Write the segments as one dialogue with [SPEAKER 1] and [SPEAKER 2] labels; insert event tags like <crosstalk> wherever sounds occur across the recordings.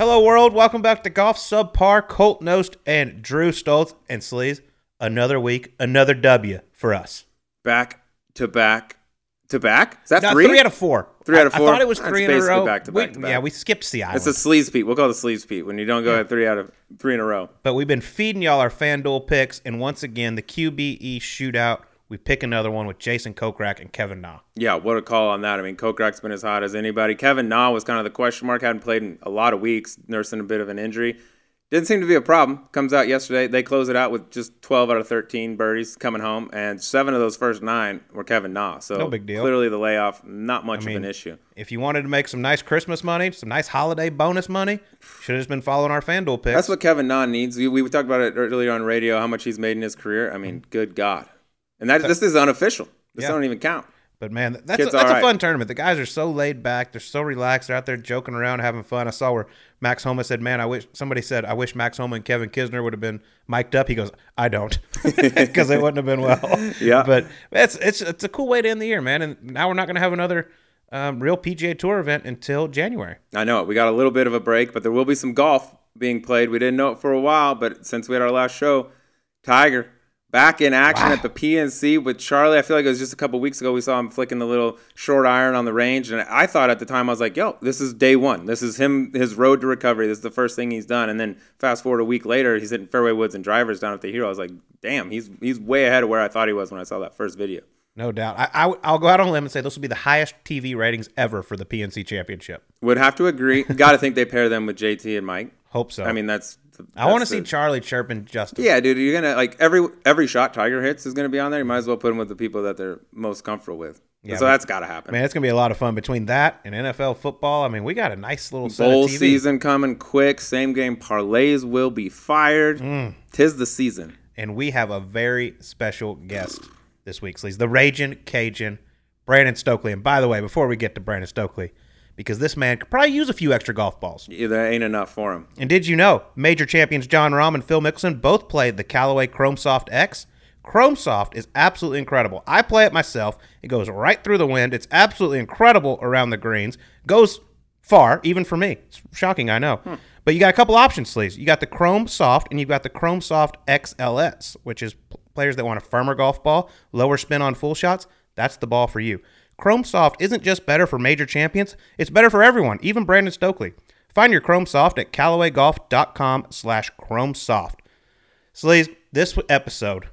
[SPEAKER 1] Hello, world. Welcome back to Golf Subpar. Colt Knost and Drew Stoltz and Sleaze. Another week, another W for us.
[SPEAKER 2] Back to back to back. Is that
[SPEAKER 1] No,
[SPEAKER 2] three?
[SPEAKER 1] three out of four.
[SPEAKER 2] Three out of four?
[SPEAKER 1] I thought it was
[SPEAKER 2] That's
[SPEAKER 1] three in a row.
[SPEAKER 2] back to
[SPEAKER 1] We-
[SPEAKER 2] back to back.
[SPEAKER 1] Yeah, we skipped the island.
[SPEAKER 2] It's a sleaze Pete. We'll call it a sleaze Pete when you don't go at three out of three in a row.
[SPEAKER 1] but we've been feeding y'all our FanDuel picks, and once again, the QBE shootout. We pick another one with Jason Kokrak and Kevin Na.
[SPEAKER 2] Yeah, what a call on that. I mean, Kokrak's been as hot as anybody. Kevin Na was kind of the question mark. Hadn't played in a lot of weeks, nursing a bit of an injury. Didn't seem to be a problem. Comes out yesterday. They close it out with just 12 out of 13 birdies coming home, and seven of those first nine were Kevin Na. So
[SPEAKER 1] No big deal.
[SPEAKER 2] Clearly, the layoff not much
[SPEAKER 1] mean,
[SPEAKER 2] of an issue.
[SPEAKER 1] If you wanted to make some nice Christmas money, some nice holiday bonus money, should have just been following our FanDuel picks.
[SPEAKER 2] That's what Kevin Na needs. We, we talked about it earlier on radio, how much he's made in his career. I mean, good God. And that this is unofficial. This
[SPEAKER 1] Yeah.
[SPEAKER 2] don't even count.
[SPEAKER 1] But man, that's a, that's
[SPEAKER 2] all
[SPEAKER 1] a fun tournament. The guys are so laid back. They're so relaxed. They're out there joking around, having fun. I saw where Max Homa said, "Man, I wish somebody said I wish Max Homa and Kevin Kisner would have been mic'd up." He goes, "I don't," <laughs> <laughs> because they wouldn't have been well.
[SPEAKER 2] Yeah.
[SPEAKER 1] but it's it's it's a cool way to end the year, man. And now we're not going to have another um, real PGA Tour event until January.
[SPEAKER 2] I know it. We got a little bit of a break, but there will be some golf being played. We didn't know it for a while, but since we had our last show, Tiger back in action at the PNC with Charlie. I feel like it was just a couple weeks ago we saw him flicking the little short iron on the range, and I thought at the time I was like, "Yo, this is day one. This is him, his road to recovery. This is the first thing he's done." And then fast forward a week later, he's hitting fairway woods and drivers down at the Hero. I was like, "Damn, he's he's way ahead of where I thought he was when I saw that first video."
[SPEAKER 1] No doubt. I, I I'll go out on a limb and say this will be the highest TV ratings ever for the PNC Championship.
[SPEAKER 2] Would have to agree. <laughs> got to think they pair them with JT and Mike.
[SPEAKER 1] Hope so.
[SPEAKER 2] I mean, that's.
[SPEAKER 1] I want to see Charlie chirping Justin.
[SPEAKER 2] Yeah, dude, you're gonna like every every shot Tiger hits is gonna be on there. You might as well put him with the people that they're most comfortable with.
[SPEAKER 1] Yeah,
[SPEAKER 2] so that's got to happen.
[SPEAKER 1] Man, it's gonna be a lot of fun between that and NFL football. I mean, we got a nice little
[SPEAKER 2] Bowl season coming quick. Same game parlays will be fired.
[SPEAKER 1] Mm.
[SPEAKER 2] Tis the season.
[SPEAKER 1] and we have a very special guest this week, Sleaze. The Raging Cajun, Brandon Stokley. And by the way, before we get to Brandon Stokley, because this man could probably use a few extra golf balls.
[SPEAKER 2] Yeah, that ain't enough for him.
[SPEAKER 1] And did you know major champions Jon Rahm and Phil Mickelson both played the Callaway Chrome Soft X? Chrome Soft is absolutely incredible. I play it myself. It goes right through the wind. It's absolutely incredible around the greens. Goes far, even for me. It's shocking, I know. Hmm. But you got a couple options, Sleaze. You got the Chrome Soft and you've got the Chrome Soft XLS, which is players that want a firmer golf ball, lower spin on full shots. That's the ball for you. Chrome Soft isn't just better for major champions, it's better for everyone, even Brandon Stokley. Find your Chrome Soft at CallawayGolf.com slash Chrome Soft. Sleaze, this episode,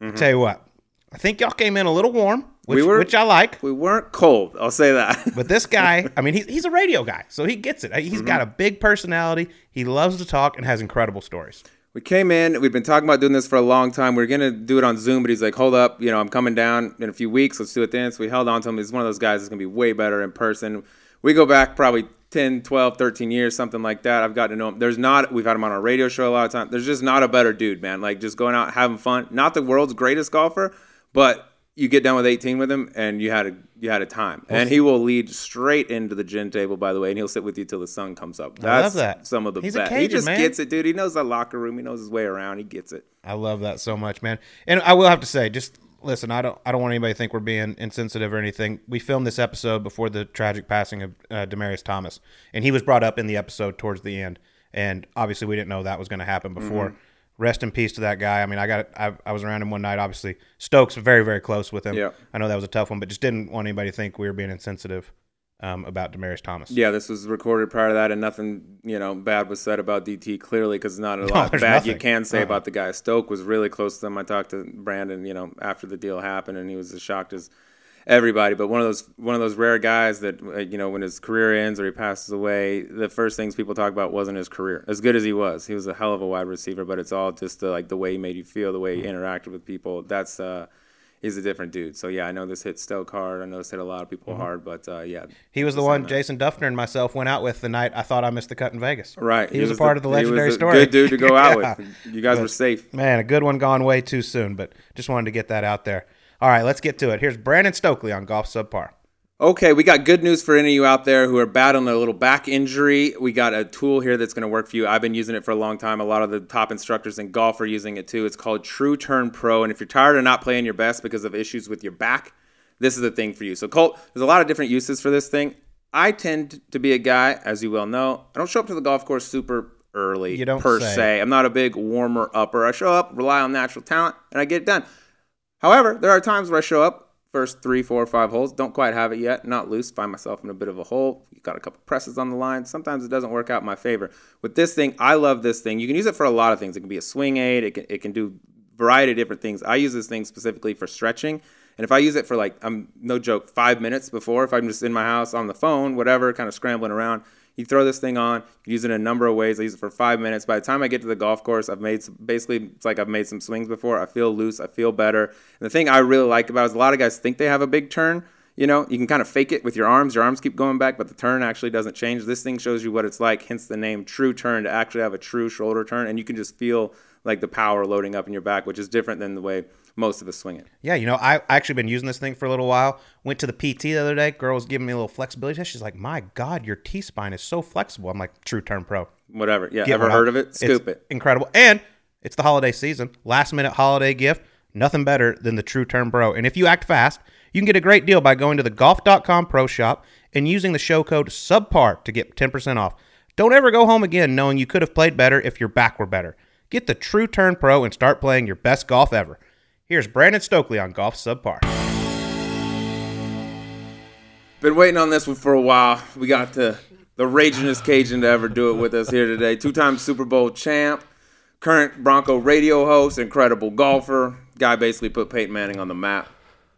[SPEAKER 1] mm-hmm. tell you what, I think y'all came in a little warm, which,
[SPEAKER 2] We were-
[SPEAKER 1] which I like.
[SPEAKER 2] We weren't cold. I'll say that. <laughs>
[SPEAKER 1] But this guy, <laughs> I mean, he's, he's a radio guy, so he gets it. He's got mm-hmm. a big personality. He loves to talk and has incredible stories.
[SPEAKER 2] We came in. We've been talking about doing this for a long time. We are gonna do it on Zoom, but he's like, "Hold up, you know, I'm coming down in a few weeks. Let's do it then." So we held on to him. He's one of those guys that's gonna be way better in person. We go back probably 10, 12, 13 years, something like that. I've gotten to know him. There's not. We've had him on our radio show a lot of times. There's just not a better dude, man. Like just going out having fun. Not the world's greatest golfer, but you get done with 18 with him and you had a you had a time. And he will lead straight into the gin table, by the way, and he'll sit with you till the sun comes up.
[SPEAKER 1] I love
[SPEAKER 2] That's
[SPEAKER 1] that.
[SPEAKER 2] some of the
[SPEAKER 1] He's a
[SPEAKER 2] best. he just
[SPEAKER 1] man.
[SPEAKER 2] gets it, dude. He knows the locker room. He knows his way around. He gets it.
[SPEAKER 1] I love that so much, man. And I will have to say, just listen, I don't I don't want anybody to think we're being insensitive or anything. We filmed this episode before the tragic passing of uh, Demaryius Thomas, and he was brought up in the episode towards the end. And obviously, we didn't know that was going to happen before. Rest in peace to that guy. I mean, I got I, I was around him one night. Obviously, Stokes very very close with him.
[SPEAKER 2] Yeah.
[SPEAKER 1] I know that was a tough one, but just didn't want anybody to think we were being insensitive um, about Demaryius Thomas.
[SPEAKER 2] Yeah, this was recorded prior to that, and nothing you know bad was said about DT. Clearly, because not a <laughs> lot
[SPEAKER 1] there's
[SPEAKER 2] bad you can say
[SPEAKER 1] Uh-uh.
[SPEAKER 2] about the guy. Stoke was really close to them. I talked to Brandon, you know, after the deal happened, and he was as shocked as everybody. But one of those one of those rare guys that uh, you know when his career ends or he passes away, the first things people talk about wasn't his career. As good as he was, he was a hell of a wide receiver, but it's all just the, like the way he made you feel, the way he interacted with people. That's uh, he's a different dude. So yeah, I know this hit Stoke hard. I know this hit a lot of people hard, but uh, yeah,
[SPEAKER 1] He was the one Jason Dufner and myself went out with the night I thought I missed the cut in Vegas.
[SPEAKER 2] Right.
[SPEAKER 1] He, was, a part of the legendary
[SPEAKER 2] he was
[SPEAKER 1] story.
[SPEAKER 2] Good dude to go out
[SPEAKER 1] Yeah.
[SPEAKER 2] with. <laughs> You guys were safe.
[SPEAKER 1] Man, a good one gone way too soon, but just wanted to get that out there. All right, let's get to it. Here's Brandon Stokley on Golf Subpar.
[SPEAKER 2] Okay, we got good news for any of you out there who are battling a little back injury. We got a tool here that's going to work for you. I've been using it for a long time. A lot of the top instructors in golf are using it too. It's called True Turn Pro. And if you're tired of not playing your best because of issues with your back, this is the thing for you. So, Colt, there's a lot of different uses for this thing. I tend to be a guy, as you well know, I don't show up to the golf course super early
[SPEAKER 1] You don't
[SPEAKER 2] per
[SPEAKER 1] say.
[SPEAKER 2] se. I'm not a big warmer upper. I show up, rely on natural talent, and I get it done. However, there are times where I show up, first three, four, five holes, don't quite have it yet, not loose, find myself in a bit of a hole. Got a couple presses on the line. Sometimes it doesn't work out in my favor. With this thing, I love this thing. You can use it for a lot of things. It can be a swing aid. It can it can do variety of different things. I use this thing specifically for stretching. And if I use it for like, I'm no joke, five minutes before, if I'm just in my house on the phone, whatever, kind of scrambling around, you throw this thing on, you use it in a number of ways. I use it for five minutes. By the time I get to the golf course, I've made some, basically, it's like I've made some swings before. I feel loose, I feel better. And the thing I really like about it is a lot of guys think they have a big turn. You know, you can kind of fake it with your arms. Your arms keep going back, but the turn actually doesn't change. This thing shows you what it's like, hence the name true turn, to actually have a true shoulder turn. And you can just feel like the power loading up in your back, which is different than the way most of us swing it.
[SPEAKER 1] Yeah, you know, I I actually been using this thing for a little while. Went to the PT the other day. Girl was giving me a little flexibility test. She's like, "My God, your T spine is so flexible." I'm like, "True Turn Pro."
[SPEAKER 2] Whatever. Yeah,
[SPEAKER 1] Get
[SPEAKER 2] ever heard of it? Scoop
[SPEAKER 1] It's
[SPEAKER 2] it.
[SPEAKER 1] Incredible. And it's the holiday season. Last minute holiday gift. Nothing better than the True Turn Pro. And if you act fast, you can get a great deal by going to the golf.com pro shop and using the show code SUBPAR to get 10% off. Don't ever go home again knowing you could have played better if your back were better. Get the True Turn Pro and start playing your best golf ever. Here's Brandon Stokley on Golf Subpar.
[SPEAKER 2] Been waiting on this one for a while. We got the the ragingest Cajun to ever do it with us here today. Two time Super Bowl champ, current Bronco radio host, incredible golfer. Guy basically put Peyton Manning on the map.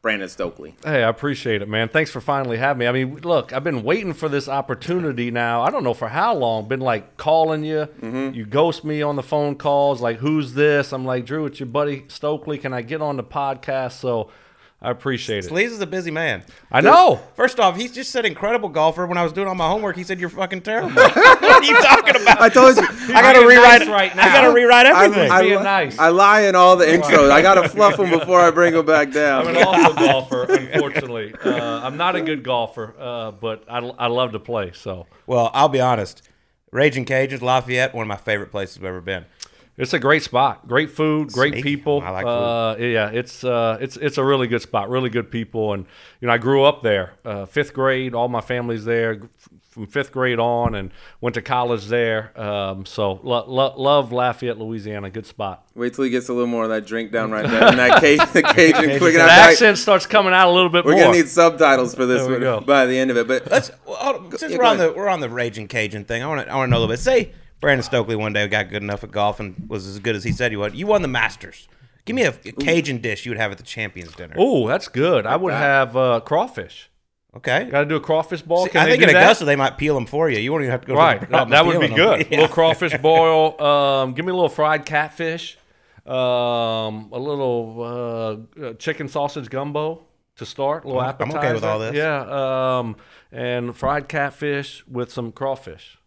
[SPEAKER 2] Brandon Stokley.
[SPEAKER 3] Hey, I appreciate it, man. Thanks for finally having me. I mean, look, I've been waiting for this opportunity now. I don't know for how long. Been like calling you. Mm-hmm. You ghost me on the phone calls. Like, who's this? I'm like, Drew, it's your buddy Stokley. Can I get on the podcast? So I appreciate it.
[SPEAKER 1] Sleaze is a busy man.
[SPEAKER 3] I know.
[SPEAKER 1] First off, he's just said incredible golfer. When I was doing all my homework, he said you're fucking terrible. <laughs> what are you talking about?
[SPEAKER 2] I told you. <laughs>
[SPEAKER 1] I gotta rewrite
[SPEAKER 3] nice right
[SPEAKER 1] I gotta rewrite everything.
[SPEAKER 2] I,
[SPEAKER 3] Being
[SPEAKER 2] li-
[SPEAKER 3] nice.
[SPEAKER 2] I lie in all the intros. I gotta fluff them before I bring them back down.
[SPEAKER 3] I'm an <laughs> awful golfer, unfortunately. Uh, I'm not a good golfer, uh, but I, I love to play. So
[SPEAKER 1] well, I'll be honest. Raging Cages, Lafayette, one of my favorite places I've ever been.
[SPEAKER 3] It's a great spot. Great food, great
[SPEAKER 1] Sneaky.
[SPEAKER 3] people.
[SPEAKER 1] I like
[SPEAKER 3] uh, yeah, it's uh, it's it's a really good spot. Really good people, and you know I grew up there. Uh, fifth grade, all my family's there from fifth grade on, and went to college there. Um, so lo- lo- love Lafayette, Louisiana. Good spot.
[SPEAKER 2] Wait till he gets a little more of that drink down <laughs> right there. And that Cajun, the Cajun. We're
[SPEAKER 3] The
[SPEAKER 2] gonna, have
[SPEAKER 3] accent starts coming out a little bit
[SPEAKER 2] we're
[SPEAKER 3] more.
[SPEAKER 2] gonna need subtitles for this one
[SPEAKER 3] go.
[SPEAKER 2] by the end of it. But
[SPEAKER 1] Let's well, since
[SPEAKER 2] yeah,
[SPEAKER 1] we're
[SPEAKER 2] go
[SPEAKER 1] on the we're on the Raging Cajun thing. I want to I want to know a little bit. Say Brandon Stokley one day got good enough at golf and was as good as he said he would. You won the Masters. Give me a, a Cajun dish you would have at the Champions Dinner.
[SPEAKER 3] Oh, that's good. I would have uh, crawfish.
[SPEAKER 1] Okay.
[SPEAKER 3] Got to do a crawfish ball.
[SPEAKER 1] See, I think in
[SPEAKER 3] that?
[SPEAKER 1] Augusta they might peel them for you. You won't even have to go.
[SPEAKER 3] Right,
[SPEAKER 1] To the
[SPEAKER 3] that,
[SPEAKER 1] problem
[SPEAKER 3] that
[SPEAKER 1] of
[SPEAKER 3] would be good.
[SPEAKER 1] them. <laughs>
[SPEAKER 3] A little crawfish boil. Um, give me a little fried catfish. Um, a little uh, uh, chicken sausage gumbo to start. A little
[SPEAKER 1] I'm okay with all this.
[SPEAKER 3] Yeah. Um, and fried catfish with some crawfish.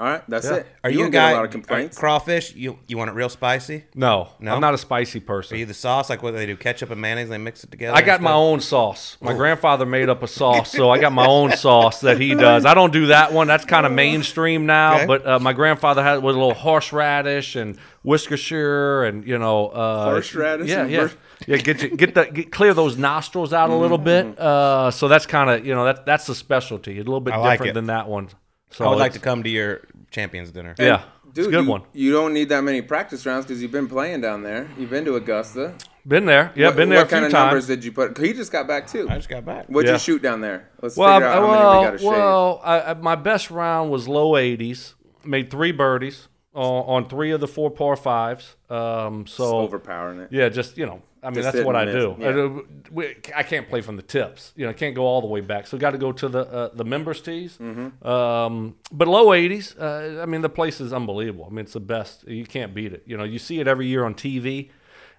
[SPEAKER 2] All right, that's
[SPEAKER 3] Yeah.
[SPEAKER 2] it.
[SPEAKER 1] Are you,
[SPEAKER 2] don't
[SPEAKER 1] a
[SPEAKER 2] get
[SPEAKER 1] guy?
[SPEAKER 2] a lot of complaints?
[SPEAKER 1] crawfish. You you want it real spicy?
[SPEAKER 3] No,
[SPEAKER 1] No?
[SPEAKER 3] I'm not a spicy person.
[SPEAKER 1] Are you the sauce? Like what they do? Ketchup and mayonnaise? They mix it together.
[SPEAKER 3] I got my own sauce. My grandfather made up a sauce, so I got my <laughs> own sauce that he does. I don't do that one. That's kind of mainstream now.
[SPEAKER 1] Okay.
[SPEAKER 3] But uh, my grandfather had it with a little horseradish and Worcestershire and you know uh,
[SPEAKER 2] Horseradish
[SPEAKER 3] Yeah,
[SPEAKER 2] and
[SPEAKER 3] yeah,
[SPEAKER 2] wor-
[SPEAKER 3] yeah. Get you, get the get, clear those nostrils out a little
[SPEAKER 1] Mm-hmm.
[SPEAKER 3] bit. Uh, so that's kind of you know that that's the specialty. A little bit
[SPEAKER 1] I
[SPEAKER 3] different
[SPEAKER 1] it.
[SPEAKER 3] than that one. So
[SPEAKER 1] I would like to come to your Champions Dinner.
[SPEAKER 3] Yeah,
[SPEAKER 2] Dude,
[SPEAKER 3] it's a good
[SPEAKER 2] you,
[SPEAKER 3] one.
[SPEAKER 2] You don't need that many practice rounds because you've been playing down there. You've been to Augusta.
[SPEAKER 3] Been there. Yeah,
[SPEAKER 2] what,
[SPEAKER 3] been there
[SPEAKER 2] What
[SPEAKER 3] a few
[SPEAKER 2] kind of
[SPEAKER 3] times.
[SPEAKER 2] numbers did you put? He just got back too.
[SPEAKER 1] I just got back.
[SPEAKER 2] What'd
[SPEAKER 3] Yeah.
[SPEAKER 2] you shoot down there? Let's
[SPEAKER 3] Well,
[SPEAKER 2] figure
[SPEAKER 3] I-
[SPEAKER 2] out how many we got to shave.
[SPEAKER 3] well, I, I, my best round was low 80s. Made three birdies on, on three of the four par fives. Um, so
[SPEAKER 2] Overpowering it.
[SPEAKER 3] yeah, just you know, I mean that's what I do.
[SPEAKER 2] miss,
[SPEAKER 3] I, do- I can't play from the tips. You know, I can't go all the way back. So got to go to the uh, the members tees.
[SPEAKER 2] Mm-hmm.
[SPEAKER 3] Um, but low 80s. Uh, I mean, the place is unbelievable. I mean, it's the best. You can't beat it. You know, you see it every year on TV.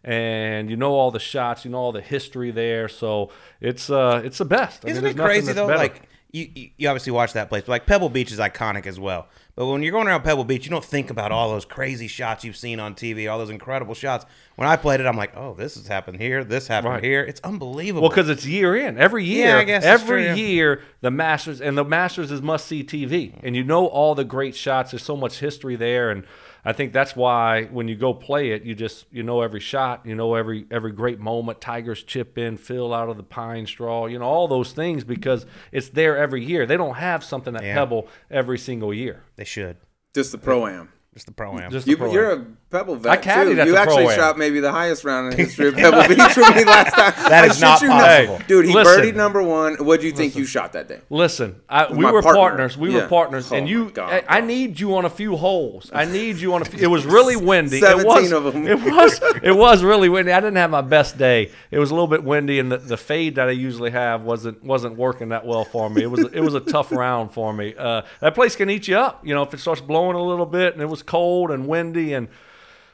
[SPEAKER 3] And you know all the shots, you know all the history there, so it's uh it's the best. I
[SPEAKER 1] Isn't
[SPEAKER 3] there's
[SPEAKER 1] it crazy though?
[SPEAKER 3] better.
[SPEAKER 1] Like you, you, obviously watch that place, but like Pebble Beach is iconic as well. But when you're going around Pebble Beach, you don't think about all those crazy shots you've seen on TV, all those incredible shots. When I played it, I'm like, oh, this has happened here, this happened
[SPEAKER 3] Right.
[SPEAKER 1] here. It's unbelievable.
[SPEAKER 3] Well, because it's year in. Every year,
[SPEAKER 1] guess
[SPEAKER 3] every
[SPEAKER 1] true, yeah.
[SPEAKER 3] year, the Masters and the Masters is must see TV, and you know all the great shots. There's so much history there, and I think that's why when you go play it, you just you know every shot, you know every every great moment. Tigers chip in, Phil out of the pine straw, you know all those things because it's there every year. They don't have something at
[SPEAKER 1] Yeah.
[SPEAKER 3] Pebble every single year.
[SPEAKER 1] They should.
[SPEAKER 2] Just the pro am.
[SPEAKER 1] Just the pro am.
[SPEAKER 3] Just the
[SPEAKER 2] You,
[SPEAKER 3] pro-am.
[SPEAKER 2] you're a Pebble vet
[SPEAKER 3] I caddied
[SPEAKER 2] too.
[SPEAKER 3] at
[SPEAKER 2] You
[SPEAKER 3] the
[SPEAKER 2] actually
[SPEAKER 3] Pro-Am.
[SPEAKER 2] shot maybe the highest round in the history of <laughs> Pebble Beach with me last time. <laughs>
[SPEAKER 1] That is not possible.
[SPEAKER 2] dude. He
[SPEAKER 3] Listen.
[SPEAKER 2] birdied number one. What do you think you shot that day?
[SPEAKER 3] Listen, I, we were
[SPEAKER 2] partner.
[SPEAKER 3] partners. We
[SPEAKER 2] Yeah.
[SPEAKER 3] were partners,
[SPEAKER 2] Oh
[SPEAKER 3] and you.
[SPEAKER 2] God,
[SPEAKER 3] I, I need you on a few holes. I need you on a. Few, it was <laughs> really windy.
[SPEAKER 2] 17
[SPEAKER 3] it was,
[SPEAKER 2] of 'em.
[SPEAKER 3] It was. It was really windy. I didn't have my best day. It was a little bit windy, and the, the fade that I usually have wasn't wasn't working that well for me. It was it was a tough round for me. Uh, that place can eat you up. You know, if it starts blowing a little bit, and it was cold and windy, and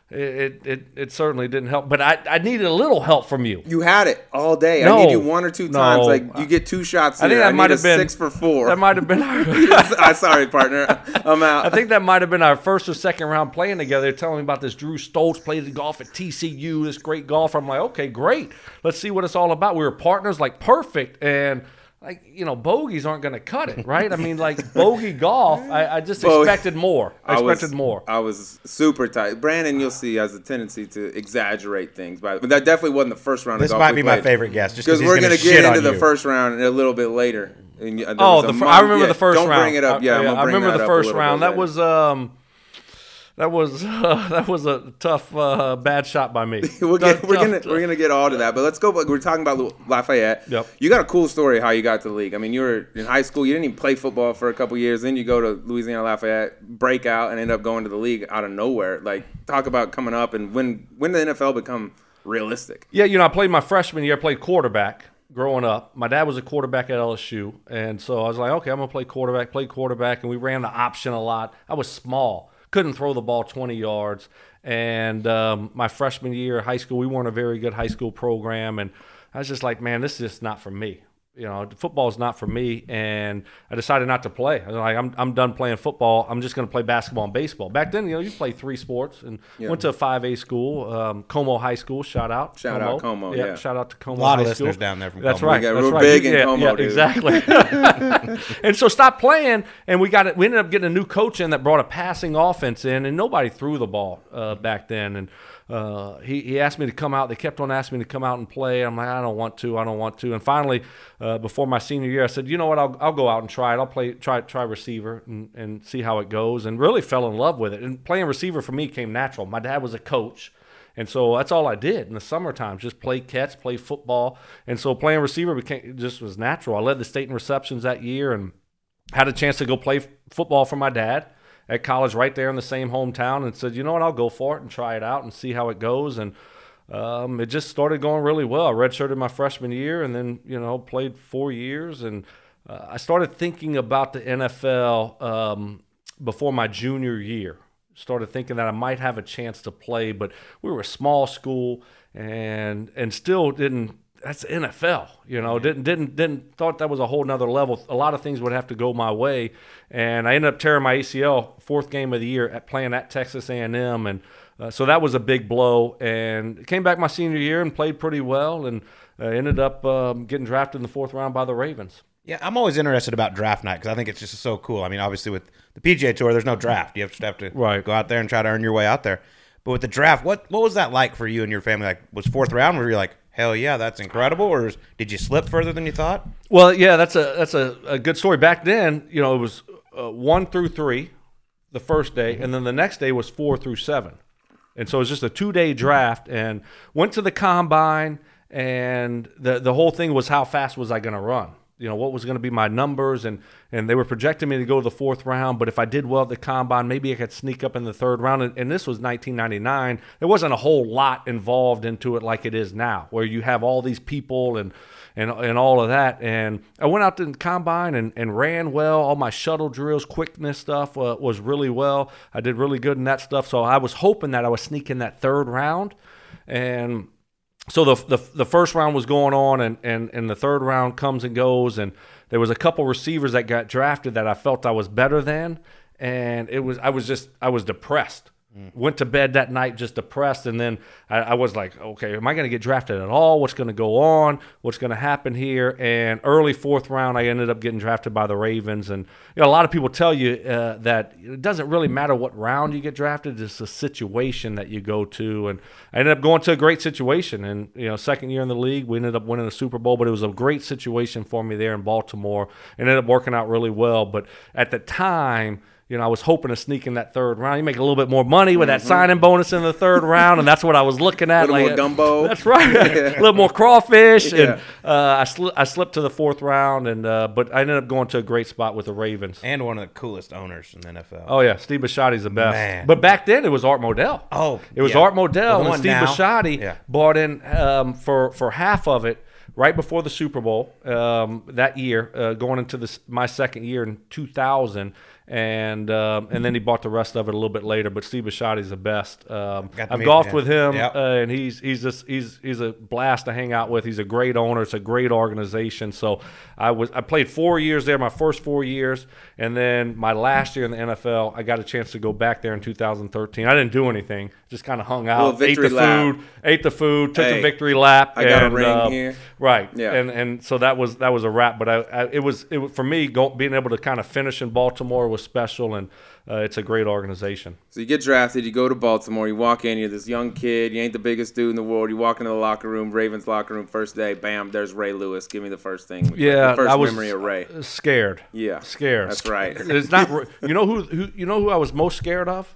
[SPEAKER 3] it it, it, certainly didn't help. But I, I needed a little help from you.
[SPEAKER 2] You had it all day. I
[SPEAKER 3] No.
[SPEAKER 2] need you one or two times.
[SPEAKER 3] No.
[SPEAKER 2] Like you get two shots.
[SPEAKER 3] I think that
[SPEAKER 2] need
[SPEAKER 3] might have been
[SPEAKER 2] six for four.
[SPEAKER 3] That might have been. Our, <laughs>
[SPEAKER 2] I'm sorry, partner. I'm out.
[SPEAKER 3] I think that might have been our first or second round playing together. Telling me about this Drew Stoltz played the golf at TCU, this great golfer. I'm like, okay, great. Let's see what it's all about. We were partners, like perfect, and like you know, bogeys aren't going to cut it, right? I mean, like bogey golf. I, I just
[SPEAKER 2] Bo-
[SPEAKER 3] expected more. I,
[SPEAKER 2] was-
[SPEAKER 3] expected more.
[SPEAKER 2] I was super tight. Brandon, you'll see, has a tendency to exaggerate things, but but that definitely wasn't the first round.
[SPEAKER 1] This
[SPEAKER 2] of golf
[SPEAKER 1] might
[SPEAKER 2] we
[SPEAKER 1] be my favorite guest, just
[SPEAKER 2] because
[SPEAKER 1] because
[SPEAKER 2] we're
[SPEAKER 1] gonna
[SPEAKER 2] gonna get into the
[SPEAKER 1] you.
[SPEAKER 2] first round a little bit later. And, uh,
[SPEAKER 3] Oh, the fir-
[SPEAKER 2] mon-
[SPEAKER 3] I remember
[SPEAKER 2] yeah,
[SPEAKER 3] the 1st
[SPEAKER 2] don't
[SPEAKER 3] round.
[SPEAKER 2] bring it up.
[SPEAKER 3] I-
[SPEAKER 2] Yeah, I'm gonna
[SPEAKER 3] I
[SPEAKER 2] bring
[SPEAKER 3] remember
[SPEAKER 2] that
[SPEAKER 3] the first round. That was um, that was <laughs> that was a tough uh, bad shot by me. <laughs>
[SPEAKER 2] we'll get,
[SPEAKER 3] Tough-
[SPEAKER 2] we're gonna
[SPEAKER 3] tough-
[SPEAKER 2] we're gonna get all to that, but let's go. We're talking about Lafayette.
[SPEAKER 3] Yep.
[SPEAKER 2] You got a cool story how you got to the league. I mean, you were in high school. You didn't even play football for a couple years. Then you go to Louisiana Lafayette, break out, and end up going to the league out of nowhere. Like, talk about coming up and when when did the NFL become realistic?
[SPEAKER 3] Yeah, you know, I played my freshman year. I played quarterback growing up. My dad was a quarterback at LSU, and so I was like, okay, I'm gonna play quarterback. Play quarterback, and we ran the option a lot. I was small, couldn't throw the ball 20 yards. And um, my freshman year of high school, we weren't a very good high school program, and I was just like, man, this is just not for me. You know, football is not for me, and I decided not to play. I was like, I'm, I'm done playing football. I'm just going to play basketball and baseball. Back then, you know, you play three sports, and went to a 5A school, um, Comeaux High School. Shout out,
[SPEAKER 2] Shout out Comeaux, yeah.
[SPEAKER 3] shout out to Comeaux.
[SPEAKER 1] A lot of
[SPEAKER 3] High School.
[SPEAKER 1] listeners down there from
[SPEAKER 3] That's
[SPEAKER 1] Comeaux.
[SPEAKER 3] right.
[SPEAKER 2] We got
[SPEAKER 3] that's
[SPEAKER 2] real
[SPEAKER 3] right.
[SPEAKER 2] big in
[SPEAKER 3] yeah,
[SPEAKER 2] Comeaux,
[SPEAKER 3] yeah,
[SPEAKER 2] dude.
[SPEAKER 3] exactly. <laughs> and so stopped playing, and we got it. We ended up getting a new coach in that brought a passing offense in, and nobody threw the ball uh, back then. And uh, he he asked me to come out. They kept on asking me to come out and play. I'm like, I don't want to. I don't want to. And finally, uh, before my senior year, I said, you know what? I'll I'll go out and try it. I'll play try try receiver and, and see how it goes. And really fell in love with it. And playing receiver for me came natural. My dad was a coach. And so that's all I did in the summertime, just play catch, play football. And so playing receiver became just was natural. I led the state in receptions that year and had a chance to go play football for my dad at college right there in the same hometown and said, you know what, I'll go for it and try it out and see how it goes. And um, it just started going really well. I redshirted my freshman year and then, you know, played four years. And uh, I started thinking about the NFL um, before my junior year. Started thinking that I might have a chance to play, but we were a small school and and still didn't that's NFL, you know. Didn't didn't didn't thought that was a whole nother level. A lot of things would have to go my way, and I ended up tearing my ACL fourth game of the year at playing at Texas A&M, and uh, so that was a big blow. And came back my senior year and played pretty well, and uh, ended up um, getting drafted in the fourth round by the Ravens.
[SPEAKER 1] Yeah, I'm always interested about draft night because I think it's just so cool. I mean, obviously with the PGA Tour, there's no draft. You have just have to
[SPEAKER 3] Right.
[SPEAKER 1] go out there and try to earn your way out there. But with the draft, what what was that like for you and your family? Like, was fourth round where you're like, hell yeah, that's incredible, or did you slip further than you thought?
[SPEAKER 3] Well, yeah, that's a that's a, a good story. Back then, you know, it was uh, one through three, the first day, and then the next day was four through seven, and so it was just a two day draft. And went to the combine, and the the whole thing was how fast was I going to run? You know, what was going to be my numbers, and and they were projecting me to go to the fourth round. But if I did well at the combine, maybe I could sneak up in the third round. And, and this was 1999. There wasn't a whole lot involved into it like it is now, where you have all these people and and and all of that. And I went out to the combine and, and ran well. All my shuttle drills, quickness stuff uh, was really well. I did really good in that stuff. So I was hoping that I was sneaking that third round, and so the, the the first round was going on, and, and and the third round comes and goes, and there was a couple receivers that got drafted that I felt I was better than, and it was I was just I was depressed. Went to bed that night just depressed, and then I, I was like, okay, am I going to get drafted at all? What's going to go on? What's going to happen here? And early fourth round, I ended up getting drafted by the Ravens. And you know, a lot of people tell you uh, that it doesn't really matter what round you get drafted; it's the situation that you go to. And I ended up going to a great situation. And you know, second year in the league, we ended up winning a Super Bowl. But it was a great situation for me there in Baltimore. It ended up working out really well. But at the time you know, I was hoping to sneak in that third round. You make a little bit more money with that signing bonus in the third <laughs> round, and that's what I was looking at.
[SPEAKER 2] Mm-hmm. Little
[SPEAKER 3] like,
[SPEAKER 2] more gumbo. <laughs>
[SPEAKER 3] That's right. <laughs> a little more crawfish,
[SPEAKER 2] Yeah.
[SPEAKER 3] and uh, I, sli- I slipped to the fourth round, and uh, but I ended up going to a great spot with the Ravens.
[SPEAKER 1] And one of the coolest owners in the NFL.
[SPEAKER 3] Oh yeah, Steve Bisciotti's the best.
[SPEAKER 1] Man.
[SPEAKER 3] But back then it was Art Modell.
[SPEAKER 1] Oh,
[SPEAKER 3] it was
[SPEAKER 1] yeah.
[SPEAKER 3] Art
[SPEAKER 1] The
[SPEAKER 3] Modell and Steve
[SPEAKER 1] now.
[SPEAKER 3] Bisciotti
[SPEAKER 1] Yeah.
[SPEAKER 3] bought in um, for for half of it right before the Super Bowl um, that year, uh, going into this my second year in 2000. And um, and then he bought the rest of it a little bit later. But Steve Bisciotti's the best. Um, I've golfed
[SPEAKER 1] him.
[SPEAKER 3] with him,
[SPEAKER 1] Yep.
[SPEAKER 3] uh, and he's he's just he's he's a blast to hang out with. He's a great owner. It's a great organization. So I was I played four years there, my first four years, and then my last year in the NFL, I got a chance to go back there in 2013. I didn't do anything, just kind of hung out,
[SPEAKER 2] Little
[SPEAKER 3] ate the
[SPEAKER 2] lap.
[SPEAKER 3] food, ate the food, took
[SPEAKER 2] Hey,
[SPEAKER 3] the victory lap.
[SPEAKER 2] I got a ring
[SPEAKER 3] uh,
[SPEAKER 2] here.
[SPEAKER 3] Right.
[SPEAKER 2] Yeah.
[SPEAKER 3] And and so that was that was a wrap. But I, I it was it was, for me go, being able to kind of finish in Baltimore was special, and uh, it's a great organization.
[SPEAKER 2] So you get drafted, you go to Baltimore, you walk in, you're this young kid, you ain't the biggest dude in the world. You walk into the locker room, Ravens locker room, first day, bam, there's Ray Lewis. Give me the first thing.
[SPEAKER 3] Yeah,
[SPEAKER 2] the first
[SPEAKER 3] I was
[SPEAKER 2] memory of Ray.
[SPEAKER 3] scared.
[SPEAKER 2] Yeah,
[SPEAKER 3] scared.
[SPEAKER 2] that's right.
[SPEAKER 3] It's not. You know who, who? You know who I was most scared of?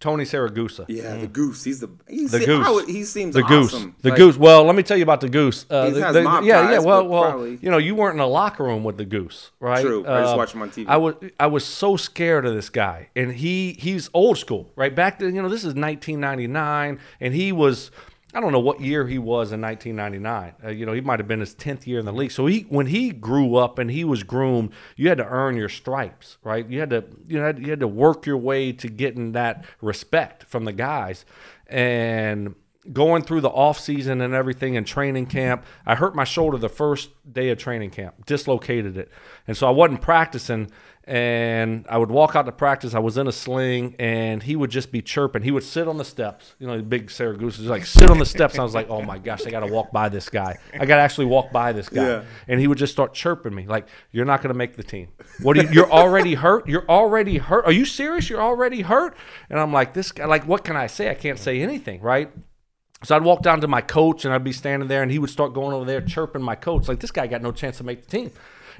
[SPEAKER 3] Tony Siragusa.
[SPEAKER 2] Yeah, the goose. He's the he's
[SPEAKER 3] The
[SPEAKER 2] the
[SPEAKER 3] goose.
[SPEAKER 2] Would, he seems
[SPEAKER 3] The goose, the
[SPEAKER 2] Like,
[SPEAKER 3] goose. Well, let me tell you about the goose. Uh,
[SPEAKER 2] He
[SPEAKER 3] the- the-
[SPEAKER 2] mob
[SPEAKER 3] yeah, yeah. Well, well,
[SPEAKER 2] probably-
[SPEAKER 3] you know, you weren't in the locker room with the goose, right?
[SPEAKER 2] True. I just
[SPEAKER 3] Uh,
[SPEAKER 2] watched him on TV.
[SPEAKER 3] I was, I was so scared of this guy, and he, he's old school, right? Back then, you know, this is 1999, and he was. I don't know what year he was in 1999. Uh, you know, he might have been his 10th year in the league. So he, when he grew up and he was groomed, you had to earn your stripes, right? You had to, you had, you had to work your way to getting that respect from the guys. And going through the off season and everything and training camp, I hurt my shoulder the first day of training camp, dislocated it, and so I wasn't practicing. And I would walk out to practice. I was in a sling, and he would just be chirping. He would sit on the steps, you know, the big Saragoose just like sit on the steps. And I was like, oh my gosh, I got to walk by this guy. I got to actually walk by this guy.
[SPEAKER 2] Yeah.
[SPEAKER 3] And he would just start chirping me, like, "You're not going to make the team. What? Are you, you're already hurt. You're already hurt. Are you serious? You're already hurt." And I'm like, "This guy. Like, what can I say? I can't say anything, right?" So I'd walk down to my coach and I'd be standing there and he would start going over there chirping my coach. Like, this guy got no chance to make the team.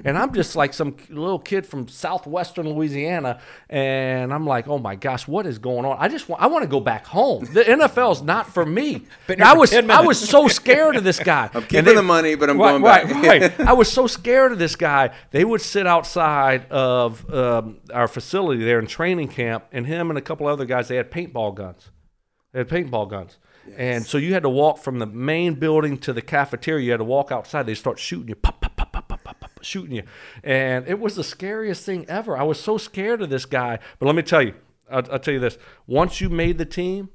[SPEAKER 3] And I'm just like some little kid from southwestern Louisiana. And I'm like, oh my gosh, what is going on? I just want, I want to go back home. The NFL is not for me. And I was, I was so scared of this guy. <laughs>
[SPEAKER 2] I'm keeping the money, but I'm
[SPEAKER 3] right,
[SPEAKER 2] going
[SPEAKER 3] right,
[SPEAKER 2] back.
[SPEAKER 3] right. <laughs> I was so scared of this guy. They would sit outside of um, our facility there in training camp, and him and a couple other guys, they had paintball guns. They had paintball guns. And so you had to walk from the main building to the cafeteria. You had to walk outside. They start shooting you, pop, pop, pop, pop, pop, pop, pop, shooting you. And it was the scariest thing ever. I was so scared of this guy. But let me tell you, I'll, I'll tell you this. Once you made the team,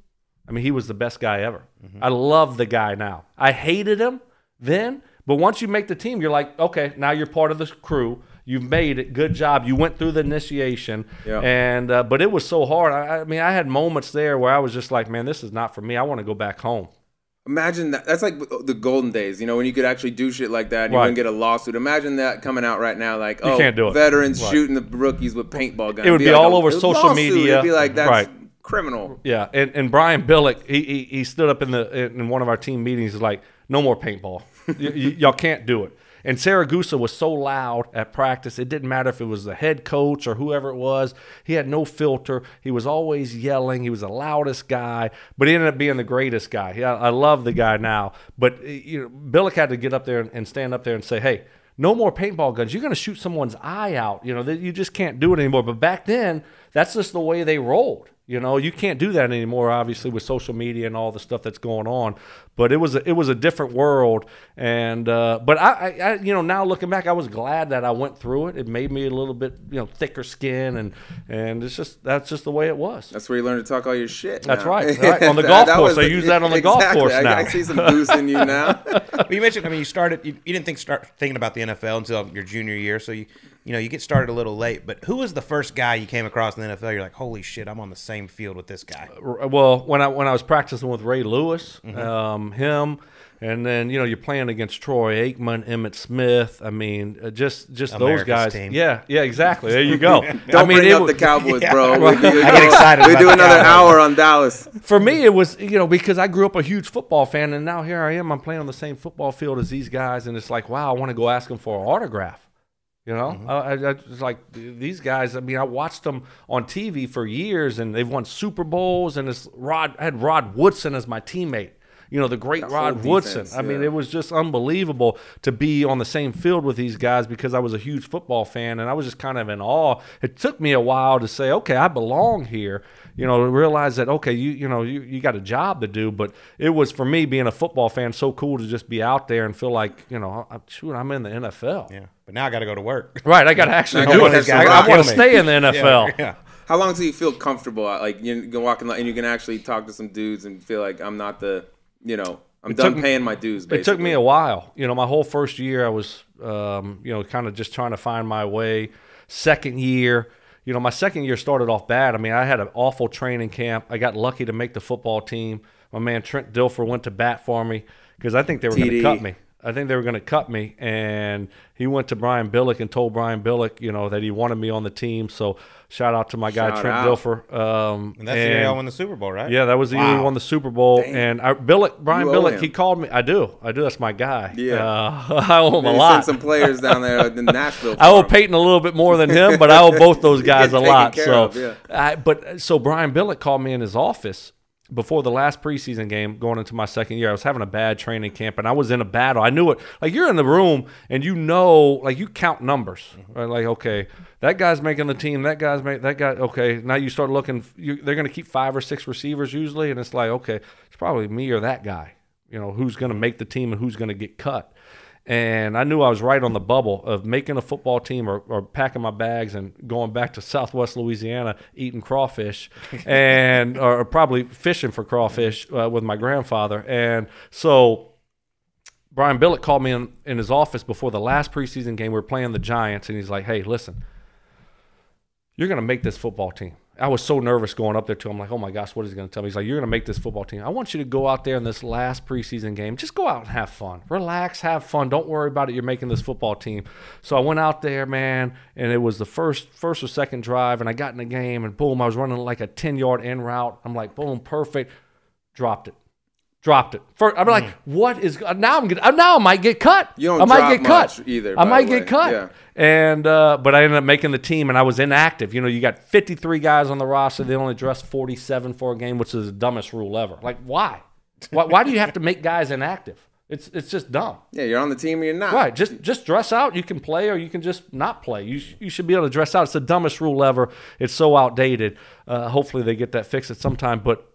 [SPEAKER 3] I mean, he was the best guy ever. Mm-hmm. I love the guy now. I hated him then, but once you make the team, you're like, okay, now you're part of the crew. You've made it. Good job. You went through the initiation,
[SPEAKER 2] Yeah.
[SPEAKER 3] and uh, but it was so hard. I, I mean, I had moments there where I was just like, man, this is not for me. I want to go back home.
[SPEAKER 2] Imagine that. That's like the golden days, you know, when you could actually do shit like that and you
[SPEAKER 3] Right.
[SPEAKER 2] wouldn't get a lawsuit. Imagine that coming out right now, like, oh,
[SPEAKER 3] can't do it.
[SPEAKER 2] veterans
[SPEAKER 3] Right.
[SPEAKER 2] shooting the rookies with paintball guns.
[SPEAKER 3] It would be
[SPEAKER 2] like
[SPEAKER 3] all
[SPEAKER 2] a-
[SPEAKER 3] over social
[SPEAKER 2] lawsuit.
[SPEAKER 3] media.
[SPEAKER 2] It'd be like that's
[SPEAKER 3] Right.
[SPEAKER 2] criminal.
[SPEAKER 3] Yeah, and, and Brian Billick, he, he he stood up in the in one of our team meetings. Like, "No more paintball. y- y- y'all can't do it." And Siragusa was so loud at practice, it didn't matter if it was the head coach or whoever it was. He had no filter. He was always yelling. He was the loudest guy, but he ended up being the greatest guy. Yeah, I love the guy now. But uh, you know, Billick had to get up there and, and stand up there and say, "Hey." No more paintball guns. You're going to shoot someone's eye out. You know, you just can't do it anymore. But back then, that's just the way they rolled. You know, you can't do that anymore, obviously, with social media and all the stuff that's going on. But it was a, it was a different world, and uh, but I, I, I, you know, now looking back, I was glad that I went through it. It made me a little bit, you know, thicker skin, and and it's just that's just the way it was.
[SPEAKER 2] That's where you learn to talk all your shit.
[SPEAKER 3] That's right, <laughs> right. On the golf
[SPEAKER 2] that
[SPEAKER 3] course.
[SPEAKER 2] was
[SPEAKER 3] I use that on the golf course
[SPEAKER 2] I,
[SPEAKER 3] now.
[SPEAKER 2] I see some goose in you now. <laughs>
[SPEAKER 1] But you mentioned, I mean, you started, you, you didn't think start thinking about the NFL until your junior year. So you you know, you get started a little late. But who was the first guy you came across in the NFL? You're like, holy shit, I'm on the same field with this guy.
[SPEAKER 3] Well, when I when I was practicing with Ray Lewis,
[SPEAKER 1] Mm-hmm.
[SPEAKER 3] um, him, and then you know you're playing against Troy Aikman, Emmitt Smith. I mean, uh, just just those guys.
[SPEAKER 1] team.
[SPEAKER 3] Yeah, yeah, exactly. There you go. <laughs>
[SPEAKER 2] Don't
[SPEAKER 3] I mean,
[SPEAKER 2] bring up
[SPEAKER 3] wa-
[SPEAKER 2] the Cowboys, <laughs>
[SPEAKER 1] Yeah.
[SPEAKER 2] bro. We do,
[SPEAKER 1] I get excited
[SPEAKER 2] We
[SPEAKER 1] about
[SPEAKER 2] do another
[SPEAKER 1] Cowboys.
[SPEAKER 2] hour on Dallas.
[SPEAKER 3] for me, it was you know because I grew up a huge football fan, and now here I am. I'm playing on the same football field as these guys, and it's like, wow, I want to go ask them for an autograph. You know, mm-hmm. I, I, I like these guys. I mean, I watched them on TV for years, and they've won Super Bowls. And it's Rod. I had Rod Woodson as my teammate. You know, the great
[SPEAKER 2] That
[SPEAKER 3] Rod
[SPEAKER 2] whole
[SPEAKER 3] Woodson.
[SPEAKER 2] defense,
[SPEAKER 3] I mean, it was just unbelievable to be on the same field with these guys because I was a huge football fan, and I was just kind of in awe. It took me a while to say, okay, I belong here. You know, to realize that okay, you you know, you, you got a job to do, but it was for me being a football fan so cool to just be out there and feel like you know, I, shoot, I'm in the NFL.
[SPEAKER 1] Yeah. But now I got to go to work.
[SPEAKER 3] Right, I got <laughs> to actually do
[SPEAKER 2] go
[SPEAKER 3] it. I, want to stay in the NFL.
[SPEAKER 1] Yeah. yeah.
[SPEAKER 2] How long till you feel comfortable? Like you can walk in and you can actually talk to some dudes and feel like I'm not the, you know, I'm
[SPEAKER 3] It
[SPEAKER 2] done
[SPEAKER 3] took-
[SPEAKER 2] paying my dues. Basically.
[SPEAKER 3] It took me a while. You know, my whole first year, I was, um, you know, kind of just trying to find my way. Second year, you know, my second year started off bad. I mean, I had an awful training camp. I got lucky to make the football team. My man Trent Dilfer went to bat for me because I think they were going to cut me. I think they were going to cut me, and he went to Brian Billick and told Brian Billick, you know, that he wanted me on the team. So shout out to my guy
[SPEAKER 2] Shout
[SPEAKER 3] Trent
[SPEAKER 2] out.
[SPEAKER 3] Dilfer. Um,
[SPEAKER 1] And that's the year y'all won the Super Bowl, right?
[SPEAKER 3] yeah, that was the year he won the Super Bowl, and I, Billick, Brian
[SPEAKER 2] You
[SPEAKER 3] Billick,
[SPEAKER 2] him.
[SPEAKER 3] he called me. I do, I do. That's my guy.
[SPEAKER 2] Yeah.
[SPEAKER 3] uh, <laughs> I owe him a lot.
[SPEAKER 2] sent some players down there in <laughs> Nashville.
[SPEAKER 3] I owe
[SPEAKER 2] for him.
[SPEAKER 3] Peyton a little bit more than him, but I owe both those <laughs> guys a lot. So,
[SPEAKER 2] of, yeah.
[SPEAKER 3] I, but so Brian Billick called me in his office before the last preseason game, going into my second year. I was having a bad training camp, and I was in a battle. I knew it. Like you're in the room, and you know, like you count numbers, mm-hmm. right? Like okay, that guy's making the team. That guy's make that guy. Okay, now you start looking. You, they're going to keep five or six receivers usually, and it's like okay, it's probably me or that guy. You know, who's going to make the team and who's going to get cut. And I knew I was right on the bubble of making a football team or, or packing my bags and going back to <laughs> Southwest Louisiana eating crawfish <laughs> and or probably fishing for crawfish uh, with my grandfather. And so Brian Billick called me in, in his office before the last preseason game. We were playing the Giants, and he's like, "Hey, listen, you're going to make this football team." I was so nervous going up there to him, like, "Oh my gosh, what is he going to tell me?" He's like, "You're going to make this football team. I want you to go out there in this last preseason game. Just go out and have fun, relax, have fun. Don't worry about it. You're making this football team." So I went out there, man, and it was the first, first or second drive, and I got in the game, and boom, I was running like a ten yard in route. I'm like, boom, perfect. Dropped it. Dropped it. First, I'm like, what is now? I'm gonna, now I might get cut.
[SPEAKER 2] You don't
[SPEAKER 3] I might get cut
[SPEAKER 2] either,
[SPEAKER 3] I might get cut.
[SPEAKER 2] Yeah.
[SPEAKER 3] And uh, but I ended up making the team, and I was inactive. You know, you got 53 guys on the roster. They only dress 47 for a game, which is the dumbest rule ever. Like, why? why, why do you have to make guys inactive? It's it's just dumb.
[SPEAKER 2] Yeah, you're on the team or you're not.
[SPEAKER 3] Right. Just just dress out. You can play or you can just not play. You, you should be able to dress out. It's the dumbest rule ever. It's so outdated. Uh, hopefully they get that fixed at some time. But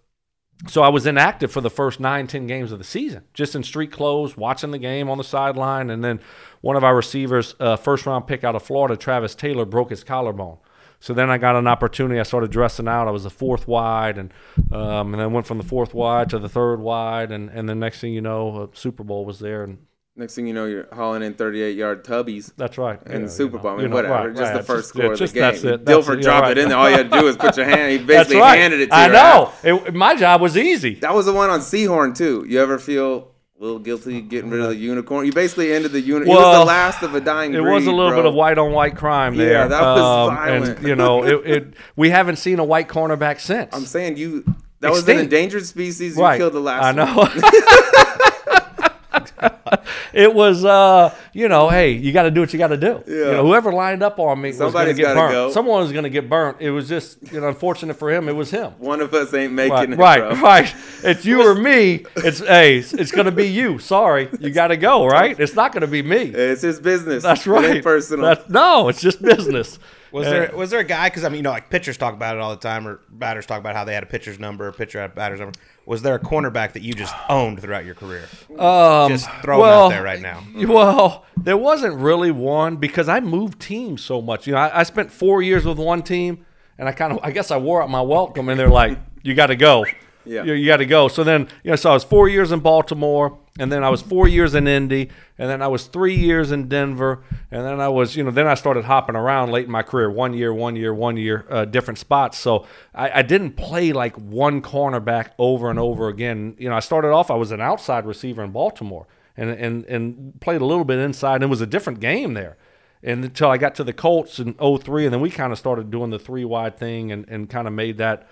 [SPEAKER 3] so I was inactive for the first nine, ten games of the season, just in street clothes, watching the game on the sideline. And then one of our receivers, uh, first round pick out of Florida, Travis Taylor, broke his collarbone. So then I got an opportunity. I started dressing out. I was the fourth wide, and um, and then went from the fourth wide to the third wide, and and the next thing you know, Super Bowl was there, and
[SPEAKER 2] Next thing you know, you're hauling in 38 yard tubbies.
[SPEAKER 3] that's right.
[SPEAKER 2] And
[SPEAKER 3] Yeah,
[SPEAKER 2] the Super Bowl. I mean, whatever.
[SPEAKER 3] right,
[SPEAKER 2] just
[SPEAKER 3] right.
[SPEAKER 2] the first
[SPEAKER 3] Just-
[SPEAKER 2] score
[SPEAKER 3] yeah,
[SPEAKER 2] of the
[SPEAKER 3] just
[SPEAKER 2] game.
[SPEAKER 3] that's it. That's it.
[SPEAKER 2] dropped
[SPEAKER 3] Yeah,
[SPEAKER 2] it in there. All you had to do was put your hand. He <laughs> basically
[SPEAKER 3] right.
[SPEAKER 2] handed it to you.
[SPEAKER 3] I know. It, my job was easy.
[SPEAKER 2] That was the one on Sehorn too. You ever feel a little guilty getting rid of the unicorn? You basically ended the unicorn. it was the last of a dying
[SPEAKER 3] It
[SPEAKER 2] breed.
[SPEAKER 3] was a little
[SPEAKER 2] bro.
[SPEAKER 3] bit of white on white crime there.
[SPEAKER 2] Yeah, that was
[SPEAKER 3] Um,
[SPEAKER 2] violent.
[SPEAKER 3] And you know, <laughs> it, it we haven't seen a white cornerback since.
[SPEAKER 2] I'm saying you. That was an endangered species. You
[SPEAKER 3] right.
[SPEAKER 2] killed the last.
[SPEAKER 3] I
[SPEAKER 2] one.
[SPEAKER 3] know. <laughs> <laughs> it was, uh, you know, hey, you got to do what you got to do.
[SPEAKER 2] Yeah.
[SPEAKER 3] You know, whoever lined up on me was going to get
[SPEAKER 2] gotta
[SPEAKER 3] burnt.
[SPEAKER 2] go.
[SPEAKER 3] Someone was going to get burnt. It was just, you know, unfortunate for him. It was him.
[SPEAKER 2] One of us ain't making
[SPEAKER 3] Right,
[SPEAKER 2] it,
[SPEAKER 3] right,
[SPEAKER 2] bro.
[SPEAKER 3] right. It's you or <laughs> me. It's hey, it's, it's going to be you. Sorry, you got to go. <laughs> Right? It's not going to be me.
[SPEAKER 2] It's his business.
[SPEAKER 3] That's right.
[SPEAKER 2] ain't personal.
[SPEAKER 3] That's- no, it's just business.
[SPEAKER 1] Was
[SPEAKER 3] Uh,
[SPEAKER 1] there was there a guy? Because I mean, you know, like pitchers talk about it all the time, or batters talk about how they had a pitcher's number, a pitcher had a batter's number. Was there a cornerback that you just owned throughout your career?
[SPEAKER 3] Um,
[SPEAKER 1] just throw
[SPEAKER 3] well,
[SPEAKER 1] out there right now. <laughs>
[SPEAKER 3] Well, there wasn't really one because I moved teams so much. You know, I, I spent four years with one team, and I kind of, I guess, I wore out my welcome, and they're like, "You got to go."
[SPEAKER 2] Yeah.
[SPEAKER 3] You, you got to go. So then, you know, so I was four years in Baltimore. and then I was four years in Indy, and then I was three years in Denver, and then I was, you know, then I started hopping around late in my career, one year, one year, one year, uh, different spots. So I, I didn't play like one cornerback over and over again. You know, I started off, I was an outside receiver in Baltimore, and and and played a little bit inside, and it was a different game there. And until I got to the Colts in 03, and then we kind of started doing the three wide thing and, and kind of made that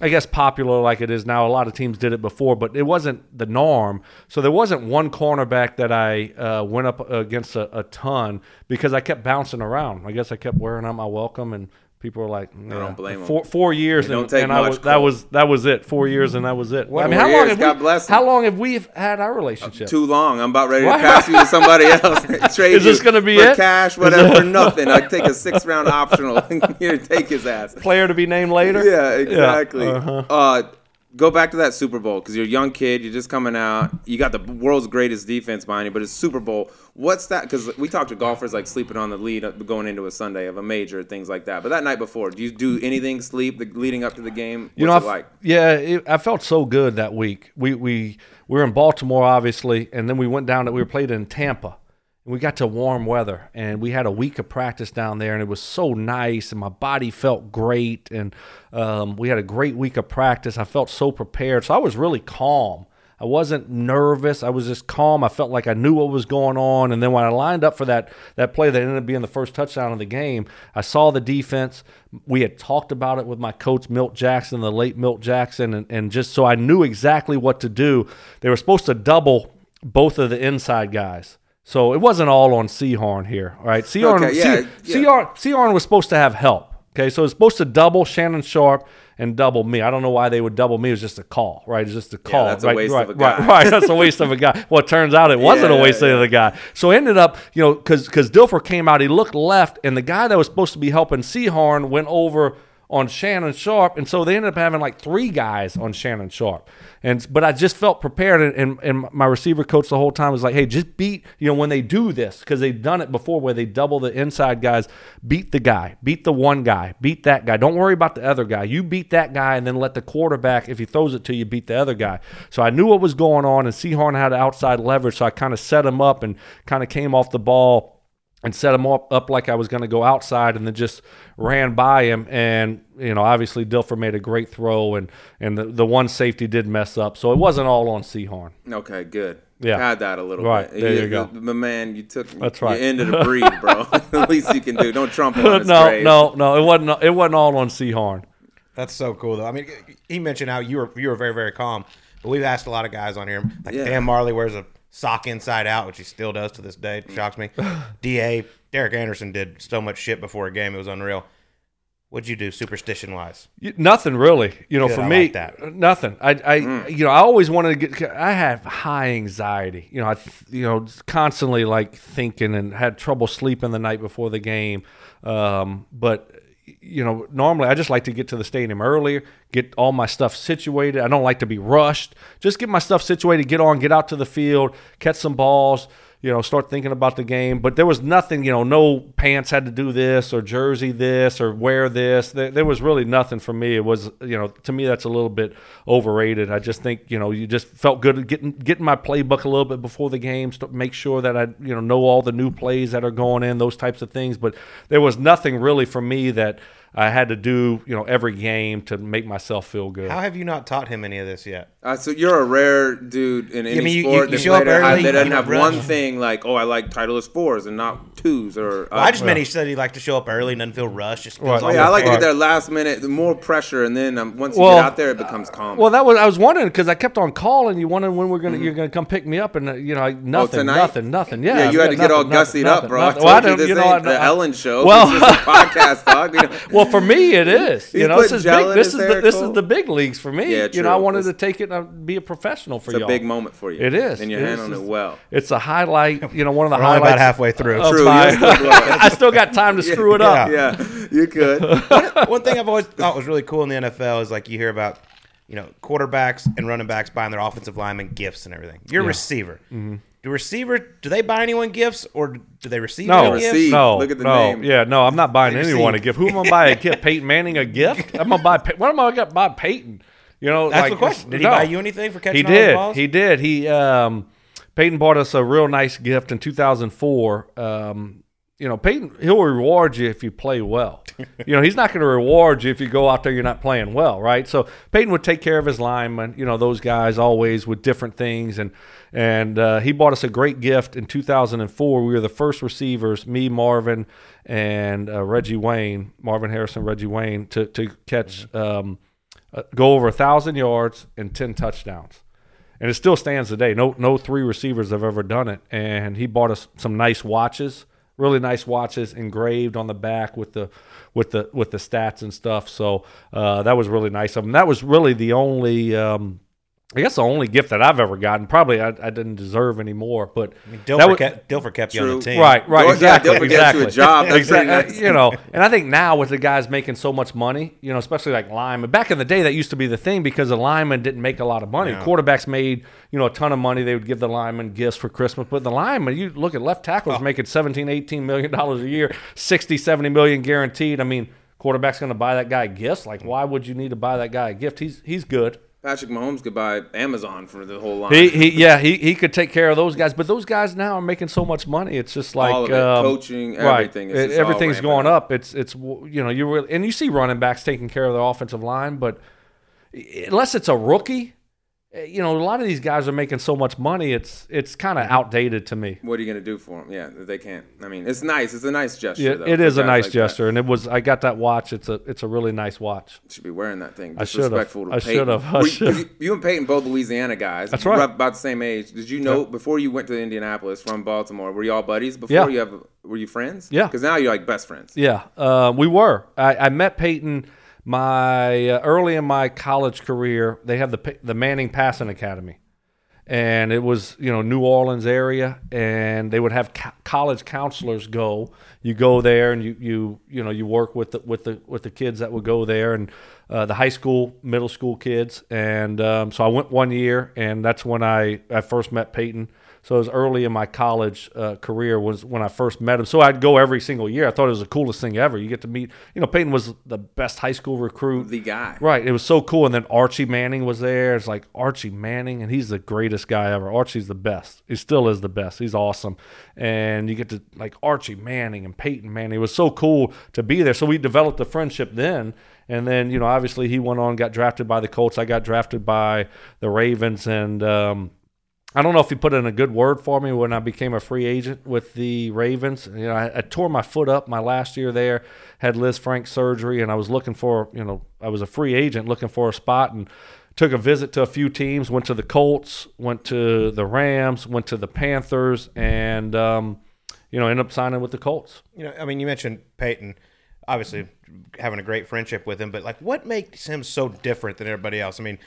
[SPEAKER 3] I guess popular like it is now. A lot of teams did it before, but it wasn't the norm. So there wasn't one cornerback that I uh, went up against a, a, ton because I kept bouncing around. I guess I kept wearing out my welcome, and people are like,
[SPEAKER 2] I don't blame
[SPEAKER 3] four, four years,
[SPEAKER 2] and,
[SPEAKER 3] and I was, that was that was it. Four years, and that was it. I mean, how
[SPEAKER 2] years,
[SPEAKER 3] long have
[SPEAKER 2] God
[SPEAKER 3] we, How long have we had our relationship?
[SPEAKER 2] Too long. I'm about ready to pass you to somebody <laughs> else. Trade
[SPEAKER 3] Is this going to be
[SPEAKER 2] for
[SPEAKER 3] it?
[SPEAKER 2] cash, <laughs> whatever, for nothing. I take a six round optional. <laughs> Here, take his ass.
[SPEAKER 3] Player to be named later.
[SPEAKER 2] Yeah, exactly.
[SPEAKER 3] uh-huh.
[SPEAKER 2] Uh, go back to that Super Bowl because you're a young kid. You're just coming out. You got the world's greatest defense behind you, but it's Super Bowl. What's that? Because we talk to golfers like sleeping on the lead going into a Sunday of a major, things like that. But that night before, do you do anything sleep the, leading up to the game? What's
[SPEAKER 3] you know,
[SPEAKER 2] it
[SPEAKER 3] I f-
[SPEAKER 2] like?
[SPEAKER 3] yeah, it, I felt so good that week. We we we were in Baltimore, obviously, and then we went down. To, we were played in Tampa. We got to warm weather, and we had a week of practice down there, and it was so nice, and my body felt great, and um, we had a great week of practice. I felt so prepared, so I was really calm. I wasn't nervous. I was just calm. I felt like I knew what was going on. And then when I lined up for that that play that ended up being the first touchdown of the game, I saw the defense. We had talked about it with my coach Milt Jackson, the late Milt Jackson, and, and just so I knew exactly what to do. They were supposed to double both of the inside guys. So it wasn't all on Sehorn here. All right. Sehorn,
[SPEAKER 2] Okay, yeah, yeah.
[SPEAKER 3] Sehorn, Sehorn was supposed to have help. Okay. So it's supposed to double Shannon Sharpe and double me. I don't know why they would double me. It was just a call, right? It's just a call.
[SPEAKER 2] that's a
[SPEAKER 3] right,
[SPEAKER 2] waste
[SPEAKER 3] right,
[SPEAKER 2] of a
[SPEAKER 3] right,
[SPEAKER 2] guy. <laughs>
[SPEAKER 3] Right, That's a waste of a guy. Well, it turns out it wasn't
[SPEAKER 2] Yeah,
[SPEAKER 3] a waste
[SPEAKER 2] yeah.
[SPEAKER 3] of the guy. So ended up, you know, because because Dilfer came out, he looked left, and the guy that was supposed to be helping Sehorn went over on Shannon Sharpe, and so they ended up having like three guys on Shannon Sharpe. And but I just felt prepared, and, and, and my receiver coach the whole time was like, "Hey, just beat you know when they do this because they've done it before where they double the inside guys, beat the guy, beat the one guy, beat that guy. Don't worry about the other guy. You beat that guy, and then let the quarterback, if he throws it to you, beat the other guy." So I knew what was going on, and Sehorn had outside leverage, so I kind of set him up and kind of came off the ball and set him up, up like I was going to go outside and then just ran by him. And, you know, obviously Dilfer made a great throw and, and the, the one safety did mess up. So it wasn't all on Sehorn.
[SPEAKER 2] Okay, good.
[SPEAKER 3] Yeah.
[SPEAKER 2] had that a little
[SPEAKER 3] Right,
[SPEAKER 2] bit.
[SPEAKER 3] there you go.
[SPEAKER 2] The, man, you took.
[SPEAKER 3] That's right.
[SPEAKER 2] You ended a <laughs> breed, bro. <laughs> At least you can do. Don't trample on his <laughs>
[SPEAKER 3] no,
[SPEAKER 2] grave.
[SPEAKER 3] no, no, it wasn't, it wasn't all on Sehorn.
[SPEAKER 1] That's so cool, though. I mean, he mentioned how you were you were very very calm, but we've asked a lot of guys on here. Like
[SPEAKER 2] Yeah.
[SPEAKER 1] Dan Marley wears a sock inside out, which he still does to this day. It shocks me. <laughs> Da Derek Anderson did so much shit before a game; it was unreal. What'd you do, superstition wise?
[SPEAKER 3] Nothing really, you know.
[SPEAKER 1] Good,
[SPEAKER 3] for
[SPEAKER 1] I
[SPEAKER 3] me,
[SPEAKER 1] like that.
[SPEAKER 3] nothing. I, I, you know, I always wanted to get. I have high anxiety. You know, I, you know, constantly like thinking and had trouble sleeping the night before the game. Um, but you know, normally I just like to get to the stadium earlier, get all my stuff situated. I don't like to be rushed. Just get my stuff situated, get on, get out to the field, catch some balls you know, start thinking about the game. But there was nothing, you know, no pants had to do this or jersey this or wear this. There, there was really nothing for me. It was, you know, to me that's a little bit overrated. I just think, you know, you just felt good getting getting my playbook a little bit before the game, st- make sure that I, you know, know all the new plays that are going in, those types of things. But there was nothing really for me that I had to do, you know, every game to make myself feel good.
[SPEAKER 1] How have you not taught him any of this yet?
[SPEAKER 2] Uh, so you're a rare dude in any
[SPEAKER 1] mean, you-
[SPEAKER 2] sport
[SPEAKER 1] you- you
[SPEAKER 2] that
[SPEAKER 1] show up
[SPEAKER 2] later-
[SPEAKER 1] early,
[SPEAKER 2] that doesn't have
[SPEAKER 1] rush.
[SPEAKER 2] one thing like, oh, I like Titleist fours and not twos or. Uh,
[SPEAKER 1] Well, I just meant he said he liked to show up early and doesn't feel rushed. Just
[SPEAKER 3] Right.
[SPEAKER 2] Oh yeah, I like to get there last minute, the more pressure, and then um, once you get out there, it becomes calm.
[SPEAKER 3] Well, that was I was wondering because I kept on calling you, wondering when we're gonna you're gonna come pick me up, and uh, you know like, nothing,
[SPEAKER 2] tonight?
[SPEAKER 3] nothing, nothing. Yeah,
[SPEAKER 2] yeah, you had to
[SPEAKER 3] got
[SPEAKER 2] get all
[SPEAKER 3] nothing,
[SPEAKER 2] gussied
[SPEAKER 3] nothing,
[SPEAKER 2] up, bro.
[SPEAKER 3] nothing.
[SPEAKER 2] I
[SPEAKER 3] Well,
[SPEAKER 2] told you
[SPEAKER 3] don't-
[SPEAKER 2] this
[SPEAKER 3] you know,
[SPEAKER 2] ain't the Ellen show.
[SPEAKER 3] Well-
[SPEAKER 2] this is a <laughs> podcast, dog. <laughs>
[SPEAKER 3] Well, for me, it is. You know, this is
[SPEAKER 2] gel
[SPEAKER 3] big.
[SPEAKER 2] in
[SPEAKER 3] This is the, this is the big leagues for me. You know, I wanted to take it and be a professional for
[SPEAKER 2] It's a
[SPEAKER 3] y'all.
[SPEAKER 2] big moment for you.
[SPEAKER 3] It is.
[SPEAKER 2] and you're
[SPEAKER 3] It is.
[SPEAKER 2] handling it well.
[SPEAKER 3] It's a highlight. You know, one of the
[SPEAKER 1] We're only
[SPEAKER 3] highlights.
[SPEAKER 1] about halfway through.
[SPEAKER 3] of
[SPEAKER 2] True,
[SPEAKER 3] my-
[SPEAKER 2] still <laughs> blow it.
[SPEAKER 3] I still got time to <laughs> screw it up.
[SPEAKER 2] Yeah, you could.
[SPEAKER 1] One thing I've always thought was really cool in the NFL is like you hear about, you know, quarterbacks and running backs buying their offensive linemen gifts and everything. You're a receiver. Mm-hmm. Do receiver? Do they buy anyone gifts or do they receive
[SPEAKER 3] No,
[SPEAKER 1] any gifts?
[SPEAKER 2] receive.
[SPEAKER 3] no,
[SPEAKER 2] Look at the
[SPEAKER 3] no,
[SPEAKER 2] name.
[SPEAKER 3] yeah, no. I'm not buying
[SPEAKER 1] They
[SPEAKER 3] anyone a gift. Who am I gonna buy a gift? Peyton Manning a gift? I'm gonna buy. Pey- What am I gonna buy Peyton? You know,
[SPEAKER 1] That's
[SPEAKER 3] like,
[SPEAKER 1] the question. Did he
[SPEAKER 3] no.
[SPEAKER 1] buy you anything for catching
[SPEAKER 3] He did.
[SPEAKER 1] balls?
[SPEAKER 3] He did. He um, Peyton bought us a real nice gift in 2004. Um, you know, Peyton, he'll reward you if you play well. <laughs> you know, he's not going to reward you if you go out there you're not playing well, right? So Peyton would take care of his linemen. You know, those guys always with different things, and and uh, he bought us a great gift in 2004. We were the first receivers, me, Marvin, and uh, Reggie Wayne, Marvin Harrison, Reggie Wayne, to to catch um, uh, go over a thousand yards and ten touchdowns and it still stands today. No, no three receivers have ever done it. And he bought us some nice watches, really nice watches engraved on the back with the with the with the stats and stuff. So uh, that was really nice of him. That was really the only. Um, I guess the only gift that I've ever gotten. Probably I, I didn't deserve any more, but
[SPEAKER 1] I mean,
[SPEAKER 3] that
[SPEAKER 1] Dilfer,
[SPEAKER 3] was-
[SPEAKER 1] kept, Dilfer kept you on the team.
[SPEAKER 3] Right, right,
[SPEAKER 2] Don't- yeah,
[SPEAKER 3] exactly,
[SPEAKER 2] don't forget
[SPEAKER 3] exactly.
[SPEAKER 2] to a job. That's
[SPEAKER 3] exactly.
[SPEAKER 2] nice.
[SPEAKER 3] You know, and I think now with the guys making so much money, you know, especially like linemen. Back in the day, that used to be the thing because the linemen didn't make a lot of money.
[SPEAKER 1] Yeah.
[SPEAKER 3] Quarterbacks made you know a ton of money. They would give the linemen gifts for Christmas, but the linemen, you look at left tackles oh. making 17, 18 million dollars a year, 60, 70 million guaranteed. I mean, quarterback's going to buy that guy gifts. Like, mm. why would you need to buy that guy a gift? He's he's good.
[SPEAKER 2] Patrick Mahomes could buy Amazon for the whole line.
[SPEAKER 3] He, he yeah he, he could take care of those guys, but those guys now are making so much money. It's just like
[SPEAKER 2] All of it.
[SPEAKER 3] um,
[SPEAKER 2] Coaching,
[SPEAKER 3] right.
[SPEAKER 2] everything.
[SPEAKER 3] It- everything's going
[SPEAKER 2] up.
[SPEAKER 3] up. It's it's you know you really and you see running backs taking care of their offensive line, but unless it's a rookie, you know a lot of these guys are making so much money. It's it's kind of outdated to me.
[SPEAKER 2] what are you going to do for them? Yeah, they can't. I mean, it's nice. It's a nice gesture.
[SPEAKER 3] Yeah,
[SPEAKER 2] though,
[SPEAKER 3] it is a nice
[SPEAKER 2] like that.
[SPEAKER 3] gesture, and it was. I got that watch. It's a it's a really nice watch.
[SPEAKER 2] Should be wearing that thing.
[SPEAKER 3] I.
[SPEAKER 2] Disrespectful to
[SPEAKER 3] I should've.
[SPEAKER 2] You- You, and Peyton both Louisiana guys.
[SPEAKER 3] That's right.
[SPEAKER 2] About the same age. Did you know before you went to Indianapolis from Baltimore? Were you all buddies before?
[SPEAKER 3] Yeah.
[SPEAKER 2] You have were you friends?
[SPEAKER 3] Yeah.
[SPEAKER 2] Because now you're like best friends.
[SPEAKER 3] Yeah, uh, we were. I, I met Peyton my uh, early in my college career. They have the the Manning Passing Academy, and it was you know New Orleans area, and they would have co- college counselors go. You go there, and you you you know you work with the with the with the kids that would go there, and uh, the high school, middle school kids, and um, so I went one year, and that's when I I first met Peyton. So it was early in my college uh, career was when I first met him. So I'd go every single year. I thought it was the coolest thing ever. You get to meet, you know, Peyton was the best high school recruit.
[SPEAKER 2] The guy.
[SPEAKER 3] Right. It was so cool. And then Archie Manning was there. It's like Archie Manning, and he's the greatest guy ever. Archie's the best. He still is the best. He's awesome. And you get to like Archie Manning and Peyton Manning. It was so cool to be there. So we developed a friendship then. And then, you know, obviously he went on, got drafted by the Colts. I got drafted by the Ravens. And, um, I don't know if he put in a good word for me when I became a free agent with the Ravens. You know, I, I tore my foot up my last year there, had Lisfranc surgery, and I was looking for, you know, I was a free agent looking for a spot and took a visit to a few teams, went to the Colts, went to the Rams, went to the Panthers, and, um, you know, ended up signing with the Colts.
[SPEAKER 1] You know, I mean, you mentioned Peyton, obviously having a great friendship with him, but like, what makes him so different than everybody else? I mean,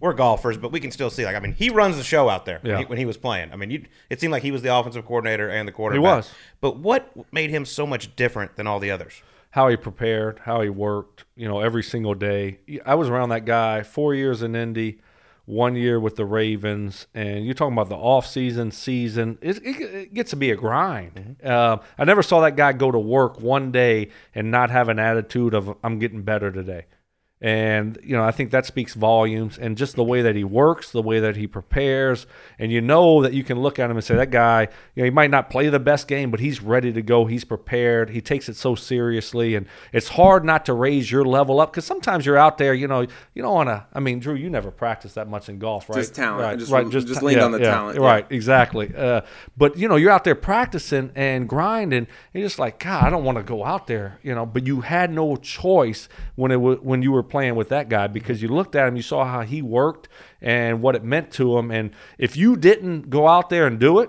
[SPEAKER 1] we're golfers, but we can still see. Like, I mean, he runs the show out there when,
[SPEAKER 3] Yeah.
[SPEAKER 1] he, when he was playing. I mean, you, it seemed like he was the offensive coordinator and the quarterback.
[SPEAKER 3] He was.
[SPEAKER 1] But what made him so much different than all the others?
[SPEAKER 3] how he prepared, how he worked, you know, every single day. I was around that guy four years in Indy, one year with the Ravens, and you're talking about the off season, season. It, it, it gets to be a grind. Uh, I never saw that guy go to work one day and not have an attitude of "I'm getting better today." And you know, I think that speaks volumes, and just the way that he works, the way that he prepares, and you know that you can look at him and say, "That guy, you know, he might not play the best game, but he's ready to go. He's prepared. He takes it so seriously, and it's hard not to raise your level up because sometimes you're out there, you know, you don't want to. I mean, Drew, you never practiced that much in golf, right?
[SPEAKER 2] Just talent.
[SPEAKER 3] right?
[SPEAKER 2] Just-
[SPEAKER 3] right?
[SPEAKER 2] just leaned
[SPEAKER 3] yeah,
[SPEAKER 2] on the
[SPEAKER 3] yeah,
[SPEAKER 2] talent, yeah.
[SPEAKER 3] right? Exactly. Uh, but you know, you're out there practicing and grinding. And you're just like, God, I don't want to go out there, you know. But you had no choice when it was when you were playing with that guy because you looked at him, you saw how he worked and what it meant to him. And if you didn't go out there and do it,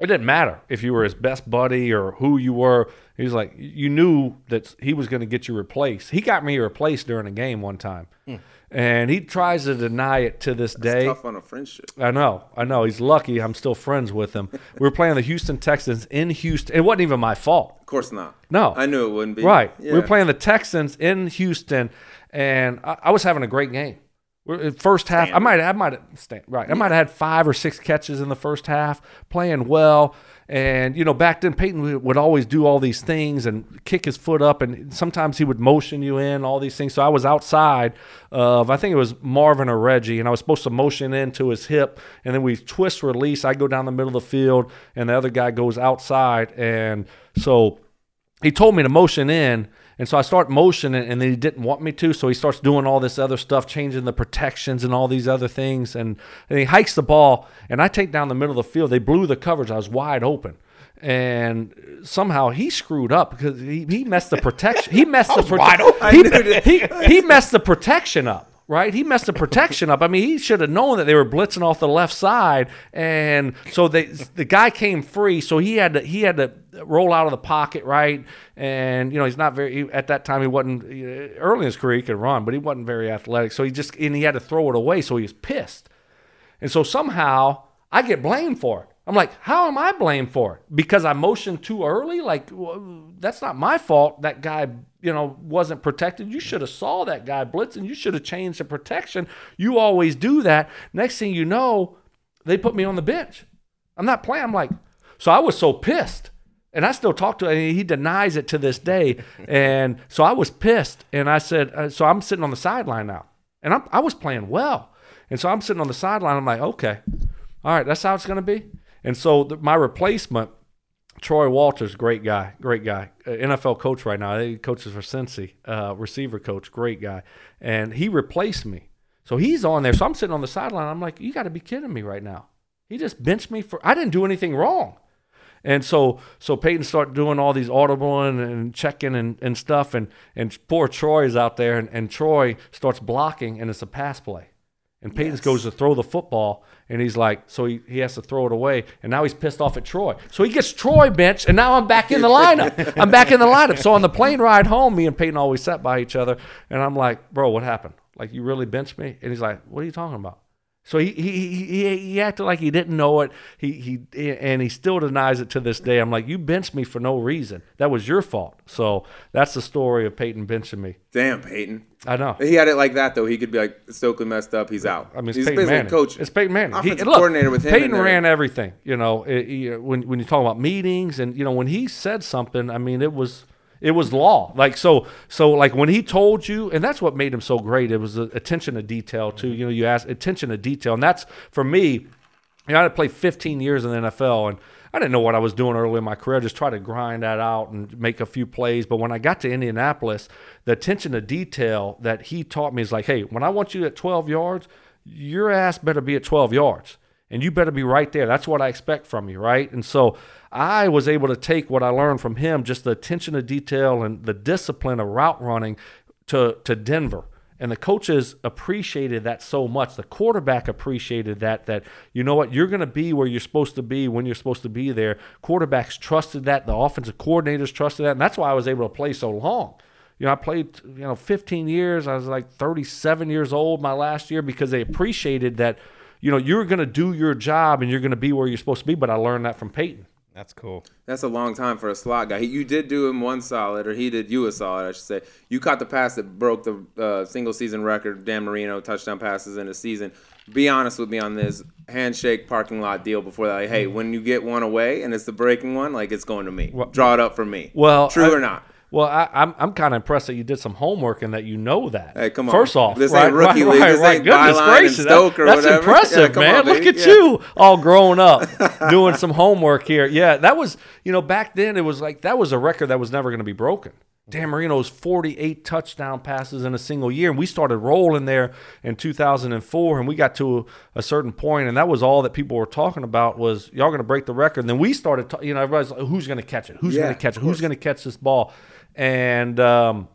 [SPEAKER 3] it didn't matter if you were his best buddy or who you were. He was like, you knew that he was going to get you replaced. He got me replaced during a game one time, hmm. and he tries to deny it to this day.
[SPEAKER 2] Tough on a friendship.
[SPEAKER 3] I know, I know. He's lucky. I'm still friends with him. we were playing the Houston Texans in Houston. It wasn't even my fault.
[SPEAKER 2] Of course not.
[SPEAKER 3] No.
[SPEAKER 2] I knew it wouldn't be.
[SPEAKER 3] Right.
[SPEAKER 2] Yeah.
[SPEAKER 3] We were playing the Texans in Houston, and I, I was having a great game. First half, I might, I might, stand, right, I might have had five or six catches in the first half, playing well. And you know, back then Peyton would- would always do all these things and kick his foot up, and sometimes he would motion you in, all these things. So I was outside of, I think it was Marvin or Reggie, and I was supposed to motion into his hip, and then we twist release. I go down the middle of the field, and the other guy goes outside, and so he told me to motion in and so i start motioning and then he didn't want me to so he starts doing all this other stuff changing the protections and all these other things and, and he hikes the ball and i take down the middle of the field. They blew the coverage. I was wide open. And somehow he screwed up because he, he messed the protection he messed <laughs> the protection he, he, he messed the protection up right? He messed the protection up. I mean, he should have known that they were blitzing off the left side, and so they the guy came free, so he had to he had to roll out of the pocket, right? And you know, he's not very he- at that time. He wasn't uh, early in his career he could run, but he wasn't very athletic. So he just and he had to throw it away, so he was pissed. And so somehow I get blamed for it. I'm like, how am I blamed for it? Because I motioned too early? Like, w- that's not my fault. That guy, you know, wasn't protected. You should have saw that guy blitzing. You should have changed the protection. You always do that. Next thing you know, they put me on the bench. I'm not playing. I'm like, so I was so pissed. And I still talk to him. and He denies it to this day. <laughs> And so I was pissed. And I said, uh, so I'm sitting on the sideline now. And I'm, I was playing well. And so I'm sitting on the sideline. I'm like, okay, all right, that's how it's going to be. And so the, my replacement, Troy Walters, great guy, great guy, uh, NFL coach right now. He coaches for Cincy, uh, receiver coach, great guy. And he replaced me. So he's on there. So I'm sitting on the sideline. I'm like, you got to be kidding me right now. He just benched me for, I didn't do anything wrong. And so so Peyton started doing all these audible and, and checking and, and stuff and and poor Troy is out there and, and Troy starts blocking and it's a pass play. And Peyton goes to throw the football and he's like, so he, he has to throw it away. And now he's pissed off at Troy. So he gets Troy benched and now I'm back in the lineup. I'm back in the lineup. So on the plane ride home, me and Peyton always sat by each other and I'm like, bro, what happened? Like you really benched me? And he's like, what are you talking about? So he, he he he acted like he didn't know it. He he and he still denies it to this day. I'm like, you benched me for no reason. That was your fault. So that's the story of Peyton benching me.
[SPEAKER 2] Damn, Peyton.
[SPEAKER 3] I know.
[SPEAKER 2] He had it like that though. He could be like Stokley messed up. He's out.
[SPEAKER 3] I mean, it's
[SPEAKER 2] he's
[SPEAKER 3] Peyton
[SPEAKER 2] basically
[SPEAKER 3] Manning.
[SPEAKER 2] coach.
[SPEAKER 3] It's Peyton Manning. He- look,
[SPEAKER 2] coordinator with him
[SPEAKER 3] Peyton ran everything. You know, it, when when you talk about meetings and you know when he said something, I mean, it was it was law. Like so so like when he told you, and that's what made him so great. It was the attention to detail too. Mm-hmm. You know, you ask attention to detail, and that's for me. You know, I had played 15 years in the NFL, and I didn't know what I was doing early in my career. I just tried to grind that out and make a few plays. But when I got to Indianapolis, the attention to detail that he taught me is like, hey, when I want you at 12 yards, your ass better be at 12 yards. And you better be right there. That's what I expect from you, right? And so I was able to take what I learned from him, just the attention to detail and the discipline of route running to, to Denver. And the coaches appreciated that so much. The quarterback appreciated that, that, you know what, you're going to be where you're supposed to be when you're supposed to be there. Quarterbacks trusted that. The offensive coordinators trusted that. And that's why I was able to play so long. You know, I played, you know, 15 years. I was like 37 years old my last year because they appreciated that, you know, you're going to do your job and you're going to be where you're supposed to be. But I learned that from Peyton.
[SPEAKER 1] That's cool.
[SPEAKER 2] That's a long time for a slot guy. He, you did do him one solid, or he did you a solid, I should say. You caught the pass that broke the uh, single season record, Dan Marino touchdown passes in a season. Be honest with me on this handshake parking lot deal before that. Like, hey, when you get one away and it's the breaking one, like it's going to me. Draw it up for me.
[SPEAKER 3] Well,
[SPEAKER 2] true
[SPEAKER 3] I-
[SPEAKER 2] or not?
[SPEAKER 3] Well, I, I'm I'm kind of impressed that you did some homework and that you know that.
[SPEAKER 2] Hey, come on.
[SPEAKER 3] First off,
[SPEAKER 2] This
[SPEAKER 3] right,
[SPEAKER 2] ain't rookie
[SPEAKER 3] right,
[SPEAKER 2] league.
[SPEAKER 3] right,
[SPEAKER 2] This
[SPEAKER 3] right.
[SPEAKER 2] ain't
[SPEAKER 3] Goodness gracious,
[SPEAKER 2] or
[SPEAKER 3] that's
[SPEAKER 2] whatever.
[SPEAKER 3] impressive,
[SPEAKER 2] Yeah,
[SPEAKER 3] man.
[SPEAKER 2] on,
[SPEAKER 3] Look at
[SPEAKER 2] Yeah.
[SPEAKER 3] you, all grown up, <laughs> doing some homework here. Yeah, that was you know back then it was like that was a record that was never going to be broken. Dan Marino's 48 touchdown passes in a single year, and we started rolling there in 2004, and we got to a, a certain point, and that was all that people were talking about was y'all going to break the record. And then we started, ta- you know, everybody's like, who's going to catch it? Who's
[SPEAKER 2] Yeah,
[SPEAKER 3] going to catch it? Who's going to catch this ball? And um,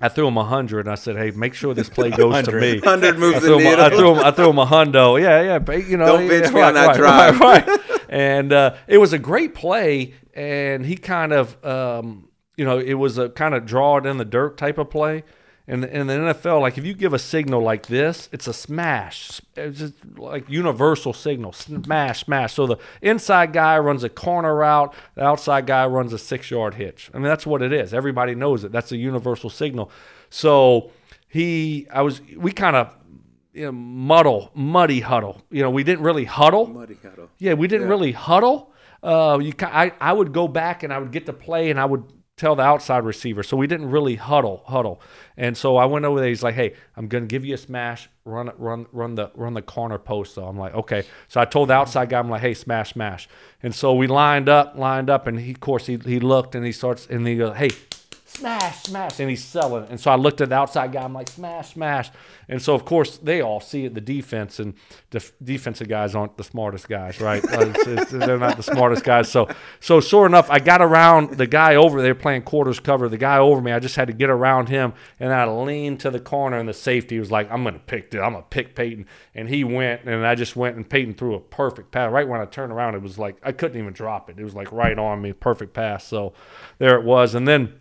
[SPEAKER 3] I threw him a hundred, and I said, "Hey, make sure this play <laughs> goes to me." <laughs>
[SPEAKER 2] 100 moves
[SPEAKER 3] I
[SPEAKER 2] the
[SPEAKER 3] threw, him, a- I threw him. I threw him a hundo. Yeah, yeah. But, you know,
[SPEAKER 2] Don't
[SPEAKER 3] yeah,
[SPEAKER 2] me on that <laughs> drive.
[SPEAKER 3] Right, right. And uh, it was a great play, and he kind of, um, you know, it was a kind of draw it in the dirt type of play. And in the NFL, like if you give a signal like this, it's a smash. It's just like universal signal, smash, smash. So the inside guy runs a corner route, the outside guy runs a six-yard hitch. I mean, that's what it is. Everybody knows it. That's a universal signal. So he, I was, we kind of you know, muddle, muddy huddle. You know, we didn't really huddle.
[SPEAKER 2] Muddy huddle.
[SPEAKER 3] Yeah, we didn't really huddle. Uh, you, I, I would go back and I would get to play and I would tell the outside receiver. So we didn't really huddle, huddle. And so I went over there. He's like, "Hey, I'm gonna give you a smash. Run, run, run the, run the corner post." So I'm like, "Okay." So I told the outside guy, "I'm like, hey, smash, smash." And so we lined up, lined up, and he, of course, he, he looked and he starts and he goes, "Hey, smash, smash, and he's selling. And so I looked at the outside guy. I'm like, smash, smash. And so of course they all see it. The defense and the defensive guys aren't the smartest guys, right? <laughs> It's- it's- they're not the smartest guys. So so sure enough, I got around the guy over there playing quarters cover. The guy over me, I just had to get around him, and I leaned to the corner, and the safety was like, I'm gonna pick this. I'm gonna pick Peyton, and he went, and I just went, and Peyton threw a perfect pass. Right when I turned around, it was like I couldn't even drop it. It was like right on me, perfect pass. So there it was, and then.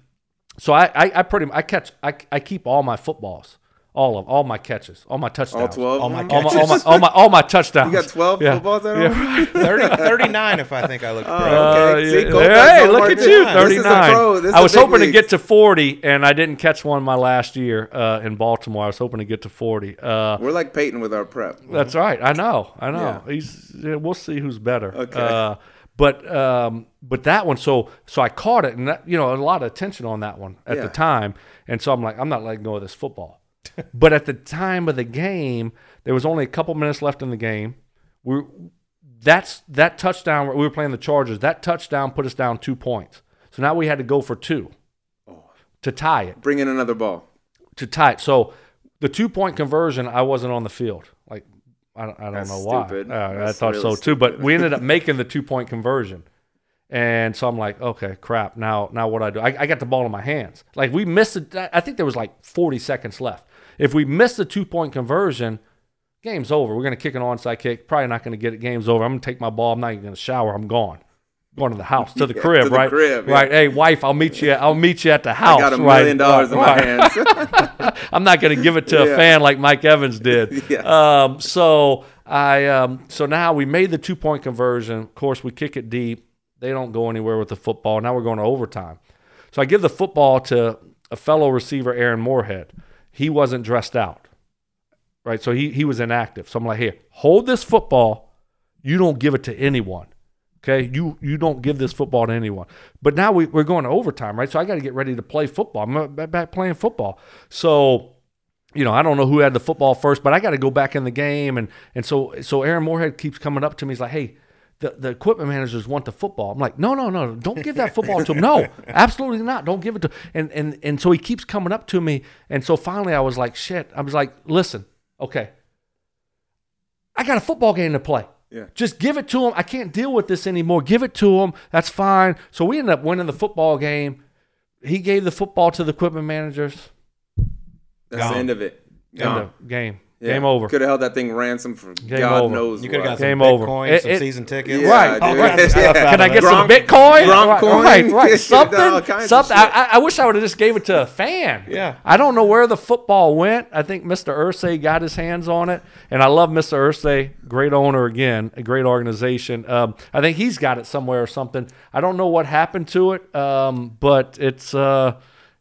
[SPEAKER 3] So I, I, I pretty I catch I, I keep all my footballs, all of all my catches, all my touchdowns,
[SPEAKER 2] 12
[SPEAKER 1] All my
[SPEAKER 2] of them?
[SPEAKER 3] all my, all my all my all my touchdowns.
[SPEAKER 2] You got 12
[SPEAKER 3] Yeah.
[SPEAKER 2] footballs at
[SPEAKER 3] Yeah. <laughs>
[SPEAKER 1] 30, 39, if I think I look. correct.
[SPEAKER 2] Oh, okay.
[SPEAKER 3] Uh,
[SPEAKER 2] See,
[SPEAKER 3] yeah. Hey, look at you,
[SPEAKER 2] This is a
[SPEAKER 3] 39.
[SPEAKER 2] pro. This is
[SPEAKER 3] I was
[SPEAKER 2] big
[SPEAKER 3] hoping to get to 40, and I didn't catch one my last year uh, in Baltimore. I was hoping to get to 40. Uh,
[SPEAKER 2] We're like Peyton with our prep.
[SPEAKER 3] that's right. I know. I know.
[SPEAKER 2] Yeah.
[SPEAKER 3] He's. yeah, we'll see who's better.
[SPEAKER 2] Okay.
[SPEAKER 3] But um, but that one. So so I caught it, and that, you know a lot of attention on that one at
[SPEAKER 2] Yeah.
[SPEAKER 3] the time, and so I'm like, I'm not letting go of this football. <laughs> but at the time of the game, there was only a couple minutes left in the game. We that's that touchdown. We were playing the Chargers. That touchdown put us down two points. So now we had to go for two to tie it
[SPEAKER 2] Bring in another ball.
[SPEAKER 3] to tie it. So the two point conversion, I wasn't on the field. I don't, I don't know why.
[SPEAKER 2] stupid.
[SPEAKER 3] Uh, I thought
[SPEAKER 2] really
[SPEAKER 3] so too. But we ended up <laughs> making the two point conversion, and so I'm like, okay, crap. Now now what do I do? I, I got the ball in my hands. Like we missed it. I think there was like 40 seconds left. If we miss the two point conversion. Game's over. We're gonna kick an onside kick. Probably not gonna get it. Game's over. I'm gonna take my ball. I'm not even gonna shower. I'm gone. Going to the house, to the <laughs>
[SPEAKER 2] Yeah,
[SPEAKER 3] crib,
[SPEAKER 2] to the
[SPEAKER 3] right?
[SPEAKER 2] crib, yeah.
[SPEAKER 3] Right. Hey, wife, I'll meet you. I'll meet you at the house.
[SPEAKER 2] I got a
[SPEAKER 3] right,
[SPEAKER 2] million dollars in my
[SPEAKER 3] right.
[SPEAKER 2] hands. <laughs> <laughs>
[SPEAKER 3] I'm not going to give it to a fan like Mike Evans did.
[SPEAKER 2] Yeah.
[SPEAKER 3] Um, so I um, so now we made the two point conversion. Of course, we kick it deep. They don't go anywhere with the football. Now we're going to overtime. So I give the football to a fellow receiver, Aaron Moorehead. He wasn't dressed out, right? So he he was inactive. So I'm like, here, hold this football. You don't give it to anyone. Okay, you you don't give this football to anyone. But now we, we're going to overtime, right? So I got to get ready to play football. I'm back- back playing football. So you know, I don't know who had the football first, but I got to go back in the game, and and so so Aaron Moorehead keeps coming up to me. He's like, "Hey, the, the equipment managers want the football." I'm like, "No, no, no, don't give that football to him. No, <laughs> absolutely not. Don't give it to." And and and so he keeps coming up to me, and so finally I was like, "Shit!" I was like, "Listen, okay, I got a football game to play."
[SPEAKER 2] Yeah.
[SPEAKER 3] Just give it to him. I can't deal with this anymore. Give it to him. That's fine. So we ended up winning the football game. He gave the football to the equipment managers.
[SPEAKER 2] That's
[SPEAKER 1] Gone.
[SPEAKER 2] the end of it.
[SPEAKER 3] End
[SPEAKER 2] Gone.
[SPEAKER 3] of game.
[SPEAKER 2] Yeah.
[SPEAKER 3] Game over.
[SPEAKER 2] Could have held that thing ransom for
[SPEAKER 3] Game
[SPEAKER 2] God
[SPEAKER 3] over.
[SPEAKER 2] knows
[SPEAKER 1] You could have got
[SPEAKER 2] what.
[SPEAKER 1] some
[SPEAKER 3] Game over.
[SPEAKER 1] Bitcoin,
[SPEAKER 3] It-
[SPEAKER 1] some
[SPEAKER 3] it-
[SPEAKER 1] season tickets.
[SPEAKER 2] Yeah,
[SPEAKER 3] Right.
[SPEAKER 2] dude.
[SPEAKER 1] All kinds of stuff
[SPEAKER 2] Yeah.
[SPEAKER 3] Can I get some Bitcoin?
[SPEAKER 2] Gronk coin?
[SPEAKER 3] right, <laughs>
[SPEAKER 2] All
[SPEAKER 3] right.
[SPEAKER 2] kinds
[SPEAKER 3] Something. Something. I, I wish I would have just gave it to a fan.
[SPEAKER 1] Yeah.
[SPEAKER 3] I don't know where the football went. I think Mr. Irsay got his hands on it, and I love Mr. Irsay. Great owner again, a great organization. Um, I think he's got it somewhere or something. I don't know what happened to it, um, but it's. Uh,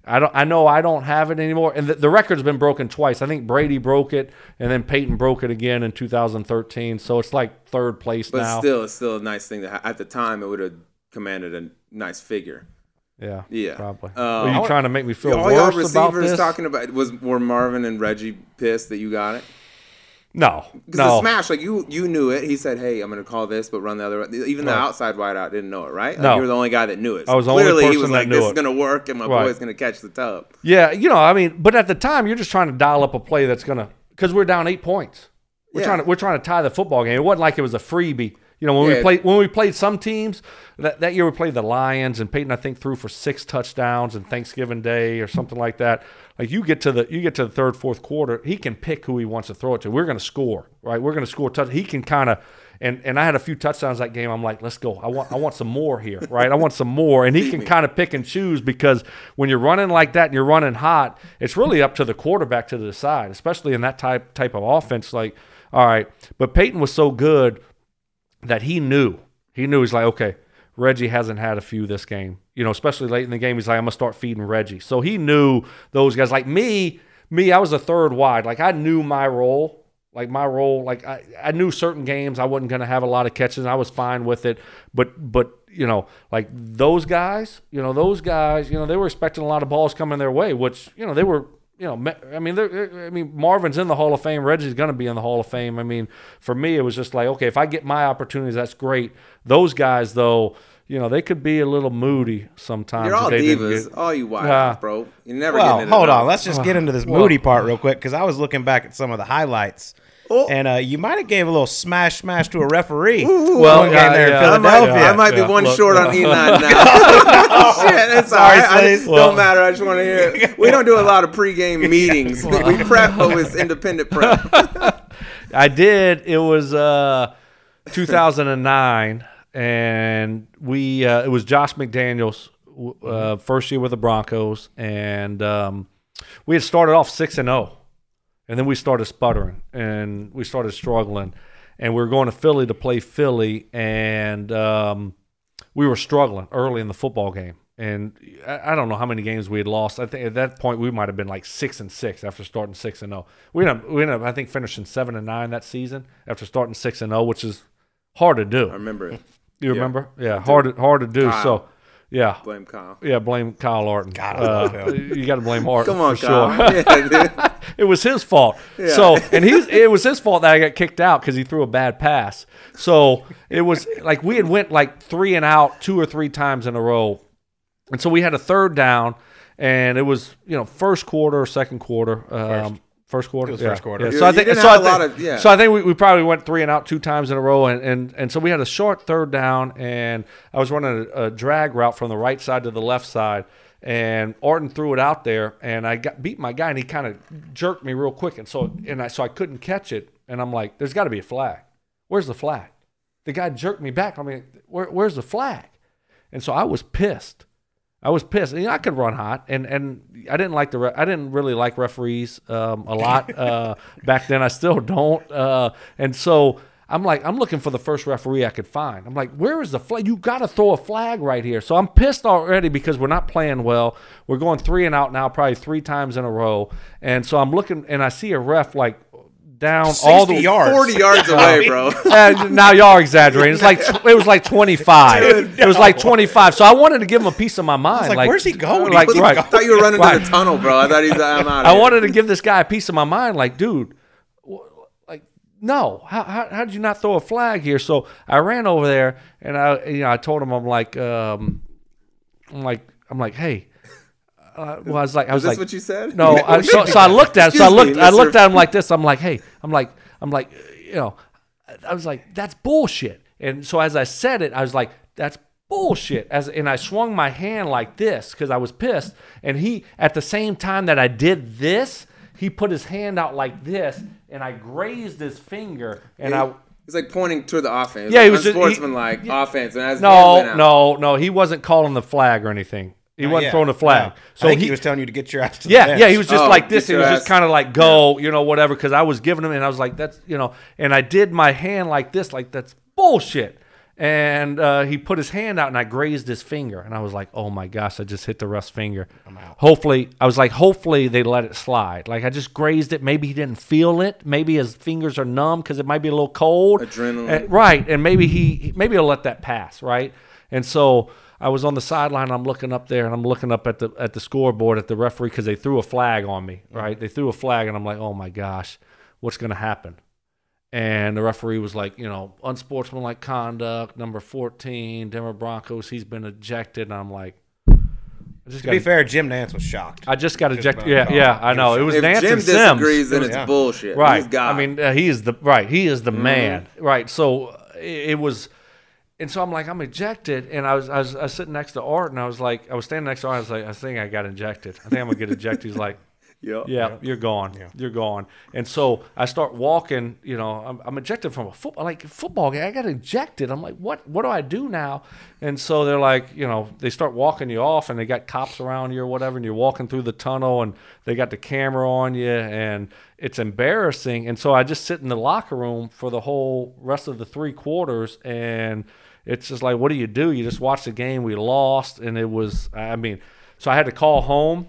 [SPEAKER 3] I don't. I know I don't have it anymore, and the, the record's been broken twice. I think Brady broke it, and then Peyton broke it again in 2013. So it's like third place
[SPEAKER 2] But
[SPEAKER 3] now.
[SPEAKER 2] still, it's still a nice thing. To ha- at the time, it would have commanded a nice figure.
[SPEAKER 3] Yeah.
[SPEAKER 2] Yeah.
[SPEAKER 3] Probably.
[SPEAKER 2] Uh,
[SPEAKER 3] Are you trying to make me feel
[SPEAKER 2] All y'all
[SPEAKER 3] worse about
[SPEAKER 2] receivers
[SPEAKER 3] this?
[SPEAKER 2] talking about was were Marvin and Reggie pissed that you got it?
[SPEAKER 3] No.
[SPEAKER 2] Because
[SPEAKER 3] No.
[SPEAKER 2] the smash, like you, you knew it. He said, "Hey, I'm going to call this, but run the other." Even the
[SPEAKER 3] Right.
[SPEAKER 2] outside wideout didn't know it, right? Like,
[SPEAKER 3] No.
[SPEAKER 2] you were the only guy that knew it.
[SPEAKER 3] I was the only
[SPEAKER 2] clearly he was like, "This
[SPEAKER 3] it.
[SPEAKER 2] is going to work, and my
[SPEAKER 3] Right.
[SPEAKER 2] boy's going to catch the tub."
[SPEAKER 3] Yeah, you know, I mean, but at the time, you're just trying to dial up a play that's gonna because we're down eight points. We're
[SPEAKER 2] Yeah.
[SPEAKER 3] trying to we're trying to tie the football game. It wasn't like it was a freebie. You know, when we
[SPEAKER 2] Yeah.
[SPEAKER 3] played when we played some teams that, that year we played the Lions and Peyton I think threw for six touchdowns and Thanksgiving Day or something like that. Like you get to the you get to the third fourth quarter, he can pick who he wants to throw it to. We're going to score, right? We're going to score touch. He can kind of and and I had a few touchdowns that game. I'm like, let's go. I want I want some more here, <laughs> right? I want some more, and he can kind of pick and choose because when you're running like that and you're running hot, it's really up to the quarterback to decide, especially in that type type of offense. Like, all right, but Peyton was so good that he knew. He knew he's like, okay, Reggie hasn't had a few this game. You know, especially late in the game, he's like, I'm gonna start feeding Reggie. So he knew those guys. Like me, me, I was a third wide. Like I knew my role. like my role, like I, I knew certain games I wasn't to have a lot of catches. I was fine with it, but but you know, like those guys, you know, those guys, you know, they were expecting a lot of balls coming their way, which you know they were. You know, I mean, I mean, Marvin's in the Hall of Fame. Reggie's going to be in the Hall of Fame. I mean, for me, it was just like, okay, if I get my opportunities, that's great. Those guys, though, you know, they could be a little moody sometimes.
[SPEAKER 2] You're all divas,
[SPEAKER 3] get-
[SPEAKER 2] all you wild,
[SPEAKER 3] Yeah.
[SPEAKER 2] bro. You never
[SPEAKER 1] Well,
[SPEAKER 2] get
[SPEAKER 1] hold on. Let's just get into this
[SPEAKER 3] Well-
[SPEAKER 1] moody part real quick because I was looking back at some of the highlights.
[SPEAKER 2] Oh.
[SPEAKER 1] And uh, you might have gave a little smash smash to a referee.
[SPEAKER 3] Well,
[SPEAKER 1] one game
[SPEAKER 3] yeah,
[SPEAKER 1] there in
[SPEAKER 3] yeah.
[SPEAKER 2] I might,
[SPEAKER 1] Philadelphia.
[SPEAKER 2] I might
[SPEAKER 3] Yeah.
[SPEAKER 2] be one
[SPEAKER 3] Look,
[SPEAKER 2] short on
[SPEAKER 3] uh,
[SPEAKER 2] E9 <laughs> now. <laughs> Shit, it's all
[SPEAKER 1] Sorry,
[SPEAKER 2] right. I,
[SPEAKER 3] Well-
[SPEAKER 2] don't matter. I just want to hear it. We don't do a lot of pregame <laughs> meetings. we prep, but it's independent prep.
[SPEAKER 3] I did. It was uh, 2009, and we uh, it was Josh McDaniels uh, first year with the Broncos, and um, we had started off six and zero, and then we started sputtering and we started struggling, and we were going to Philly to play Philly, and um, we were struggling early in the football game. And I I don't know how many games we had lost. I think at that point we might have been like six and six after starting six and zero. We ended up, we ended up I think finishing seven and nine that season after starting six and zero, which is hard to do.
[SPEAKER 2] I remember it.
[SPEAKER 3] You remember? Yeah, hard to, hard to do. So, yeah,
[SPEAKER 2] Blame Kyle.
[SPEAKER 3] yeah. Blame Kyle Orton.
[SPEAKER 1] God, I
[SPEAKER 3] Uh, <laughs> you got to blame Orton.
[SPEAKER 2] Come on,
[SPEAKER 3] for
[SPEAKER 2] Kyle.
[SPEAKER 3] Sure. <laughs>
[SPEAKER 2] Yeah, <laughs>
[SPEAKER 3] it was his fault. So, and he's it was his fault that I got kicked out because he threw a bad pass. So it was like we had went like three and out two or three times in a row, and so we had a third down, and it was you know first quarter or second quarter. Um, First quarter.
[SPEAKER 1] It was
[SPEAKER 3] yeah.
[SPEAKER 1] first quarter.
[SPEAKER 3] Yeah. So I think so. I think,
[SPEAKER 2] of- yeah.
[SPEAKER 3] so I think we, we probably went three and out two times in a row, and, and and so we had a short third down, and I was running a, a drag route from the right side to the left side, and Orton threw it out there, and I got beat my guy, and he kind of jerked me real quick, and so and I so I couldn't catch it, and I'm like, there's got to be a flag. Where's the flag? The guy jerked me back. I mean, where, where's the flag? And so I was pissed. I was pissed. You know, I could run hot, and and I didn't like the re- I didn't really like referees um, a lot <laughs> uh, back then. I still don't. Uh, and so I'm like, I'm looking for the first referee I could find. I'm like, where is the flag? You got to throw a flag right here. So I'm pissed already because we're not playing well. We're going three and out now, probably three times in a row. And so I'm looking, and I see a ref like down all the
[SPEAKER 1] yards.
[SPEAKER 2] 40 yards away, bro. <laughs>
[SPEAKER 3] uh, now y'all are exaggerating. It's like it was like 25. It was like 25. So I wanted to give him a piece of my mind.
[SPEAKER 1] like, where's he going?
[SPEAKER 3] Like,
[SPEAKER 1] He keeps
[SPEAKER 3] right.
[SPEAKER 2] I thought you were running
[SPEAKER 3] Right.
[SPEAKER 2] to the tunnel, bro. I thought he's I'm <laughs> out.
[SPEAKER 3] I wanted to give this guy a piece of my mind. Like, dude, like, no, how, how, how did you not throw a flag here? So I ran over there and I, you know, I told him, I'm like, um, I'm like, I'm like, hey. Uh, well, I was like, I was like,
[SPEAKER 2] what you said?
[SPEAKER 3] no, <laughs> I, so, so I looked at, so I
[SPEAKER 2] Excuse me,
[SPEAKER 3] looked, I looked at him like this. I'm like, hey, I'm like, I'm like, you know, I was like, that's bullshit. And so as I said it, I was like, that's bullshit. As and I swung my hand like this because I was pissed. And he, at the same time that I did this, he put his hand out like this, and I grazed his finger, and I.
[SPEAKER 2] He's like pointing to the offense.
[SPEAKER 3] Yeah,
[SPEAKER 2] like
[SPEAKER 3] he was
[SPEAKER 2] unsportsmanlike offense, and as
[SPEAKER 3] No, no, no. He wasn't calling the flag or anything. He wasn't
[SPEAKER 1] Yeah,
[SPEAKER 3] throwing a flag.
[SPEAKER 1] no.
[SPEAKER 3] So
[SPEAKER 1] I think he,
[SPEAKER 3] he
[SPEAKER 1] was telling you to get your ass to the
[SPEAKER 3] Yeah,
[SPEAKER 1] bench.
[SPEAKER 3] yeah, he was just
[SPEAKER 2] Oh,
[SPEAKER 3] like this. He
[SPEAKER 2] your
[SPEAKER 3] was just kind of like go, you know, whatever. Because I was giving him, and I was like, that's you know, and I did my hand like this, like that's bullshit. And uh, he put his hand out, and I grazed his finger, and I was like, oh my gosh, I just hit the ref's finger. I'm out. Hopefully, I was like, hopefully they let it slide. Like I just grazed it. Maybe he didn't feel it. Maybe his fingers are numb because it might be a little cold.
[SPEAKER 2] Adrenaline.
[SPEAKER 3] And- right, and maybe he maybe he'll let that pass, right? And so I was on the sideline. I'm looking up there, and I'm looking up at the at the scoreboard at the referee because they threw a flag on me, right? They threw a flag, and I'm like, oh my gosh, what's gonna happen? And the referee was like, you know, unsportsmanlike conduct, number 14, Denver Broncos. He's been ejected, and I'm like, I just
[SPEAKER 1] To be
[SPEAKER 3] got.
[SPEAKER 1] fair, Jim Nantz was shocked.
[SPEAKER 3] I just got ejected. Yeah,
[SPEAKER 1] the
[SPEAKER 3] yeah. I know. It was
[SPEAKER 2] If
[SPEAKER 3] Nantz
[SPEAKER 2] Jim
[SPEAKER 3] and Simms.
[SPEAKER 2] disagrees, then it's
[SPEAKER 1] yeah.
[SPEAKER 2] bullshit.
[SPEAKER 3] Right.
[SPEAKER 2] He's God.
[SPEAKER 3] I mean, uh, he is the right. He is the man. Right. So uh, it, it was, and so I'm like, I'm ejected, and I was, I was, I was sitting next to Art, and I was like, I was standing next to Art. And I was like, I think I got ejected. I think I'm gonna get ejected. He's like. <laughs>
[SPEAKER 2] Yep.
[SPEAKER 3] Yeah, you're gone. Yeah. You're gone. And so I start walking. You know, I'm, I'm ejected from a football like football game. I got ejected. I'm like, what? What do I do now? And so they're like, you know, they start walking you off, and they got cops around you or whatever, and you're walking through the tunnel, and they got the camera on you, and it's embarrassing. And so I just sit in the locker room for the whole rest of the three quarters, and it's just like, what do you do? You just watch the game. We lost, and it was, I mean, so I had to call home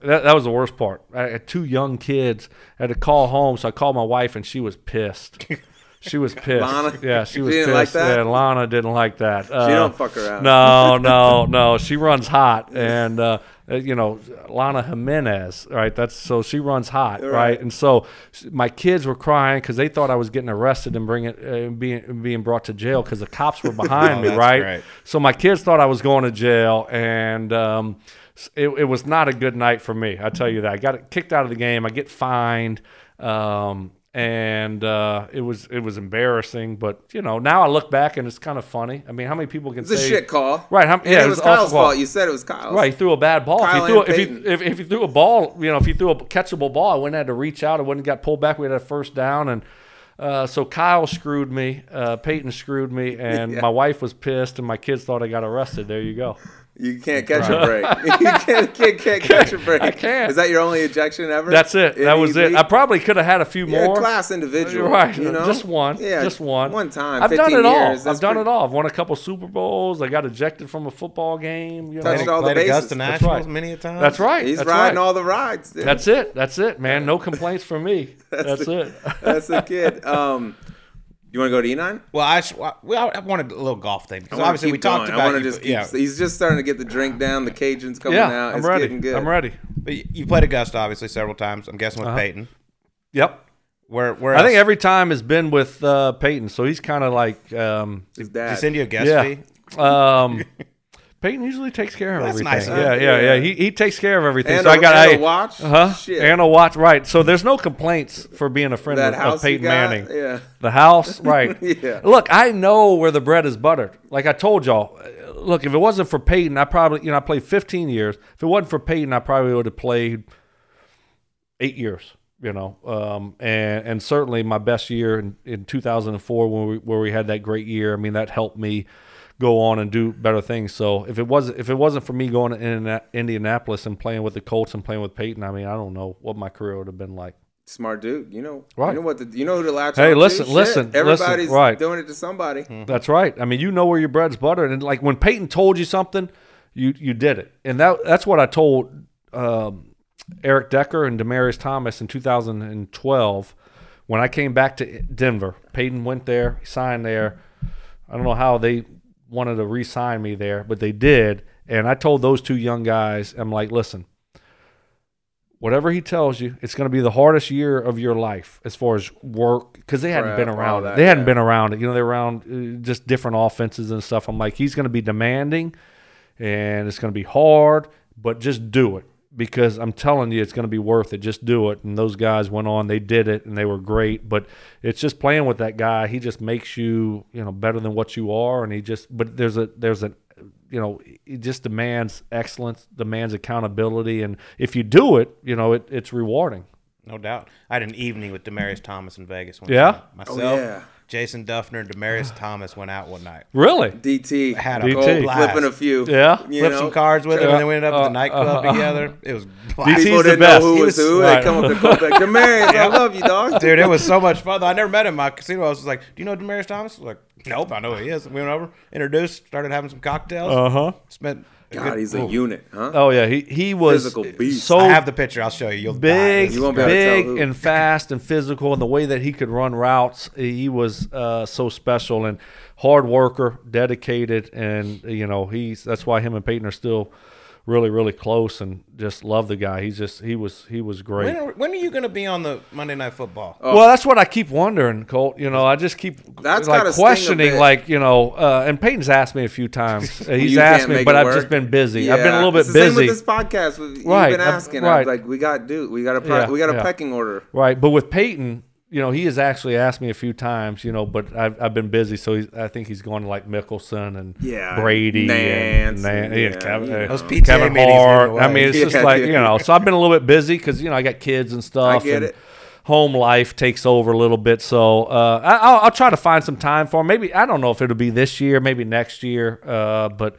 [SPEAKER 3] That, that was the worst part. I had two young kids. I had to call home, so I called my wife, and she was pissed. <laughs> She was pissed.
[SPEAKER 2] Lana?
[SPEAKER 3] Yeah, she was pissed.
[SPEAKER 2] like that?
[SPEAKER 3] Yeah, Lana didn't like that. Uh,
[SPEAKER 2] She don't fuck around.
[SPEAKER 3] No, no, no. She runs hot, <laughs> and uh, uh, you know Lana Jimenez, right? That's so she runs hot, right?
[SPEAKER 2] Right.
[SPEAKER 3] And so my kids were crying because they thought I was getting arrested and bringing uh, being being brought to jail because the cops were <laughs> behind
[SPEAKER 1] Oh,
[SPEAKER 3] me, right?
[SPEAKER 1] great.
[SPEAKER 3] So my kids thought I was going to jail, and um, it, it was not a good night for me. I tell you that. I got kicked out of the game. I get fined. Um, and uh, it was it was embarrassing, but you know now I look back and it's kind of funny. I mean, how many people can
[SPEAKER 2] It's a shit call.
[SPEAKER 3] Right, how- yeah,
[SPEAKER 2] it
[SPEAKER 3] it
[SPEAKER 2] was Kyle's fault. You said it was Kyle's.
[SPEAKER 3] Right, he threw a bad ball. If, he threw, if, he, if, if he threw a ball, you know, if he threw a catchable ball, I wouldn't have had to reach out. I wouldn't have got pulled back. We had a first down, and uh, so Kyle screwed me. Uh, Peyton screwed me, and <laughs>
[SPEAKER 2] Yeah.
[SPEAKER 3] my wife was pissed, and my kids thought I got arrested. There you go.
[SPEAKER 2] You can't catch a break. <laughs> you can't, can't, can't catch a break.
[SPEAKER 3] I can't.
[SPEAKER 2] Is that your only ejection ever?
[SPEAKER 3] That's it.
[SPEAKER 2] In
[SPEAKER 3] That was it. I probably could have had a few
[SPEAKER 2] You're a
[SPEAKER 3] more.
[SPEAKER 2] class individual.
[SPEAKER 3] Right,
[SPEAKER 2] You know?
[SPEAKER 3] just one,
[SPEAKER 2] Yeah,
[SPEAKER 3] just one,
[SPEAKER 2] One time.
[SPEAKER 3] I've done it all.
[SPEAKER 2] years.
[SPEAKER 3] I've done
[SPEAKER 2] pretty-
[SPEAKER 3] it all. I've won a couple Super Bowls. I got ejected from a football game. You know.
[SPEAKER 2] All the bases.
[SPEAKER 1] Augusta
[SPEAKER 3] That's
[SPEAKER 1] Nationals
[SPEAKER 3] right.
[SPEAKER 1] many a time.
[SPEAKER 3] That's right.
[SPEAKER 2] He's
[SPEAKER 3] That's
[SPEAKER 2] riding
[SPEAKER 3] right.
[SPEAKER 2] all the rides. Dude.
[SPEAKER 3] That's it. That's it, man. No complaints from me. <laughs> That's, it. <laughs>
[SPEAKER 2] That's the kid. Um, you want to go to E9?
[SPEAKER 1] Well, I, well, I wanted a little golf thing because obviously we
[SPEAKER 2] keep
[SPEAKER 1] talked
[SPEAKER 2] going.
[SPEAKER 1] about
[SPEAKER 2] I want to just keep.
[SPEAKER 1] yeah.
[SPEAKER 2] He's just starting to get the drink down. The Cajuns coming
[SPEAKER 3] yeah,
[SPEAKER 2] out.
[SPEAKER 3] I'm
[SPEAKER 2] It's
[SPEAKER 3] ready.
[SPEAKER 2] getting good.
[SPEAKER 3] I'm ready.
[SPEAKER 1] But you- you played Augusta obviously several times. I'm guessing with
[SPEAKER 3] Uh-huh.
[SPEAKER 1] Peyton.
[SPEAKER 3] Yep.
[SPEAKER 1] Where where
[SPEAKER 3] I think every time has been with uh, Peyton, so he's kind of like, um,
[SPEAKER 2] His
[SPEAKER 1] Did he
[SPEAKER 2] dad.
[SPEAKER 1] send you a guest
[SPEAKER 3] yeah.
[SPEAKER 1] fee?
[SPEAKER 3] Um, <laughs> Peyton usually takes care of
[SPEAKER 1] That's
[SPEAKER 3] everything.
[SPEAKER 1] nice, huh?
[SPEAKER 3] yeah, yeah, yeah,
[SPEAKER 2] Yeah.
[SPEAKER 3] He, he takes care of everything.
[SPEAKER 2] And
[SPEAKER 3] so
[SPEAKER 2] a-
[SPEAKER 3] I got
[SPEAKER 2] and a
[SPEAKER 3] hey,
[SPEAKER 2] watch?
[SPEAKER 3] huh? And a watch, right? So there's no complaints for being a friend of,
[SPEAKER 2] house
[SPEAKER 3] of Peyton? Manning.
[SPEAKER 2] Yeah.
[SPEAKER 3] The house, <laughs> right?
[SPEAKER 2] Yeah.
[SPEAKER 3] Look, I know where the bread is buttered. Like I told y'all, uh, look, if it wasn't for Peyton, I probably, you know, I played 15 years. If it wasn't for Peyton, I probably would have played eight years. You know, um, and and certainly my best year in, in 2004 when we where we had that great year. I mean, that helped me go on and do better things. So if it wasn't if it wasn't for me going to Indianapolis and playing with the Colts and playing with Peyton, I mean, I don't know what my career would have been like.
[SPEAKER 2] Smart dude. You know.
[SPEAKER 3] Right.
[SPEAKER 2] You know what? The, you know who to latch
[SPEAKER 3] Hey, listen, listen, listen,
[SPEAKER 2] Everybody's
[SPEAKER 3] right.
[SPEAKER 2] doing it to somebody.
[SPEAKER 3] That's right. I mean, you know where your bread's buttered, and like when Peyton told you something, you you did it, and that that's what I told um, Eric Decker and Demaryius Thomas in 2012 when I came back to Denver. Peyton went there, signed there. I don't know how they wanted to re-sign me there, but they did, and I told those two young guys, I'm like, listen. Whatever he tells you, it's going to be the hardest year of your life as far as work because they hadn't been around it. They hadn't
[SPEAKER 2] yeah.
[SPEAKER 3] been around it. You know, they're around uh, just different offenses and stuff. I'm like, he's going to be demanding, and it's going to be hard, but just do it because I'm telling you, it's going to be worth it. Just do it. And those guys went on, they did it, and they were great. But it's just playing with that guy. He just makes you, you know, better than what you are, and he just. But there's a there's a you know, it just demands excellence, demands accountability, and if you do it, you know, it, it's rewarding.
[SPEAKER 1] No doubt. I had an evening with Demaryius Thomas in Vegas. One
[SPEAKER 3] Yeah?
[SPEAKER 1] time. Myself,
[SPEAKER 2] Oh, yeah.
[SPEAKER 1] Jason Dufner, and Demaryius <sighs> Thomas went out one night.
[SPEAKER 3] Really?
[SPEAKER 2] DT.
[SPEAKER 1] Had a
[SPEAKER 3] DT.
[SPEAKER 1] gold blast.
[SPEAKER 2] Flipping a few.
[SPEAKER 3] Yeah.
[SPEAKER 2] You
[SPEAKER 1] Flipped
[SPEAKER 2] know?
[SPEAKER 1] some cards with him, and then we ended up at
[SPEAKER 3] Uh,
[SPEAKER 1] the nightclub
[SPEAKER 3] uh, uh,
[SPEAKER 1] together. It was
[SPEAKER 3] DT <laughs>
[SPEAKER 1] blast.
[SPEAKER 2] People
[SPEAKER 3] the
[SPEAKER 2] didn't
[SPEAKER 3] best.
[SPEAKER 2] know who
[SPEAKER 1] He
[SPEAKER 2] was,
[SPEAKER 1] was-
[SPEAKER 2] who.
[SPEAKER 3] right.
[SPEAKER 2] They come up to Colbeck. Demaryius, I <laughs> love you, dog.
[SPEAKER 1] Dude, it was so much fun. Though I never met him. My casino, I was like, "Do you know Demaryius Thomas?" I was like, "Nope, I know who he is." We went over, introduced, started having some cocktails.
[SPEAKER 3] Uh huh.
[SPEAKER 1] Spent. A
[SPEAKER 2] God,
[SPEAKER 1] good-
[SPEAKER 2] he's a unit, huh?
[SPEAKER 3] Oh yeah, he he was
[SPEAKER 2] Physical beast.
[SPEAKER 3] so
[SPEAKER 1] I have the picture. I'll show you. You'll
[SPEAKER 3] big,
[SPEAKER 2] You won't be able to tell
[SPEAKER 3] big and fast and physical, and the way that he could run routes, he was uh, so special and hard worker, dedicated, and you know he's that's why him and Peyton are still really, really close, and just love the guy. He's just he was he was great.
[SPEAKER 1] When are, when are you going to be on the Monday Night Football?
[SPEAKER 3] Well, that's what I keep wondering, Colt. You know, I just keep
[SPEAKER 2] That's
[SPEAKER 3] like
[SPEAKER 2] gotta sting a
[SPEAKER 3] questioning, like you know, uh, and Peyton's asked me a few times. <laughs> He's asked me, but I've
[SPEAKER 2] work.
[SPEAKER 3] just been busy. I've been a little bit
[SPEAKER 2] it's the Same
[SPEAKER 3] busy.
[SPEAKER 2] with this podcast. You've
[SPEAKER 3] Right,
[SPEAKER 2] been
[SPEAKER 3] I'm-
[SPEAKER 2] asking.
[SPEAKER 3] right.
[SPEAKER 2] I'm like, we got do. We got a pro-
[SPEAKER 3] Yeah,
[SPEAKER 2] we got a
[SPEAKER 3] yeah.
[SPEAKER 2] pecking order.
[SPEAKER 3] Right, but with Peyton, you know, he has actually asked me a few times, you know, but I've, I've been busy, so he's, I think he's going to like Mickelson and
[SPEAKER 2] Yeah,
[SPEAKER 3] Brady
[SPEAKER 2] Nantz,
[SPEAKER 3] and, Nan-
[SPEAKER 2] yeah,
[SPEAKER 3] yeah, Kevin, uh.
[SPEAKER 1] Those PTA
[SPEAKER 3] Kevin Hart. I mean, it's <laughs> just like
[SPEAKER 2] yeah.
[SPEAKER 3] you know. So I've been a little bit busy because you know I got kids and stuff.
[SPEAKER 2] I get
[SPEAKER 3] and
[SPEAKER 2] it.
[SPEAKER 3] Home life takes over a little bit, so uh, I, I'll, I'll try to find some time for him. Maybe I don't know if it'll be this year, maybe next year, uh, but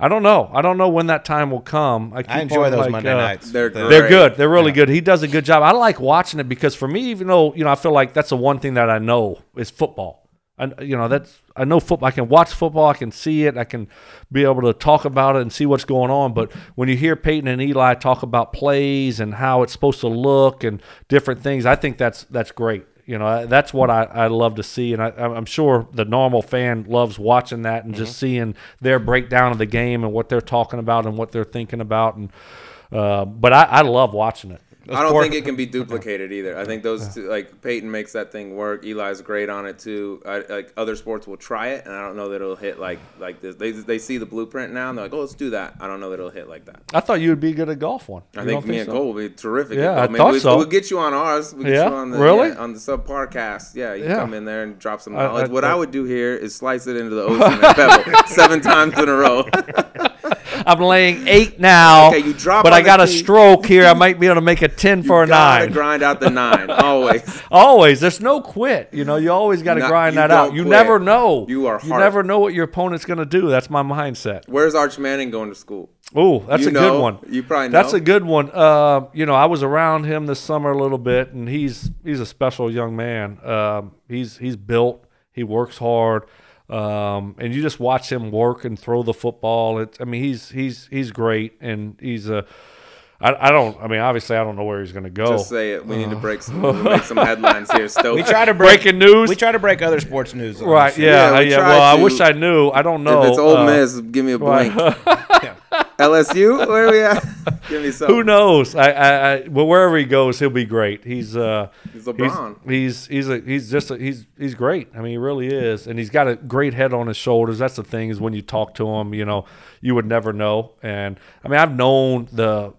[SPEAKER 3] I don't know. I don't know when that time will come. I, keep
[SPEAKER 1] I enjoy
[SPEAKER 3] on,
[SPEAKER 1] those
[SPEAKER 3] like,
[SPEAKER 1] Monday
[SPEAKER 3] uh,
[SPEAKER 1] nights.
[SPEAKER 2] they're
[SPEAKER 1] The-
[SPEAKER 3] they're good. They're really good. He does a good job. I like watching it because for me, even though you know, I feel like that's the one thing that I know is football. I, you know, that's I know football. I can watch football. I can see it. I can be able to talk about it and see what's going on. But when you hear Peyton and Eli talk about plays and how it's supposed to look and different things, I think that's that's great. You know, that's what I, I love to see, and I, I'm sure the normal fan loves watching that and just seeing their breakdown of the game and what they're talking about and what they're thinking about. And uh, but I, I love watching it.
[SPEAKER 2] I don't think it can be <laughs> duplicated either. I think those two, like Peyton makes that thing work. Eli's great on it too. I, like other sports will try it, and I don't know that it'll hit like like this. They, they see the blueprint now, and they're like, oh, let's do that. I don't know that it'll hit like that.
[SPEAKER 3] I thought you would be good at golf one.
[SPEAKER 2] I
[SPEAKER 3] You
[SPEAKER 2] think me and
[SPEAKER 3] so?
[SPEAKER 2] Cole will be terrific.
[SPEAKER 3] Yeah, I thought
[SPEAKER 2] we'll,
[SPEAKER 3] so.
[SPEAKER 2] We'll get you on ours. We'll get
[SPEAKER 3] Yeah?
[SPEAKER 2] you on the,
[SPEAKER 3] Really?
[SPEAKER 2] yeah, on the subpar cast. Yeah, you
[SPEAKER 3] Yeah.
[SPEAKER 2] come in there and drop some knowledge.
[SPEAKER 3] I-
[SPEAKER 2] what
[SPEAKER 3] I-
[SPEAKER 2] I would do here is slice it into the ocean and pebble <laughs> seven times in a row. <laughs> <laughs>
[SPEAKER 3] I'm laying eight now.
[SPEAKER 2] Okay, you drop
[SPEAKER 3] but I got a stroke here. I <laughs> might be able to make a ten for a
[SPEAKER 2] gotta
[SPEAKER 3] nine.
[SPEAKER 2] grind out the <laughs> nine always.
[SPEAKER 3] Always, there's no quit. You know, you always got to grind that out. You
[SPEAKER 2] quit.
[SPEAKER 3] never know.
[SPEAKER 2] You are
[SPEAKER 3] You
[SPEAKER 2] hard.
[SPEAKER 3] never know what your opponent's going to do. That's my mindset.
[SPEAKER 2] Where's Arch Manning going to school?
[SPEAKER 3] Oh, that's
[SPEAKER 2] You
[SPEAKER 3] a
[SPEAKER 2] know,
[SPEAKER 3] good one.
[SPEAKER 2] you probably know.
[SPEAKER 3] That's a good one. Uh, you know, I was around him this summer a little bit, and he's he's a special young man. Um, he's he's built. He works hard, um, and you just watch him work and throw the football. It's, I mean, he's he's he's great, and he's a. I, I don't. I mean, obviously, I don't know where he's going to go.
[SPEAKER 2] Just say it. We need to break some <laughs> make some headlines here. <laughs> Stoke.
[SPEAKER 1] We try to break
[SPEAKER 3] Breaking news.
[SPEAKER 1] We try to break other sports news. on
[SPEAKER 3] right? Yeah.
[SPEAKER 2] Yeah, we
[SPEAKER 3] Yeah.
[SPEAKER 2] try
[SPEAKER 3] well, I wish I knew. I don't know.
[SPEAKER 2] If it's Ole
[SPEAKER 3] Uh,
[SPEAKER 2] Miss, give me a
[SPEAKER 3] right.
[SPEAKER 2] blink. <laughs> LSU, where are we at? <laughs> give me some.
[SPEAKER 3] Who knows? I, I, I, well, wherever he goes, he'll be great. He's, uh,
[SPEAKER 2] He's LeBron.
[SPEAKER 3] He's, he's, he's, a, he's just, a, he's, he's great. I mean, he really is, and he's got a great head on his shoulders. That's the thing is when you talk to him, you know, you would never know. And I mean, I've known the,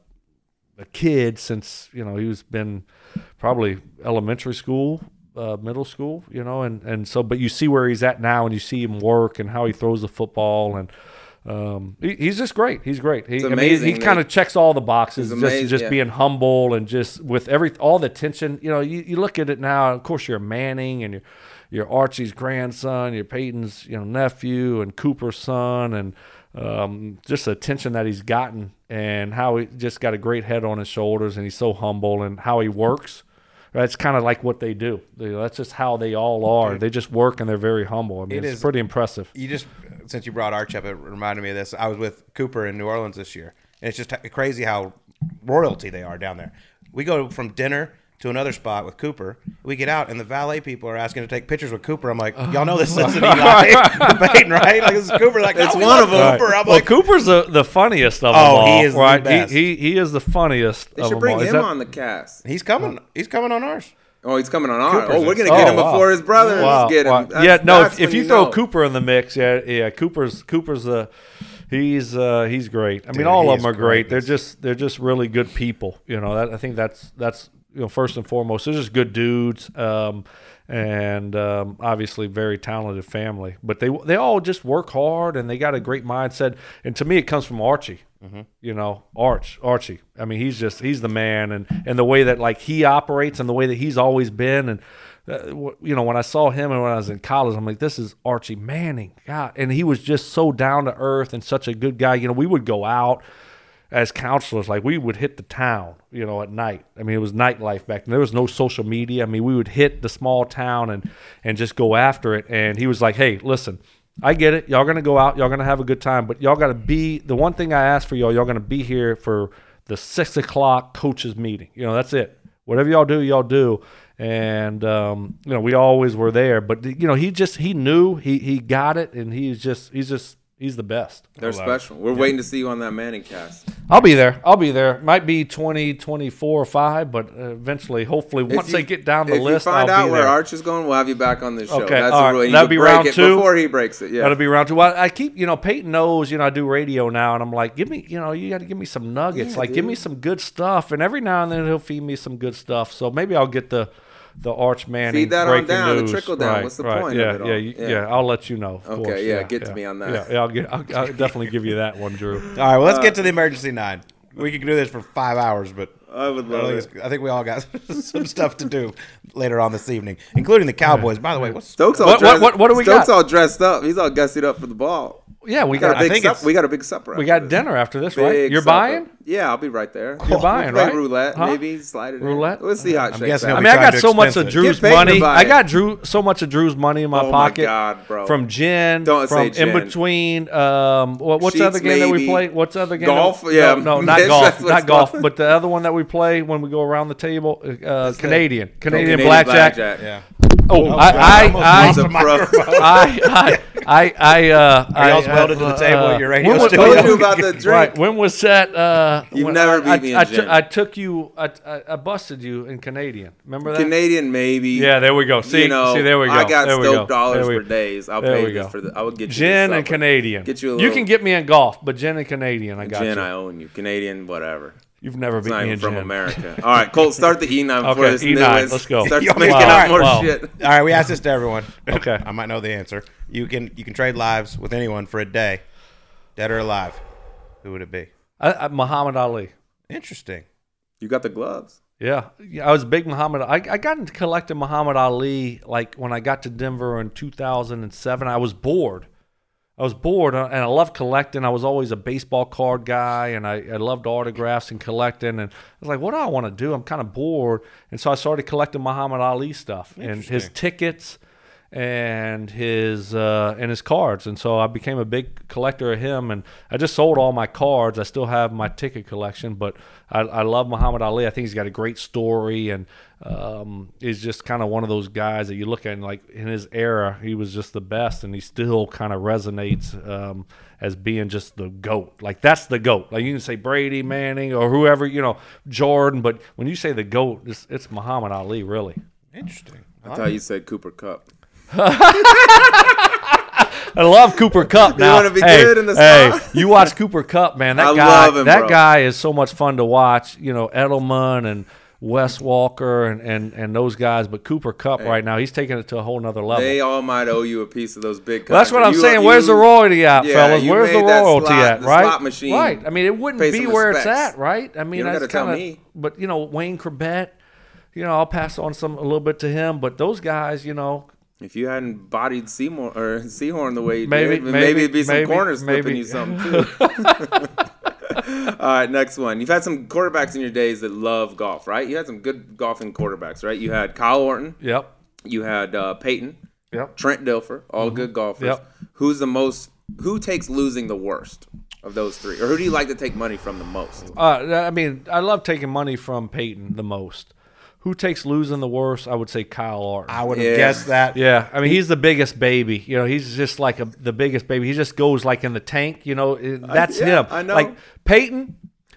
[SPEAKER 3] the kid since you know he was been probably elementary school. Uh, middle school, you know, and, and so, but you see where he's at now, and you see him work and how he throws the football, and um, he, he's just great. He's great. He, I mean,
[SPEAKER 2] amazing
[SPEAKER 3] he, kind of checks all the boxes. Just,
[SPEAKER 2] amazing,
[SPEAKER 3] just
[SPEAKER 2] yeah.
[SPEAKER 3] being humble and just with every all the tension. You know, you, you look at it now. Of course, you're Manning and you're, you're Archie's grandson, you're Peyton's you know nephew and Cooper's son, and um, just the attention that he's gotten and how he just got a great head on his shoulders and he's so humble and how he works. That's kind of like what they do. That's just how they all are. They just work and they're very humble. I mean,
[SPEAKER 1] It
[SPEAKER 3] it's
[SPEAKER 1] is-
[SPEAKER 3] pretty impressive.
[SPEAKER 1] You just since you brought Arch up, it reminded me of this. I was with Cooper in New Orleans this year, and it's just crazy how royalty they are down there. We go from dinner to another spot with Cooper. We get out, and the valet people are asking to take pictures with Cooper. I'm like, y'all know this isn't Eli Peyton, right? Like this is Cooper. Like,
[SPEAKER 2] It's
[SPEAKER 1] "No, we
[SPEAKER 2] one
[SPEAKER 1] love
[SPEAKER 2] of 'em."
[SPEAKER 1] Cooper. I'm
[SPEAKER 3] well,
[SPEAKER 1] like,
[SPEAKER 3] Cooper's the, the funniest of
[SPEAKER 1] Oh,
[SPEAKER 3] them all.
[SPEAKER 1] he is the best.
[SPEAKER 3] He, he he is the funniest.
[SPEAKER 2] They
[SPEAKER 3] of
[SPEAKER 2] should
[SPEAKER 3] them
[SPEAKER 2] bring
[SPEAKER 3] all. Is
[SPEAKER 2] him
[SPEAKER 3] that-
[SPEAKER 2] on the cast.
[SPEAKER 1] he's coming. He's coming on ours.
[SPEAKER 2] Oh, he's coming on ours.
[SPEAKER 1] Cooper's
[SPEAKER 2] Oh, we're gonna get
[SPEAKER 3] Oh,
[SPEAKER 2] him
[SPEAKER 3] wow.
[SPEAKER 2] before his brother.
[SPEAKER 3] Wow,
[SPEAKER 2] get him.
[SPEAKER 3] wow.
[SPEAKER 2] That's-
[SPEAKER 3] yeah, no. If, if
[SPEAKER 2] when
[SPEAKER 3] you throw
[SPEAKER 2] know.
[SPEAKER 3] Cooper in the mix, yeah, yeah, Cooper's Cooper's the he's uh, he's great. I mean, all of them are great. They're just they're just really good people. You know, that I think that's that's you know first and foremost. They're just good dudes. Um, and um, obviously very talented family, but they they all just work hard and they got a great mindset. And to me, it comes from Archie. You know, Arch, Archie. I mean, he's just he's the man, and and the way that like he operates and the way that he's always been, and uh, you know, when I saw him and when I was in college, I'm like, this is Archie Manning, God, and he was just so down to earth and such a good guy. You know, we would go out as counselors, like we would hit the town, you know, at night. I mean, it was nightlife back then. There was no social media. I mean, we would hit the small town and and just go after it. And he was like, "Hey, listen, I get it. Y'all gonna go out. Y'all gonna have a good time, but y'all gotta be the one thing I ask for y'all. Y'all gonna be here for the six o'clock coaches meeting. You know, that's it. Whatever y'all do, y'all do." And um, you know, we always were there. But you know, he just he knew he he got it, and he's just he's just he's the best.
[SPEAKER 2] They're special. We're waiting to see you on that Manning cast.
[SPEAKER 3] I'll be there. I'll be there. Might be 20, 24 or 5, but uh, eventually, hopefully, once
[SPEAKER 2] you-
[SPEAKER 3] they get down the
[SPEAKER 2] if
[SPEAKER 3] list,
[SPEAKER 2] you find
[SPEAKER 3] I'll
[SPEAKER 2] out where
[SPEAKER 3] there.
[SPEAKER 2] Arch is going, we'll have you back on this show.
[SPEAKER 3] Okay,
[SPEAKER 2] That's
[SPEAKER 3] all
[SPEAKER 2] the
[SPEAKER 3] right.
[SPEAKER 2] rule. You
[SPEAKER 3] That'd
[SPEAKER 2] can
[SPEAKER 3] be round
[SPEAKER 2] it
[SPEAKER 3] two?
[SPEAKER 2] before he breaks it. Yeah.
[SPEAKER 3] That'll be round two. Well, I keep, you know, Peyton knows, you know, I do radio now, and I'm like, give me, you know, you got to give me some nuggets.
[SPEAKER 2] Yeah,
[SPEAKER 3] like, give me some good stuff. And every now and then he'll feed me some good stuff. So maybe I'll get the the Arch Manning
[SPEAKER 2] Feed that on
[SPEAKER 3] breaking
[SPEAKER 2] down, the
[SPEAKER 3] news.
[SPEAKER 2] trickle down.
[SPEAKER 3] Right,
[SPEAKER 2] What's the
[SPEAKER 3] right.
[SPEAKER 2] point
[SPEAKER 3] yeah,
[SPEAKER 2] of it
[SPEAKER 3] yeah,
[SPEAKER 2] all?
[SPEAKER 3] you-
[SPEAKER 2] Yeah.
[SPEAKER 3] yeah, I'll let you know. of
[SPEAKER 2] Okay,
[SPEAKER 3] course.
[SPEAKER 2] yeah, get to me on that.
[SPEAKER 3] Yeah, yeah I'll, get, I'll, I'll definitely give you that one, Drew. <laughs>
[SPEAKER 1] All right, well, let's get uh, to the emergency nine. We could do this for five hours, but
[SPEAKER 2] I would
[SPEAKER 1] I, think
[SPEAKER 2] it.
[SPEAKER 1] I think we all got <laughs> some stuff to do later on this evening, including the Cowboys. By the way, what's
[SPEAKER 2] Stokes all
[SPEAKER 3] What- what-
[SPEAKER 2] dressed,
[SPEAKER 3] what- what do we
[SPEAKER 2] Stokes
[SPEAKER 3] got?
[SPEAKER 2] all dressed up. He's all gussied up for the ball.
[SPEAKER 3] Yeah, we
[SPEAKER 2] We got
[SPEAKER 3] got
[SPEAKER 2] a big
[SPEAKER 1] think
[SPEAKER 2] sup- we got a big supper.
[SPEAKER 3] we got
[SPEAKER 2] this.
[SPEAKER 3] dinner after this, right? You're
[SPEAKER 2] supper.
[SPEAKER 3] buying?
[SPEAKER 2] Yeah, I'll be right there.
[SPEAKER 3] You're buying,
[SPEAKER 2] we'll
[SPEAKER 3] right?
[SPEAKER 2] roulette,
[SPEAKER 3] Huh?
[SPEAKER 2] maybe slide it in.
[SPEAKER 3] Roulette?
[SPEAKER 2] We'll see how it
[SPEAKER 1] I'm
[SPEAKER 2] shakes out.
[SPEAKER 3] I mean, I got
[SPEAKER 1] too
[SPEAKER 3] so much of. Drew's
[SPEAKER 2] Get paid to
[SPEAKER 3] money. I got Drew so much of Drew's money in my
[SPEAKER 2] Oh my
[SPEAKER 3] pocket.
[SPEAKER 2] God, bro.
[SPEAKER 3] From gin,
[SPEAKER 2] Don't say
[SPEAKER 3] from in between. Um, what, what's the other
[SPEAKER 2] Sheets,
[SPEAKER 3] game that we play? What's the other game?
[SPEAKER 2] Golf?
[SPEAKER 3] that-
[SPEAKER 2] Yeah,
[SPEAKER 3] no, no, <laughs> not golf, not golf. But the other one that we play when we go around the table, uh, Canadian, Canadian,
[SPEAKER 2] Canadian
[SPEAKER 3] blackjack.
[SPEAKER 1] Yeah.
[SPEAKER 3] Oh,
[SPEAKER 1] God,
[SPEAKER 3] I,
[SPEAKER 1] almost
[SPEAKER 3] I, I. I, I, I, I, uh,
[SPEAKER 1] Are y'all
[SPEAKER 3] I,
[SPEAKER 1] welded to the table at your radio
[SPEAKER 3] when was-
[SPEAKER 1] studio?
[SPEAKER 2] Told you about the <laughs> drink.
[SPEAKER 3] Right. When was that? Uh,
[SPEAKER 2] You've
[SPEAKER 3] when
[SPEAKER 2] never
[SPEAKER 3] I,
[SPEAKER 2] beat me
[SPEAKER 3] I, I, took- took you. I, I, I busted you in Canadian. Remember that?
[SPEAKER 2] Canadian, maybe.
[SPEAKER 3] Yeah, there we go. See,
[SPEAKER 2] you know,
[SPEAKER 3] see, there we go.
[SPEAKER 2] I got
[SPEAKER 3] there
[SPEAKER 2] stoked dollars for days. I'll
[SPEAKER 3] there
[SPEAKER 2] pay
[SPEAKER 3] we
[SPEAKER 2] this
[SPEAKER 3] go.
[SPEAKER 2] for the. I would get you
[SPEAKER 3] Gin and. Canadian.
[SPEAKER 2] Get you a
[SPEAKER 3] You can get me in golf, but gin and Canadian, I got
[SPEAKER 2] Gin,
[SPEAKER 3] you.
[SPEAKER 2] I own you. Canadian, whatever.
[SPEAKER 3] You've never
[SPEAKER 2] It's
[SPEAKER 3] beat
[SPEAKER 2] not
[SPEAKER 3] me in
[SPEAKER 2] from
[SPEAKER 3] gin.
[SPEAKER 2] America. All right, Colt, start the E9 <laughs> before
[SPEAKER 3] Okay,
[SPEAKER 2] this
[SPEAKER 3] E9, let's go.
[SPEAKER 2] starts <laughs>
[SPEAKER 1] You want
[SPEAKER 2] making
[SPEAKER 1] get-
[SPEAKER 2] up more
[SPEAKER 3] right,
[SPEAKER 2] shit.
[SPEAKER 1] All right, we asked this to everyone. <laughs>
[SPEAKER 3] Okay.
[SPEAKER 1] I might know the answer. You can you can trade lives with anyone for a day, dead or alive. Who would it be?
[SPEAKER 3] I, I, Muhammad Ali.
[SPEAKER 1] Interesting.
[SPEAKER 2] You got the gloves.
[SPEAKER 3] Yeah, yeah, I was a big Muhammad. I, I got into collecting Muhammad Ali like when I got to Denver in 2007. I was bored. I was bored, and I loved collecting. I was always a baseball card guy, and I, I loved autographs and collecting. And I was like, "What do I want to do? I'm kind of bored." And so I started collecting Muhammad Ali stuff and his tickets and his uh, and his cards. And so I became a big collector of him. And I just sold all my cards. I still have my ticket collection, but I, I love Muhammad Ali. I think he's got a great story and um, is just kind of one of those guys that you look at and like in his era, he was just the best, and he still kind of resonates um, as being just the goat. Like that's the goat. Like you can say Brady, Manning, or whoever you know, Jordan, but when you say the goat, it's, it's Muhammad Ali, really.
[SPEAKER 1] Interesting.
[SPEAKER 2] I thought you said Cooper Kupp. <laughs>
[SPEAKER 3] I love Cooper Kupp <laughs> now.
[SPEAKER 2] wanna be
[SPEAKER 3] hey,
[SPEAKER 2] good in the
[SPEAKER 3] hey, you watch Cooper Kupp, man. That
[SPEAKER 2] I
[SPEAKER 3] guy,
[SPEAKER 2] love him,
[SPEAKER 3] that
[SPEAKER 2] bro.
[SPEAKER 3] guy is so much fun to watch. You know, Edelman and Wes Welker and, and, and those guys. But Cooper Kupp right now, he's taking it to a whole nother level.
[SPEAKER 2] They all might owe you a piece of those big.
[SPEAKER 3] Well, that's what I'm
[SPEAKER 2] contracts.
[SPEAKER 3] saying.
[SPEAKER 2] You-
[SPEAKER 3] Where's the royalty at,
[SPEAKER 2] yeah,
[SPEAKER 3] fellas? Where's the royalty
[SPEAKER 2] slot-
[SPEAKER 3] at, right?
[SPEAKER 2] slot machine
[SPEAKER 3] right. I mean, it wouldn't be where
[SPEAKER 2] respects.
[SPEAKER 3] it's at, right? I mean,
[SPEAKER 2] You
[SPEAKER 3] that's kind of. But you know, Wayne Chrebet. You know, I'll pass on some a little bit to him. But those guys, you know,
[SPEAKER 2] If you hadn't bodied Seymour or <laughs> Sehorn the way you
[SPEAKER 3] Maybe-
[SPEAKER 2] did,
[SPEAKER 3] maybe-
[SPEAKER 2] maybe, it'd be some
[SPEAKER 3] maybe-
[SPEAKER 2] corners
[SPEAKER 3] maybe.
[SPEAKER 2] flipping you something <laughs> too. <laughs> All right, next one. You've had some quarterbacks in your days that love golf, right? You had some good golfing quarterbacks, right? You had Kyle Orton,
[SPEAKER 3] yep,
[SPEAKER 2] you had uh, Peyton,
[SPEAKER 3] yep.
[SPEAKER 2] Trent Dilfer, all good golfers.
[SPEAKER 3] Mm-hmm. Yep.
[SPEAKER 2] Who's the most? Who takes losing the worst of those three, or who do you like to take money from the most?
[SPEAKER 3] Uh, I mean, I love taking money from Peyton the most. Who takes losing the worst? I would say Kyle Orton.
[SPEAKER 1] I would have
[SPEAKER 2] Yeah.
[SPEAKER 1] guessed that.
[SPEAKER 3] Yeah, I mean he's the biggest baby. You know, he's just like a, the biggest baby. He just goes like in the tank. You know, it- that's
[SPEAKER 2] yeah,
[SPEAKER 3] him.
[SPEAKER 2] I know.
[SPEAKER 3] Like Peyton,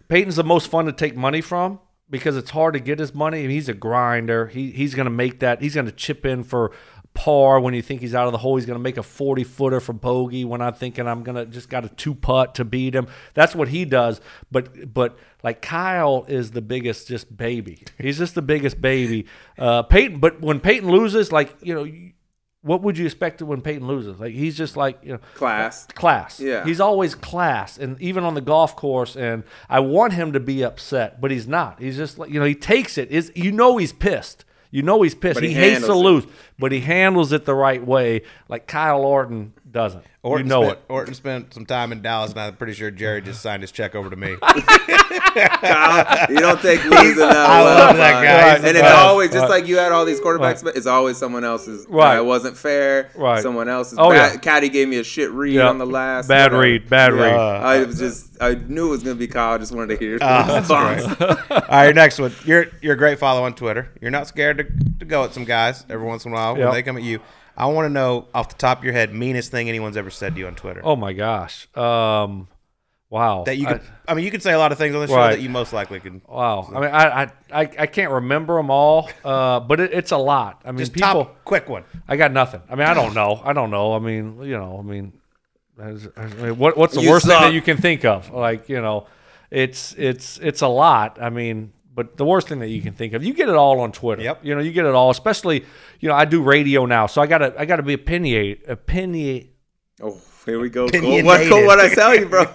[SPEAKER 3] Peyton's the most fun to take money from because it's hard to get his money. He's a grinder. He he's gonna make that. He's gonna chip in for par when you think he's out of the hole. He's gonna make a forty footer for bogey when I'm thinking I'm gonna just got a two putt to beat him. That's what he does. But but like Kyle is the biggest just baby. He's just the biggest baby. Uh, Peyton, but when Peyton loses, like you know. What would you expect when Peyton loses? Like he's just like you know
[SPEAKER 2] Class.
[SPEAKER 3] class.
[SPEAKER 2] Yeah.
[SPEAKER 3] He's always class, and even on the golf course. And I want him to be upset, but he's not. He's just like you know he takes it. Is you know he's pissed. You know he's pissed.
[SPEAKER 2] But
[SPEAKER 3] he
[SPEAKER 2] he
[SPEAKER 3] hates to
[SPEAKER 2] it.
[SPEAKER 3] lose, but he handles it the right way. Like Kyle Orton doesn't.
[SPEAKER 1] Orton
[SPEAKER 3] you know
[SPEAKER 1] spent,
[SPEAKER 3] it.
[SPEAKER 1] Orton spent some time in Dallas, and I'm pretty sure Jerry just signed his check over to me. <laughs>
[SPEAKER 2] Kyle, you don't take <laughs> losing that
[SPEAKER 1] I
[SPEAKER 2] well,
[SPEAKER 1] love that guy. He's
[SPEAKER 2] And it's
[SPEAKER 1] best.
[SPEAKER 2] always just
[SPEAKER 3] Right.
[SPEAKER 2] like you had all these quarterbacks,
[SPEAKER 3] Right.
[SPEAKER 2] but it's always someone else's.
[SPEAKER 3] Right.
[SPEAKER 2] Uh, it wasn't fair.
[SPEAKER 3] Right.
[SPEAKER 2] Someone else's.
[SPEAKER 3] Oh,
[SPEAKER 2] bad,
[SPEAKER 3] yeah.
[SPEAKER 2] Caddy gave me a shit read
[SPEAKER 3] Yeah.
[SPEAKER 2] on the last.
[SPEAKER 3] Bad
[SPEAKER 2] whatever.
[SPEAKER 3] read. Bad read.
[SPEAKER 2] I was just. I knew it was gonna be Kyle. I just wanted to hear the response. <laughs>
[SPEAKER 1] All right, next one. You're you're a great follow on Twitter. You're not scared to, to go at some guys every once in a while
[SPEAKER 3] Yep.
[SPEAKER 1] when they come at you. I want to know off the top of your head meanest thing anyone's ever said to you on Twitter.
[SPEAKER 3] Oh my gosh. Um, wow.
[SPEAKER 1] that you
[SPEAKER 3] I-
[SPEAKER 1] could. I, mean, you can say a lot of things on the show
[SPEAKER 3] Right.
[SPEAKER 1] that you most likely can.
[SPEAKER 3] Wow. I mean, I I, I, I can't remember them all, uh, but it, it's a lot. I mean,
[SPEAKER 1] Just
[SPEAKER 3] people.
[SPEAKER 1] top quick one.
[SPEAKER 3] I got nothing. I mean, I don't know. I don't know. I mean, you know, I mean, I mean, what what's the
[SPEAKER 2] You
[SPEAKER 3] worst thing that you can think of? Like, you know, it's it's it's a lot. I mean, but the worst thing that you can think of, you get it all on Twitter.
[SPEAKER 1] Yep.
[SPEAKER 3] You know, you get it all. Especially, you know, I do radio now, so I gotta I gotta be opinionate opinion.
[SPEAKER 2] Oh, here we go. Cole.
[SPEAKER 1] Opinionated.
[SPEAKER 2] What, Cole, what I tell you, bro? <laughs>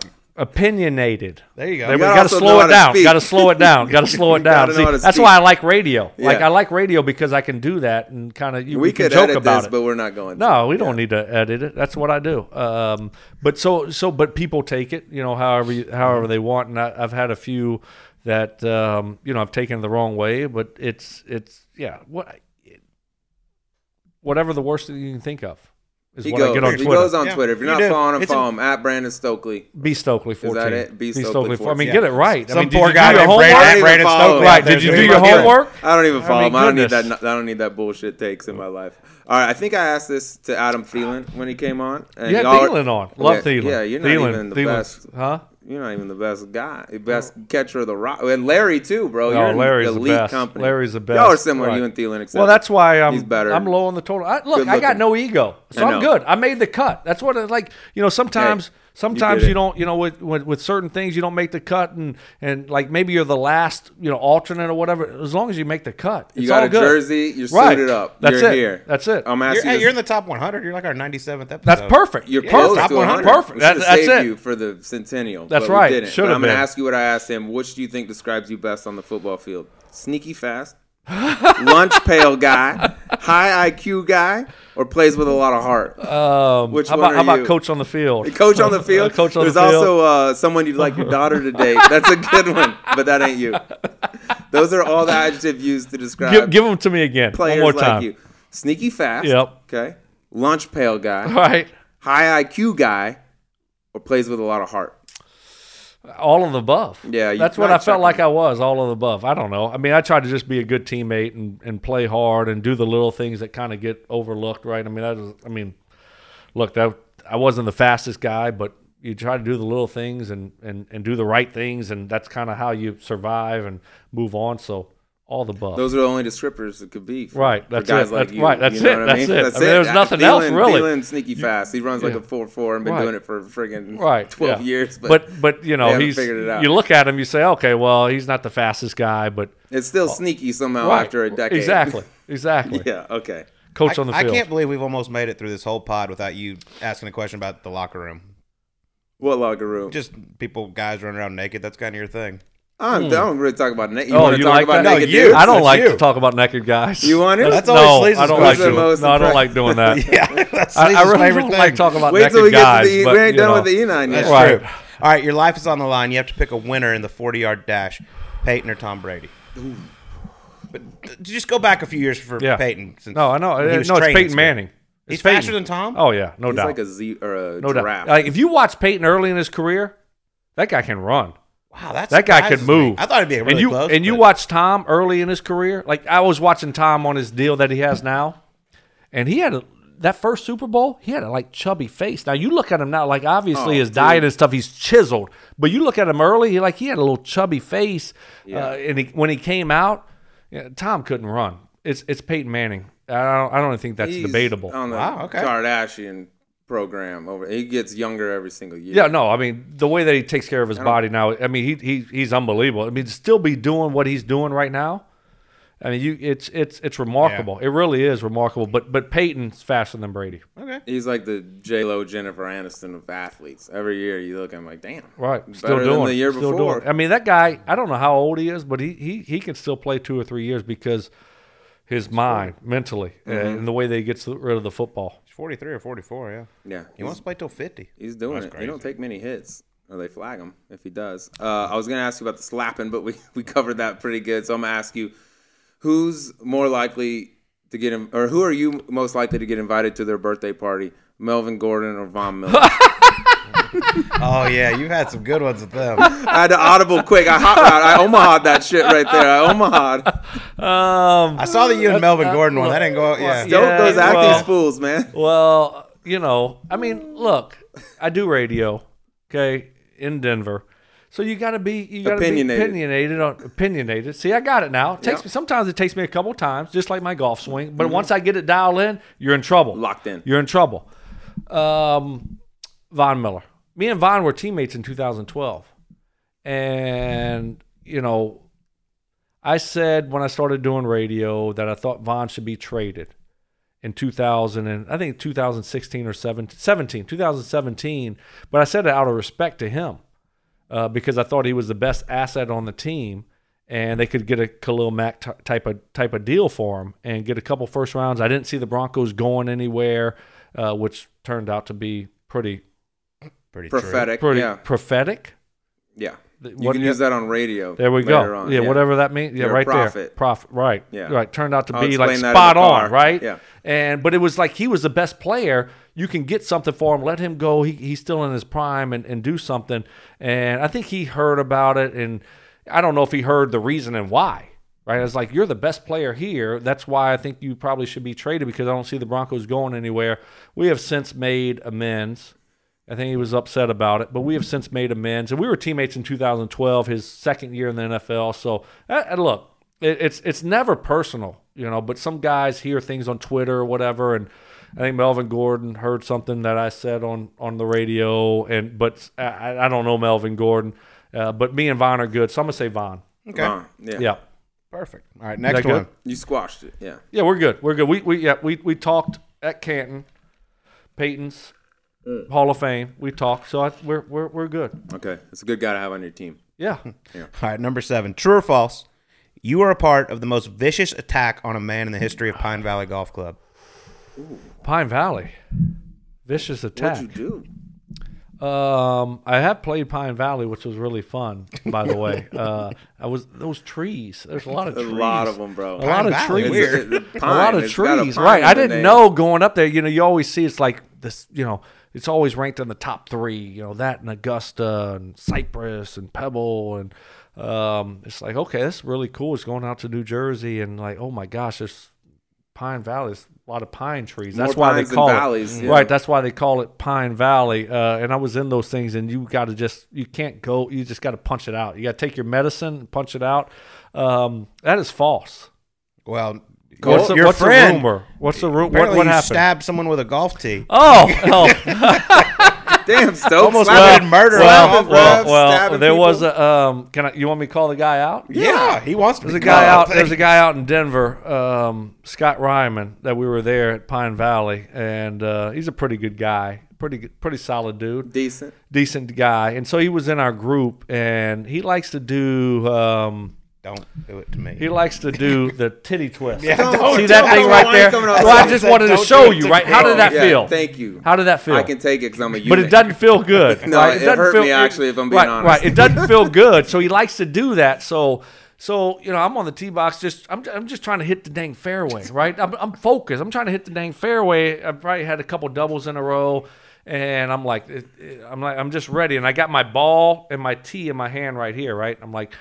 [SPEAKER 3] Opinionated.
[SPEAKER 1] There you go.
[SPEAKER 3] There
[SPEAKER 1] You
[SPEAKER 3] we
[SPEAKER 2] gotta
[SPEAKER 3] got to
[SPEAKER 2] also know
[SPEAKER 3] slow
[SPEAKER 2] how
[SPEAKER 3] it
[SPEAKER 2] to
[SPEAKER 3] down. Got to slow it down. Got <laughs> to slow it
[SPEAKER 2] gotta
[SPEAKER 3] down.
[SPEAKER 2] know how
[SPEAKER 3] See, that's
[SPEAKER 2] speak.
[SPEAKER 3] why I like radio.
[SPEAKER 2] Yeah.
[SPEAKER 3] Like I like radio because I can do that and kind of you
[SPEAKER 2] we
[SPEAKER 3] we can
[SPEAKER 2] could
[SPEAKER 3] joke
[SPEAKER 2] edit
[SPEAKER 3] about
[SPEAKER 2] this,
[SPEAKER 3] it.
[SPEAKER 2] but we're not going. to.
[SPEAKER 3] No, we don't need to edit it. That's what I do. Um, but so so, but people take it, you know, however you, however they want. And I, I've had a few that um, you know I've taken the wrong way, but it's it's yeah, what whatever the worst that you can think of is
[SPEAKER 2] He
[SPEAKER 3] what I
[SPEAKER 2] goes.
[SPEAKER 3] get on
[SPEAKER 2] he
[SPEAKER 3] Twitter.
[SPEAKER 2] goes on
[SPEAKER 1] Yeah,
[SPEAKER 2] Twitter. If you're
[SPEAKER 1] you
[SPEAKER 2] not
[SPEAKER 1] do.
[SPEAKER 2] following him,
[SPEAKER 1] It's
[SPEAKER 2] follow him at Brandon Stokley.
[SPEAKER 3] B Stokley fourteen.
[SPEAKER 2] it? B.
[SPEAKER 3] B.
[SPEAKER 2] Stokley
[SPEAKER 3] four- I mean,
[SPEAKER 2] 14.
[SPEAKER 3] get it right.
[SPEAKER 1] Some
[SPEAKER 3] I mean,
[SPEAKER 1] poor guy named? Brandon-
[SPEAKER 2] I don't even
[SPEAKER 1] Brandon Stokley
[SPEAKER 3] Right? Did you do your homework?
[SPEAKER 2] I don't even follow
[SPEAKER 3] mean,
[SPEAKER 2] him. I don't need that. I don't need that bullshit takes in my life. All right, I think I asked this to Adam Thielen when he came on. And
[SPEAKER 3] You had Thielen on. Love
[SPEAKER 2] Yeah,
[SPEAKER 3] Thielen.
[SPEAKER 2] Yeah, you're not
[SPEAKER 3] Thielen,
[SPEAKER 2] even the
[SPEAKER 3] Thielen.
[SPEAKER 2] best.
[SPEAKER 3] Huh?
[SPEAKER 2] You're not even the best guy, the best catcher of the rock, and Larry too, bro.
[SPEAKER 3] No,
[SPEAKER 2] you're
[SPEAKER 3] Larry's the best.
[SPEAKER 2] company.
[SPEAKER 3] Larry's the best.
[SPEAKER 2] Y'all are similar,
[SPEAKER 3] Right.
[SPEAKER 2] you and Thielen. Except
[SPEAKER 3] Well, that's why I'm
[SPEAKER 2] he's better.
[SPEAKER 3] I'm low on the total. I, look, I got no ego, so I'm good. I made the cut. That's what it's like. You know, sometimes sometimes
[SPEAKER 2] did
[SPEAKER 3] you, don't. You know, with, with with certain things you don't make the cut, and and like maybe you're the last. You know, alternate or whatever. As long as you make the cut,
[SPEAKER 2] you got
[SPEAKER 3] all
[SPEAKER 2] a
[SPEAKER 3] good.
[SPEAKER 2] jersey. You're
[SPEAKER 3] Right.
[SPEAKER 2] suited up.
[SPEAKER 3] That's
[SPEAKER 2] you're
[SPEAKER 3] it.
[SPEAKER 2] here.
[SPEAKER 3] That's it.
[SPEAKER 2] I'm
[SPEAKER 1] You're,
[SPEAKER 2] asking.
[SPEAKER 1] hey,
[SPEAKER 2] you
[SPEAKER 1] you're in the top 100. You're like our 97th episode.
[SPEAKER 3] That's perfect.
[SPEAKER 2] You're
[SPEAKER 1] Yeah,
[SPEAKER 2] close
[SPEAKER 1] top
[SPEAKER 2] to
[SPEAKER 1] 100.
[SPEAKER 2] 100.
[SPEAKER 3] Perfect. That- that's
[SPEAKER 2] saved
[SPEAKER 3] it.
[SPEAKER 2] you for the centennial.
[SPEAKER 3] That's
[SPEAKER 2] but we
[SPEAKER 3] right.
[SPEAKER 2] didn't.
[SPEAKER 3] Should've
[SPEAKER 2] But I'm going to ask you what I asked him. Which do you think describes you best on the football field? Sneaky fast, <laughs> lunch pail guy, high IQ guy, or plays with a lot of heart?
[SPEAKER 3] Um,
[SPEAKER 2] Which
[SPEAKER 3] how
[SPEAKER 2] one
[SPEAKER 3] about how about coach on the field? <laughs>
[SPEAKER 2] Coach on the field.
[SPEAKER 3] Uh, <laughs> coach on
[SPEAKER 2] There's
[SPEAKER 3] the field.
[SPEAKER 2] also uh, someone you'd like your daughter to date. That's a good one, but that ain't you. Those are all the adjectives used to describe
[SPEAKER 3] give, give them to me again.
[SPEAKER 2] players
[SPEAKER 3] One more time.
[SPEAKER 2] like you. Sneaky fast.
[SPEAKER 3] Yep.
[SPEAKER 2] Okay. Lunch pail guy,
[SPEAKER 3] All right.
[SPEAKER 2] high IQ guy, or plays with a lot of heart.
[SPEAKER 3] All of the above.
[SPEAKER 2] Yeah, you-
[SPEAKER 3] that's what I felt
[SPEAKER 2] checking.
[SPEAKER 3] like I was. All of the above. I don't know. I mean, I tried to just be a good teammate and, and play hard and do the little things that kind of get overlooked, right? I mean, that was. I mean, look, that I wasn't the fastest guy, but you try to do the little things and and and do the right things, and that's kind of how you survive and move on. So all the above.
[SPEAKER 2] Those are the only descriptors it could be. For,
[SPEAKER 3] Right,
[SPEAKER 2] for
[SPEAKER 3] that's
[SPEAKER 2] guys
[SPEAKER 3] it,
[SPEAKER 2] like
[SPEAKER 3] that's-
[SPEAKER 2] you.
[SPEAKER 3] right, that's
[SPEAKER 2] you know
[SPEAKER 3] it,
[SPEAKER 2] what I
[SPEAKER 3] that's
[SPEAKER 2] mean?
[SPEAKER 3] it.
[SPEAKER 2] That's
[SPEAKER 3] I mean, there's nothing else,
[SPEAKER 2] Thielen-
[SPEAKER 3] really.
[SPEAKER 2] Thielen sneaky fast. He runs like a four four and been
[SPEAKER 3] Right.
[SPEAKER 2] doing it for friggin'
[SPEAKER 3] right,
[SPEAKER 2] twelve
[SPEAKER 3] yeah.
[SPEAKER 2] years. But,
[SPEAKER 3] but but you know he's
[SPEAKER 2] figured it out.
[SPEAKER 3] you look at him, you say, okay, well, he's not the fastest guy, but
[SPEAKER 2] it's still oh. sneaky somehow
[SPEAKER 3] right,
[SPEAKER 2] after a decade.
[SPEAKER 3] exactly, exactly. <laughs>
[SPEAKER 2] yeah. Okay.
[SPEAKER 3] Coach
[SPEAKER 1] I,
[SPEAKER 3] on the field.
[SPEAKER 1] I can't believe we've almost made it through this whole pod without you asking a question about the locker room.
[SPEAKER 2] What locker room?
[SPEAKER 1] Just people, guys running around naked. That's kind of your thing.
[SPEAKER 2] I don't, I don't really talk about naked. You
[SPEAKER 3] Oh,
[SPEAKER 2] want to
[SPEAKER 3] you
[SPEAKER 2] talk
[SPEAKER 3] like
[SPEAKER 2] about
[SPEAKER 3] that?
[SPEAKER 2] naked
[SPEAKER 1] No, you.
[SPEAKER 2] dudes?
[SPEAKER 3] I don't
[SPEAKER 1] That's
[SPEAKER 3] like
[SPEAKER 1] you.
[SPEAKER 3] to talk about naked guys.
[SPEAKER 2] You want it?
[SPEAKER 1] That's
[SPEAKER 3] no,
[SPEAKER 1] always
[SPEAKER 3] I don't
[SPEAKER 1] Sleaze's
[SPEAKER 3] like
[SPEAKER 2] question.
[SPEAKER 3] doing.
[SPEAKER 2] Most
[SPEAKER 3] No, I don't like doing that. <laughs>
[SPEAKER 1] yeah, that's
[SPEAKER 3] I, I
[SPEAKER 1] Sleaze's
[SPEAKER 3] really
[SPEAKER 1] favorite
[SPEAKER 3] don't
[SPEAKER 1] thing.
[SPEAKER 3] like talking about
[SPEAKER 2] Wait
[SPEAKER 3] naked
[SPEAKER 2] till we get to the. E-
[SPEAKER 3] but,
[SPEAKER 2] we ain't
[SPEAKER 3] you
[SPEAKER 2] done
[SPEAKER 3] know.
[SPEAKER 2] with the E9 yet.
[SPEAKER 1] That's
[SPEAKER 3] Right.
[SPEAKER 1] true. All right, your life is on the line. You have to pick a winner in the 40 yard dash Peyton or Tom Brady. But uh, just go back a few years for
[SPEAKER 3] Yeah.
[SPEAKER 1] Peyton. Since
[SPEAKER 3] No, I know.
[SPEAKER 1] when he
[SPEAKER 3] No, it's
[SPEAKER 1] training
[SPEAKER 3] Peyton
[SPEAKER 1] school.
[SPEAKER 3] Manning.
[SPEAKER 1] He's
[SPEAKER 3] It's Peyton.
[SPEAKER 1] faster than Tom?
[SPEAKER 3] Oh yeah, no doubt.
[SPEAKER 2] He's
[SPEAKER 3] doubt.
[SPEAKER 2] like a Z or a
[SPEAKER 3] no
[SPEAKER 2] giraffe.
[SPEAKER 3] doubt. Like if you watch Peyton early in his career, that guy can run.
[SPEAKER 1] Wow, that's
[SPEAKER 3] That guy could move.
[SPEAKER 1] I thought it'd be really
[SPEAKER 3] and you
[SPEAKER 1] close.
[SPEAKER 3] and you
[SPEAKER 1] but-
[SPEAKER 3] watch Tom early in his career. Like I was watching Tom on his deal that he has now, and he had a, that first Super Bowl. He had a like chubby face. Now you look at him now, like obviously
[SPEAKER 2] Oh,
[SPEAKER 3] his diet and stuff, he's chiseled. But you look at him early, he like he had a little chubby face.
[SPEAKER 2] Yeah.
[SPEAKER 3] Uh, and he, when he came out, yeah, Tom couldn't run. It's it's Peyton Manning. I don't, I don't think that's
[SPEAKER 2] He's
[SPEAKER 3] debatable.
[SPEAKER 2] On the
[SPEAKER 1] Wow, okay.
[SPEAKER 2] Kardashian program over. He gets younger every single year.
[SPEAKER 3] Yeah, no, I mean the way that he takes care of his body now. I mean, he, he he's unbelievable. I mean, to still be doing what he's doing right now. I mean, you it's it's it's remarkable. It really is remarkable. But but Peyton's faster than Brady.
[SPEAKER 1] Okay.
[SPEAKER 2] He's like the J Lo Jennifer Aniston of athletes. Every year you look at him like, damn.
[SPEAKER 3] Right,
[SPEAKER 2] Better
[SPEAKER 3] still
[SPEAKER 2] than
[SPEAKER 3] doing
[SPEAKER 2] the year
[SPEAKER 3] still
[SPEAKER 2] before.
[SPEAKER 3] doing. I mean, that guy. I don't know how old he is, but he he he can still play two or three years because his mind, mentally,
[SPEAKER 2] Mm-hmm.
[SPEAKER 3] and the way that he gets rid of the football.
[SPEAKER 1] He's 43 or 44, yeah.
[SPEAKER 2] Yeah,
[SPEAKER 1] He wants to play till 50.
[SPEAKER 2] He's doing
[SPEAKER 1] That's
[SPEAKER 2] it. He don't take many hits, or they flag him if he does. Uh, I was gonna ask you about the slapping, but we, <laughs> we covered that pretty good. So I'm gonna ask you, who's more likely to get him, or who are you most likely to get invited to their birthday party? Melvin Gordon or Von Miller? <laughs> <laughs>
[SPEAKER 1] Oh, yeah. You've had some good ones with them.
[SPEAKER 2] I had to audible quick. I hot route. I Omaha that shit right there. I Omaha.
[SPEAKER 3] Um,
[SPEAKER 1] I saw the you and Melvin Gordon one. That didn't go. Yeah.
[SPEAKER 2] Don't
[SPEAKER 3] Yeah,
[SPEAKER 2] those acting
[SPEAKER 3] well-
[SPEAKER 2] spools, man.
[SPEAKER 3] Well, you know, I mean, look, I do radio, okay, in Denver. So you got to be you got to be
[SPEAKER 2] Opinionated.
[SPEAKER 3] opinionated on opinionated. See, I got it now. It takes
[SPEAKER 2] Yep. Mm-hmm.
[SPEAKER 3] me sometimes it takes me a couple times, just like my golf swing. But once I get it dialed in, you're in trouble.
[SPEAKER 2] Locked in.
[SPEAKER 3] You're in trouble. Um, Von Miller. Me and Von were teammates in 2012, and you know, I said when I started doing radio that I thought Von should be traded in 2000 and I think 2016 or 17, 17 2017 but I said it out of respect to him uh, because I thought he was the best asset on the team, and they could get a Khalil Mack t- type of type of deal for him and get a couple first rounds. I didn't see the Broncos going anywhere, uh, which turned out to be pretty
[SPEAKER 1] Pretty true.
[SPEAKER 2] Prophetic.
[SPEAKER 3] pretty
[SPEAKER 2] yeah.
[SPEAKER 3] prophetic.
[SPEAKER 2] Yeah. You
[SPEAKER 3] What-
[SPEAKER 2] can use that on radio.
[SPEAKER 3] There we
[SPEAKER 2] later
[SPEAKER 3] go.
[SPEAKER 2] on,
[SPEAKER 3] yeah, whatever that means. Yeah,
[SPEAKER 2] You're a
[SPEAKER 3] right there.
[SPEAKER 2] prophet.
[SPEAKER 3] Profit. Right.
[SPEAKER 2] Yeah.
[SPEAKER 3] Right. Turned out to
[SPEAKER 2] I'll
[SPEAKER 3] be like
[SPEAKER 2] explain that in
[SPEAKER 3] spot on. Right.
[SPEAKER 2] Yeah.
[SPEAKER 3] And but it was like he was the best player. You can get something for him. Let him go. He, he's still in his prime and, and do something. And I think he heard about it. And I don't know if he heard the reason and why. Right. It's like you're the best player here. That's why I think you probably should be traded because I don't see the Broncos going anywhere. We have since made amends. I think he was upset about it, but we have since made amends, and we were teammates in 2012, his second year in the NFL. So, uh, and look, it, it's it's never personal, you know. But some guys hear things on Twitter or whatever, and I think Melvin Gordon heard something that I said on on the radio, and but I, I don't know Melvin Gordon, uh, but me and Von are good, so I'm gonna say Von.
[SPEAKER 1] Okay.
[SPEAKER 2] Uh, yeah.
[SPEAKER 3] Yeah,
[SPEAKER 1] Perfect. All right, next
[SPEAKER 3] that good?
[SPEAKER 1] one.
[SPEAKER 2] You squashed it. Yeah.
[SPEAKER 3] yeah, we're good, we're good. We we yeah we we talked at Canton, Peyton's Hall of Fame. We talked, so I, we're we're we're good.
[SPEAKER 2] Okay. It's a good guy to have on your team.
[SPEAKER 3] Yeah. yeah.
[SPEAKER 1] All right, number seven. True or false? You are a part of the most vicious attack on a man in the history of Pine Valley Golf Club.
[SPEAKER 3] Pine Valley. Vicious attack.
[SPEAKER 2] What'd you do?
[SPEAKER 3] Um, I have played Pine Valley, which was really fun. By the way, <laughs> uh, I was those trees. There's a lot of
[SPEAKER 2] A
[SPEAKER 3] trees.
[SPEAKER 2] lot of them, bro.
[SPEAKER 3] A lot of
[SPEAKER 1] Valley,
[SPEAKER 3] trees.
[SPEAKER 1] weird.
[SPEAKER 2] It's a-
[SPEAKER 3] a lot of
[SPEAKER 2] It's got a
[SPEAKER 3] trees. Right. I didn't know going up there. You know, you always see it's like this. You know, it's always ranked in the top three. You know, that and Augusta and Cypress and Pebble and. Um, it's like okay, that's really cool. It's going out to New Jersey and like, oh my gosh, there's Pine Valley. There's a lot of pine trees. That's
[SPEAKER 2] More
[SPEAKER 3] why they
[SPEAKER 2] pines than
[SPEAKER 3] call
[SPEAKER 2] valleys,
[SPEAKER 3] it
[SPEAKER 2] yeah.
[SPEAKER 3] right. That's why they call it Pine Valley. Uh, and I was in those things, and you got to just you can't go. You just got to punch it out. You got to take your medicine, and punch it out. Um, that is false.
[SPEAKER 1] Well,
[SPEAKER 3] What's the,
[SPEAKER 1] your
[SPEAKER 3] what's
[SPEAKER 1] friend,
[SPEAKER 3] the rumor? What's the rumor? What,
[SPEAKER 1] apparently
[SPEAKER 3] what
[SPEAKER 1] you
[SPEAKER 3] happened?
[SPEAKER 1] stabbed someone with a golf tee.
[SPEAKER 3] oh, <laughs> oh.
[SPEAKER 2] Damn, Stokes.
[SPEAKER 1] Almost
[SPEAKER 2] slapping-
[SPEAKER 1] committed murder.
[SPEAKER 2] slapping
[SPEAKER 1] Well,
[SPEAKER 3] well, well,
[SPEAKER 2] stabbing
[SPEAKER 3] there was a um. Can I? You want me to call the guy out?
[SPEAKER 1] Yeah, he wants to.
[SPEAKER 3] There's a guy out.
[SPEAKER 1] I <laughs>
[SPEAKER 3] There's a guy out in Denver, um, Scott Ryman, that we were there at Pine Valley, and uh, he's a pretty good guy, pretty good, pretty solid dude,
[SPEAKER 2] decent.
[SPEAKER 3] decent guy. And so he was in our group, and he likes to do. Um,
[SPEAKER 1] Don't do it to me.
[SPEAKER 3] he likes to do <laughs> the titty twist.
[SPEAKER 1] Yeah,
[SPEAKER 2] Don't-
[SPEAKER 1] don't
[SPEAKER 3] See
[SPEAKER 1] do
[SPEAKER 3] that thing
[SPEAKER 2] don't
[SPEAKER 3] right there?
[SPEAKER 2] coming off
[SPEAKER 3] Well, I just
[SPEAKER 1] side.
[SPEAKER 3] wanted to show you,
[SPEAKER 1] to
[SPEAKER 3] right?
[SPEAKER 1] me.
[SPEAKER 3] How did that
[SPEAKER 2] Yeah,
[SPEAKER 3] feel?
[SPEAKER 2] Thank you.
[SPEAKER 3] How did that feel?
[SPEAKER 2] I can take it because I'm a unit.
[SPEAKER 3] but it doesn't feel <laughs> good.
[SPEAKER 2] No,
[SPEAKER 3] right?
[SPEAKER 2] it
[SPEAKER 3] doesn't
[SPEAKER 2] hurt
[SPEAKER 3] feel,
[SPEAKER 2] me, actually, if I'm being
[SPEAKER 3] right,
[SPEAKER 2] honest.
[SPEAKER 3] Right, it doesn't <laughs> feel good. So he likes to do that. So, so you know, I'm on the tee box. Just I'm, I'm just trying to hit the dang fairway. Right, I'm, I'm focused. I'm trying to hit the dang fairway. I probably had a couple doubles in a row, and I'm like, it- it- I'm like, I'm just ready. And I got my ball and my tee in my hand right here. Right, I'm like.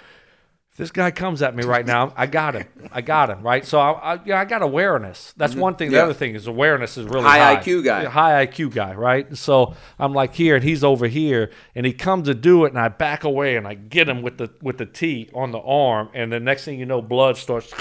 [SPEAKER 3] This guy comes at me right now, I got him. I got him, right? So I, I, yeah, I got awareness. That's one thing. The
[SPEAKER 2] Yeah.
[SPEAKER 3] other thing is awareness is really
[SPEAKER 2] High
[SPEAKER 3] high.
[SPEAKER 2] IQ guy.
[SPEAKER 3] High IQ guy, right? So I'm like here, and he's over here, and he comes to do it, and I back away, and I get him with the with the T on the arm, and the next thing you know, blood starts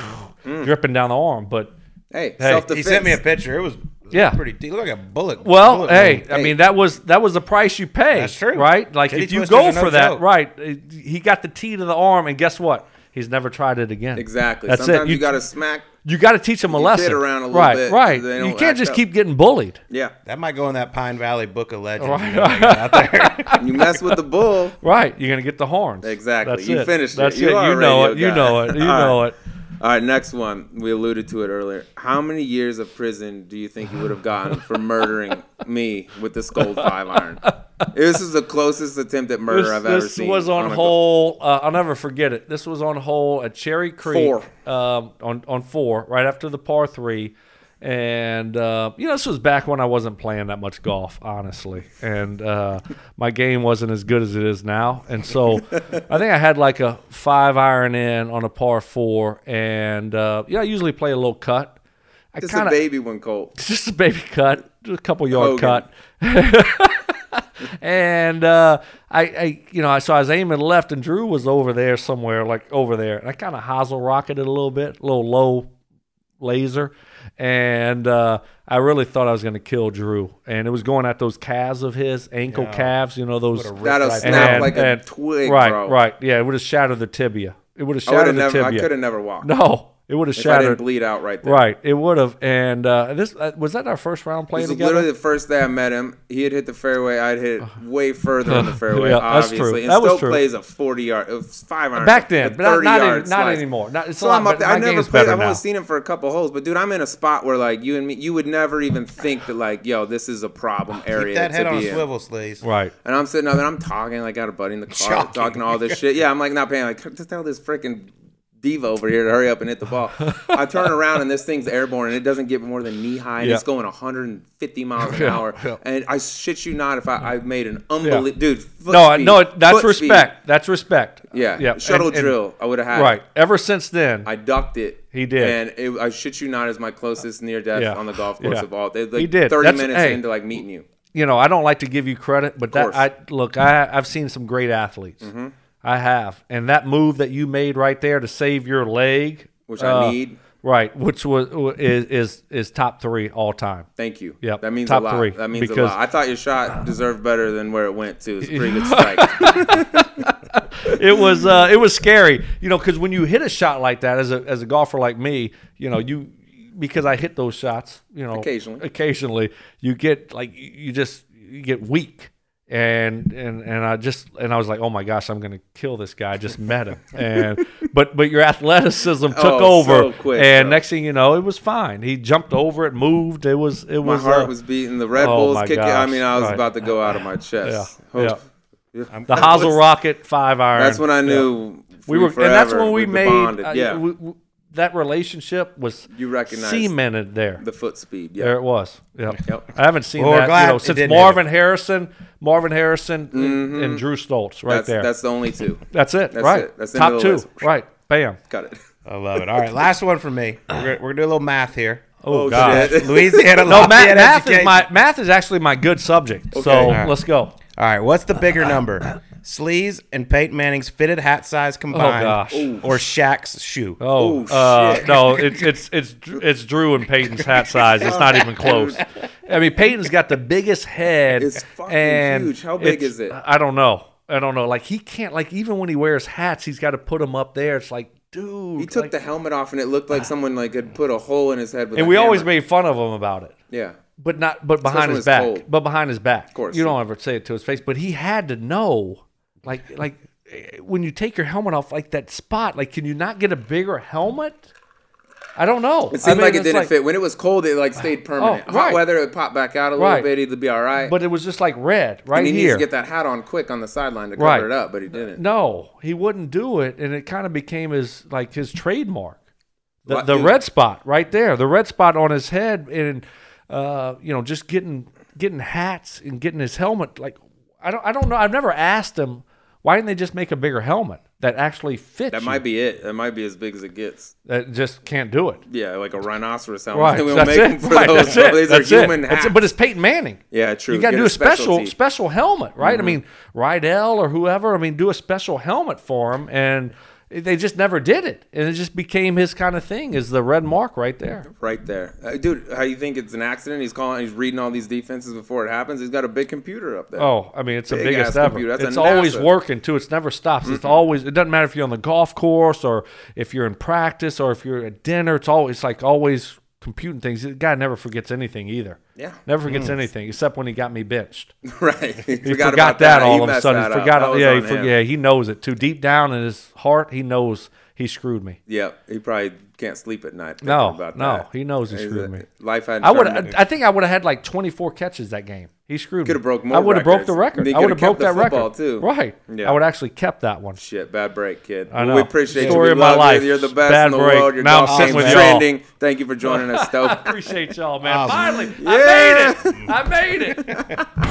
[SPEAKER 2] Mm.
[SPEAKER 3] dripping down the arm. But
[SPEAKER 2] Hey,
[SPEAKER 3] Hey,
[SPEAKER 1] He sent me a picture. It was
[SPEAKER 3] Yeah.
[SPEAKER 1] pretty. He looked like a bullet.
[SPEAKER 3] well,
[SPEAKER 1] bullet
[SPEAKER 3] hey,
[SPEAKER 1] wound.
[SPEAKER 3] I mean that was that was the price you pay.
[SPEAKER 1] That's true.
[SPEAKER 3] right? Like
[SPEAKER 1] Titty
[SPEAKER 3] if you
[SPEAKER 1] twisters
[SPEAKER 3] go
[SPEAKER 1] are no
[SPEAKER 3] for that,
[SPEAKER 1] joke.
[SPEAKER 3] right? uh, He got the tee to the arm, and guess what? He's never tried it again.
[SPEAKER 2] Exactly.
[SPEAKER 3] That's
[SPEAKER 2] Sometimes
[SPEAKER 3] it.
[SPEAKER 2] you, got to smack.
[SPEAKER 3] You got to teach them a lesson.
[SPEAKER 2] around a little
[SPEAKER 3] right,
[SPEAKER 2] bit,
[SPEAKER 3] right.
[SPEAKER 2] they
[SPEAKER 3] You can't just
[SPEAKER 2] up.
[SPEAKER 3] keep getting bullied.
[SPEAKER 2] Yeah.
[SPEAKER 1] that might go in that Pine Valley Book of Legends.
[SPEAKER 3] Right.
[SPEAKER 1] you know, out there. <laughs>
[SPEAKER 2] You mess with the bull.
[SPEAKER 3] Right, you're gonna get the horns.
[SPEAKER 2] Exactly.
[SPEAKER 3] That's
[SPEAKER 2] You
[SPEAKER 3] it.
[SPEAKER 2] finished it.
[SPEAKER 3] That's
[SPEAKER 2] You
[SPEAKER 3] it.
[SPEAKER 2] are a
[SPEAKER 3] You know it. You
[SPEAKER 2] guy.
[SPEAKER 3] know it. You know it.
[SPEAKER 2] All right, next one. We alluded to it earlier. How many years of prison do you think you would have gotten for <laughs> murdering me with the Scold Five Iron? <laughs> This is the closest attempt at murder
[SPEAKER 3] This,
[SPEAKER 2] I've ever
[SPEAKER 3] this
[SPEAKER 2] seen.
[SPEAKER 3] This was on
[SPEAKER 2] a-
[SPEAKER 3] hole. Uh, I'll never forget it. This was on hole at Cherry Creek.
[SPEAKER 2] Four.
[SPEAKER 3] Um, on on four, right after the par three, and uh, you know this was back when I wasn't playing that much golf, honestly, and uh, my game wasn't as good as it is now. And so <laughs> I think I had like a five iron in on a par four, and uh, yeah, I usually play a little cut. I
[SPEAKER 2] Just
[SPEAKER 3] kind
[SPEAKER 2] a baby one, Colt. <laughs>
[SPEAKER 3] just a baby cut, just a couple yard
[SPEAKER 2] Hogan.
[SPEAKER 3] cut. <laughs> and uh, I, I, you know, I so I was aiming left, and Drew was over there somewhere, like over there, and I kind of hosel rocketed a little bit, a little low laser, and uh, I really thought I was going to kill Drew, and it was going at those calves of his ankle
[SPEAKER 1] Yeah.
[SPEAKER 3] calves, you know, those.
[SPEAKER 2] That'll
[SPEAKER 1] right
[SPEAKER 2] snap
[SPEAKER 3] and-
[SPEAKER 2] like a twig,
[SPEAKER 3] right,
[SPEAKER 2] bro.
[SPEAKER 3] right, yeah, it would have shattered the tibia. It would have shattered the
[SPEAKER 2] never. I could have never walked.
[SPEAKER 3] No, It would have
[SPEAKER 2] If I didn't
[SPEAKER 3] shattered.
[SPEAKER 2] bleed out right there.
[SPEAKER 3] Right, it would have. And uh, this uh, was that our first round
[SPEAKER 2] This
[SPEAKER 3] playing together.
[SPEAKER 2] literally the first day I met him. He had hit the fairway. I'd hit way further in the <laughs> fairway,
[SPEAKER 3] Yeah, that's
[SPEAKER 2] obviously.
[SPEAKER 3] true.
[SPEAKER 2] And
[SPEAKER 3] That was
[SPEAKER 2] still
[SPEAKER 3] true.
[SPEAKER 2] plays a 40 yard, five iron.
[SPEAKER 3] Back then,
[SPEAKER 2] a
[SPEAKER 3] but not,
[SPEAKER 2] 30
[SPEAKER 3] not,
[SPEAKER 2] yard
[SPEAKER 3] any- not
[SPEAKER 2] slice.
[SPEAKER 3] anymore. Not, it's a
[SPEAKER 2] So
[SPEAKER 3] lot
[SPEAKER 2] I'm up
[SPEAKER 3] better.
[SPEAKER 2] there. I
[SPEAKER 3] My
[SPEAKER 2] never
[SPEAKER 3] game's
[SPEAKER 2] played.
[SPEAKER 3] better
[SPEAKER 2] I've
[SPEAKER 3] now.
[SPEAKER 2] only seen him for a couple holes, but dude, I'm in a spot where like you and me, you would never even think that like, yo, this is a problem area
[SPEAKER 1] Keep that head
[SPEAKER 2] to
[SPEAKER 1] on
[SPEAKER 2] be
[SPEAKER 1] a
[SPEAKER 2] in.
[SPEAKER 1] swivel, sleaze.
[SPEAKER 3] Right.
[SPEAKER 2] And I'm sitting up and I'm talking. Like, I got a buddy in the car
[SPEAKER 1] Shocking.
[SPEAKER 2] talking all this <laughs> shit. Yeah, I'm like not paying. Like just tell this freaking diva over here to hurry up and hit the ball. I turn <laughs> around and this thing's airborne and it doesn't get more than knee high and
[SPEAKER 3] Yeah.
[SPEAKER 2] it's going 150 miles an <laughs>
[SPEAKER 3] Yeah,
[SPEAKER 2] hour.
[SPEAKER 3] yeah.
[SPEAKER 2] And I shit you not if I, I made an unbelievable dude.
[SPEAKER 3] No,
[SPEAKER 2] speed,
[SPEAKER 3] no, that's
[SPEAKER 2] foot speed.
[SPEAKER 3] respect. That's respect.
[SPEAKER 2] Yeah,
[SPEAKER 3] yeah.
[SPEAKER 2] shuttle
[SPEAKER 3] and- and-
[SPEAKER 2] drill. I would have had.
[SPEAKER 3] Right. Ever since then,
[SPEAKER 2] I ducked it.
[SPEAKER 3] He did.
[SPEAKER 2] and it, I shit you not is my closest near death on the golf course of all. They, like,
[SPEAKER 3] He did.
[SPEAKER 2] 30
[SPEAKER 3] That's-
[SPEAKER 2] minutes
[SPEAKER 3] hey.
[SPEAKER 2] into like meeting you.
[SPEAKER 3] you know, I don't like to give you credit, but that. I look, I I've seen some great athletes.
[SPEAKER 2] Mm-hmm.
[SPEAKER 3] I have, and that move that you made right there to save your leg,
[SPEAKER 2] Which
[SPEAKER 3] uh,
[SPEAKER 2] I need.
[SPEAKER 3] right, which was is is is top three all time.
[SPEAKER 2] Thank you.
[SPEAKER 3] Yeah,
[SPEAKER 2] That means
[SPEAKER 3] top
[SPEAKER 2] a lot.
[SPEAKER 3] three,
[SPEAKER 2] That means a lot. I thought your shot deserved better than where it went to. It's a pretty good <laughs> strike.
[SPEAKER 3] it was uh, it was scary, you know, because when you hit a shot like that as a as a golfer like me, you know, you because I hit those shots, you know,
[SPEAKER 2] Occasionally.
[SPEAKER 3] occasionally you get like you just you get weak. And and and I just and I was like, oh my gosh, I'm gonna kill this guy. I just met him, and but but your athleticism took
[SPEAKER 2] Oh,
[SPEAKER 3] over,
[SPEAKER 2] so quick,
[SPEAKER 3] and
[SPEAKER 2] bro.
[SPEAKER 3] next thing you know, it was fine. He jumped over it, moved. It was it
[SPEAKER 2] My
[SPEAKER 3] was
[SPEAKER 2] heart
[SPEAKER 3] uh,
[SPEAKER 2] was beating. The Red
[SPEAKER 3] oh
[SPEAKER 2] Bulls
[SPEAKER 3] my
[SPEAKER 2] kicking. I mean, I was
[SPEAKER 3] right.
[SPEAKER 2] about to go out of my chest.
[SPEAKER 3] Yeah, yeah. the hosel rocket five iron.
[SPEAKER 2] That's when I
[SPEAKER 3] Yeah.
[SPEAKER 2] knew
[SPEAKER 3] we were, and that's when we
[SPEAKER 2] we'd
[SPEAKER 3] made uh,
[SPEAKER 2] yeah,
[SPEAKER 3] we- we- that relationship was
[SPEAKER 2] You recognized
[SPEAKER 3] cemented there.
[SPEAKER 2] the foot speed.
[SPEAKER 3] there it was. Yep.
[SPEAKER 2] Yep.
[SPEAKER 3] I haven't seen
[SPEAKER 1] Well,
[SPEAKER 3] that you know, since
[SPEAKER 1] didn't hit
[SPEAKER 3] Marvin Harrison, Marvin Harrison, and, mm-hmm. and Drew Stoltz, right
[SPEAKER 2] that's
[SPEAKER 3] there.
[SPEAKER 2] that's the only two.
[SPEAKER 3] That's it.
[SPEAKER 2] that's
[SPEAKER 3] right.
[SPEAKER 2] it. That's the
[SPEAKER 3] top
[SPEAKER 2] end
[SPEAKER 3] two.
[SPEAKER 2] list.
[SPEAKER 3] Right. Bam.
[SPEAKER 2] Got it.
[SPEAKER 1] I love it. All right, last one for me. We're gonna, we're gonna do a little math here.
[SPEAKER 3] Oh,
[SPEAKER 2] Oh,
[SPEAKER 3] God. <laughs>
[SPEAKER 1] Louisiana
[SPEAKER 3] No, math,
[SPEAKER 1] Lafayette
[SPEAKER 3] math is my math is actually my good subject. So
[SPEAKER 2] All
[SPEAKER 1] right.
[SPEAKER 3] let's go.
[SPEAKER 1] All right, what's the bigger number? Sleaze and Peyton Manning's fitted hat size combined,
[SPEAKER 3] gosh.
[SPEAKER 1] or Shaq's shoe?
[SPEAKER 3] Oh,
[SPEAKER 2] Oh,
[SPEAKER 3] uh,
[SPEAKER 2] shit.
[SPEAKER 3] no, it's it's it's it's Drew and Peyton's hat size. It's not even close. I mean, Peyton's got the biggest head.
[SPEAKER 2] It's fucking
[SPEAKER 3] and
[SPEAKER 2] huge. How big is it?
[SPEAKER 3] I don't know. I don't know. Like he can't. Like even when he wears hats, he's got to put them up there. It's like, dude.
[SPEAKER 2] He took
[SPEAKER 3] like-
[SPEAKER 2] the helmet off, and it looked like someone like had put a hole in his head. With
[SPEAKER 3] and
[SPEAKER 2] a
[SPEAKER 3] we always made fun of him about it.
[SPEAKER 2] yeah.
[SPEAKER 3] But not, but behind
[SPEAKER 2] Especially
[SPEAKER 3] his back.
[SPEAKER 2] cold.
[SPEAKER 3] But behind his back. Of
[SPEAKER 2] course.
[SPEAKER 3] you don't ever say it to his face. But he had to know, like, like when you take your helmet off, like that spot. Like, can you not get a bigger helmet? I don't know.
[SPEAKER 2] It seemed like it didn't fit. When it was cold, it like stayed permanent.
[SPEAKER 3] Oh,
[SPEAKER 2] Hot weather, it popped back out a little
[SPEAKER 3] Right.
[SPEAKER 2] bit. It'd be all right.
[SPEAKER 3] But it was just like red right
[SPEAKER 2] and he needs to get that hat on quick on the sideline to cover
[SPEAKER 3] Right.
[SPEAKER 2] it up, but he didn't.
[SPEAKER 3] no, he wouldn't do it, and it kind of became his like his trademark. The,
[SPEAKER 2] What,
[SPEAKER 3] the red spot right there, the red spot on his head, and uh, you know, just getting getting hats and getting his helmet. Like I don't, I don't know. I've never asked him why didn't they just make a bigger helmet that actually fits.
[SPEAKER 2] That
[SPEAKER 3] you?
[SPEAKER 2] might be it. That might be as big as it gets.
[SPEAKER 3] that just can't do it.
[SPEAKER 2] Yeah, like a rhinoceros helmet.
[SPEAKER 3] Right, <laughs>
[SPEAKER 2] we
[SPEAKER 3] that's
[SPEAKER 2] make
[SPEAKER 3] it.
[SPEAKER 2] for
[SPEAKER 3] Right,
[SPEAKER 2] those.
[SPEAKER 3] that's it.
[SPEAKER 2] These
[SPEAKER 3] That's
[SPEAKER 2] are
[SPEAKER 3] it.
[SPEAKER 2] human
[SPEAKER 3] That's it.
[SPEAKER 2] hats.
[SPEAKER 3] But it's Peyton Manning.
[SPEAKER 2] Yeah, true.
[SPEAKER 3] You got to do a special
[SPEAKER 2] specialty.
[SPEAKER 3] special helmet, right?
[SPEAKER 2] Mm-hmm.
[SPEAKER 3] I mean, Riddell or whoever. I mean, do a special helmet for him, and they just never did it, and it just became his kind of thing. Is the red mark right there?
[SPEAKER 2] right there, uh, dude. How you think it's an accident? He's calling. He's reading all these defenses before it happens. He's got a big computer up there.
[SPEAKER 3] Oh, I mean, it's the
[SPEAKER 2] Big
[SPEAKER 3] biggest ever.
[SPEAKER 2] computer. That's
[SPEAKER 3] It's always
[SPEAKER 2] NASA.
[SPEAKER 3] working too. It's never stops. It's always. It doesn't matter if you're on the golf course or if you're in practice or if you're at dinner. It's always it's like always computing things. The guy never forgets anything either.
[SPEAKER 2] Yeah.
[SPEAKER 3] Never forgets hmm. anything except when he got me benched. <laughs>
[SPEAKER 2] right. He
[SPEAKER 3] He forgot, that, all of a sudden. He forgot.
[SPEAKER 2] That
[SPEAKER 3] yeah, he forget, yeah, he knows it too deep down in his heart. He knows he screwed me.
[SPEAKER 2] Yeah, He probably can't sleep at night.
[SPEAKER 3] No,
[SPEAKER 2] about
[SPEAKER 3] no,
[SPEAKER 2] that.
[SPEAKER 3] he knows he screwed me.
[SPEAKER 2] Life.
[SPEAKER 3] I would. I think I would have had like 24 catches that game. He screwed me.
[SPEAKER 2] Coulda broke more
[SPEAKER 3] I would have broke the record.
[SPEAKER 2] He
[SPEAKER 3] I would have broke that
[SPEAKER 2] the football,
[SPEAKER 3] record
[SPEAKER 2] too.
[SPEAKER 3] Right.
[SPEAKER 2] Yeah.
[SPEAKER 3] I would actually kept that one.
[SPEAKER 2] Shit, bad break, kid.
[SPEAKER 3] I know.
[SPEAKER 2] We appreciate
[SPEAKER 3] Story
[SPEAKER 2] you.
[SPEAKER 3] of
[SPEAKER 2] We
[SPEAKER 3] my
[SPEAKER 2] love
[SPEAKER 3] life.
[SPEAKER 2] you. You're the best
[SPEAKER 3] Bad
[SPEAKER 2] in the
[SPEAKER 3] break.
[SPEAKER 2] world. Your
[SPEAKER 3] Now I'm sitting
[SPEAKER 2] game's
[SPEAKER 3] with y'all.
[SPEAKER 2] trending. Thank you for joining us, Stoke. <laughs>
[SPEAKER 3] Appreciate y'all, man.
[SPEAKER 1] Awesome.
[SPEAKER 3] Finally,
[SPEAKER 2] Yeah.
[SPEAKER 3] I made it. I made it. <laughs>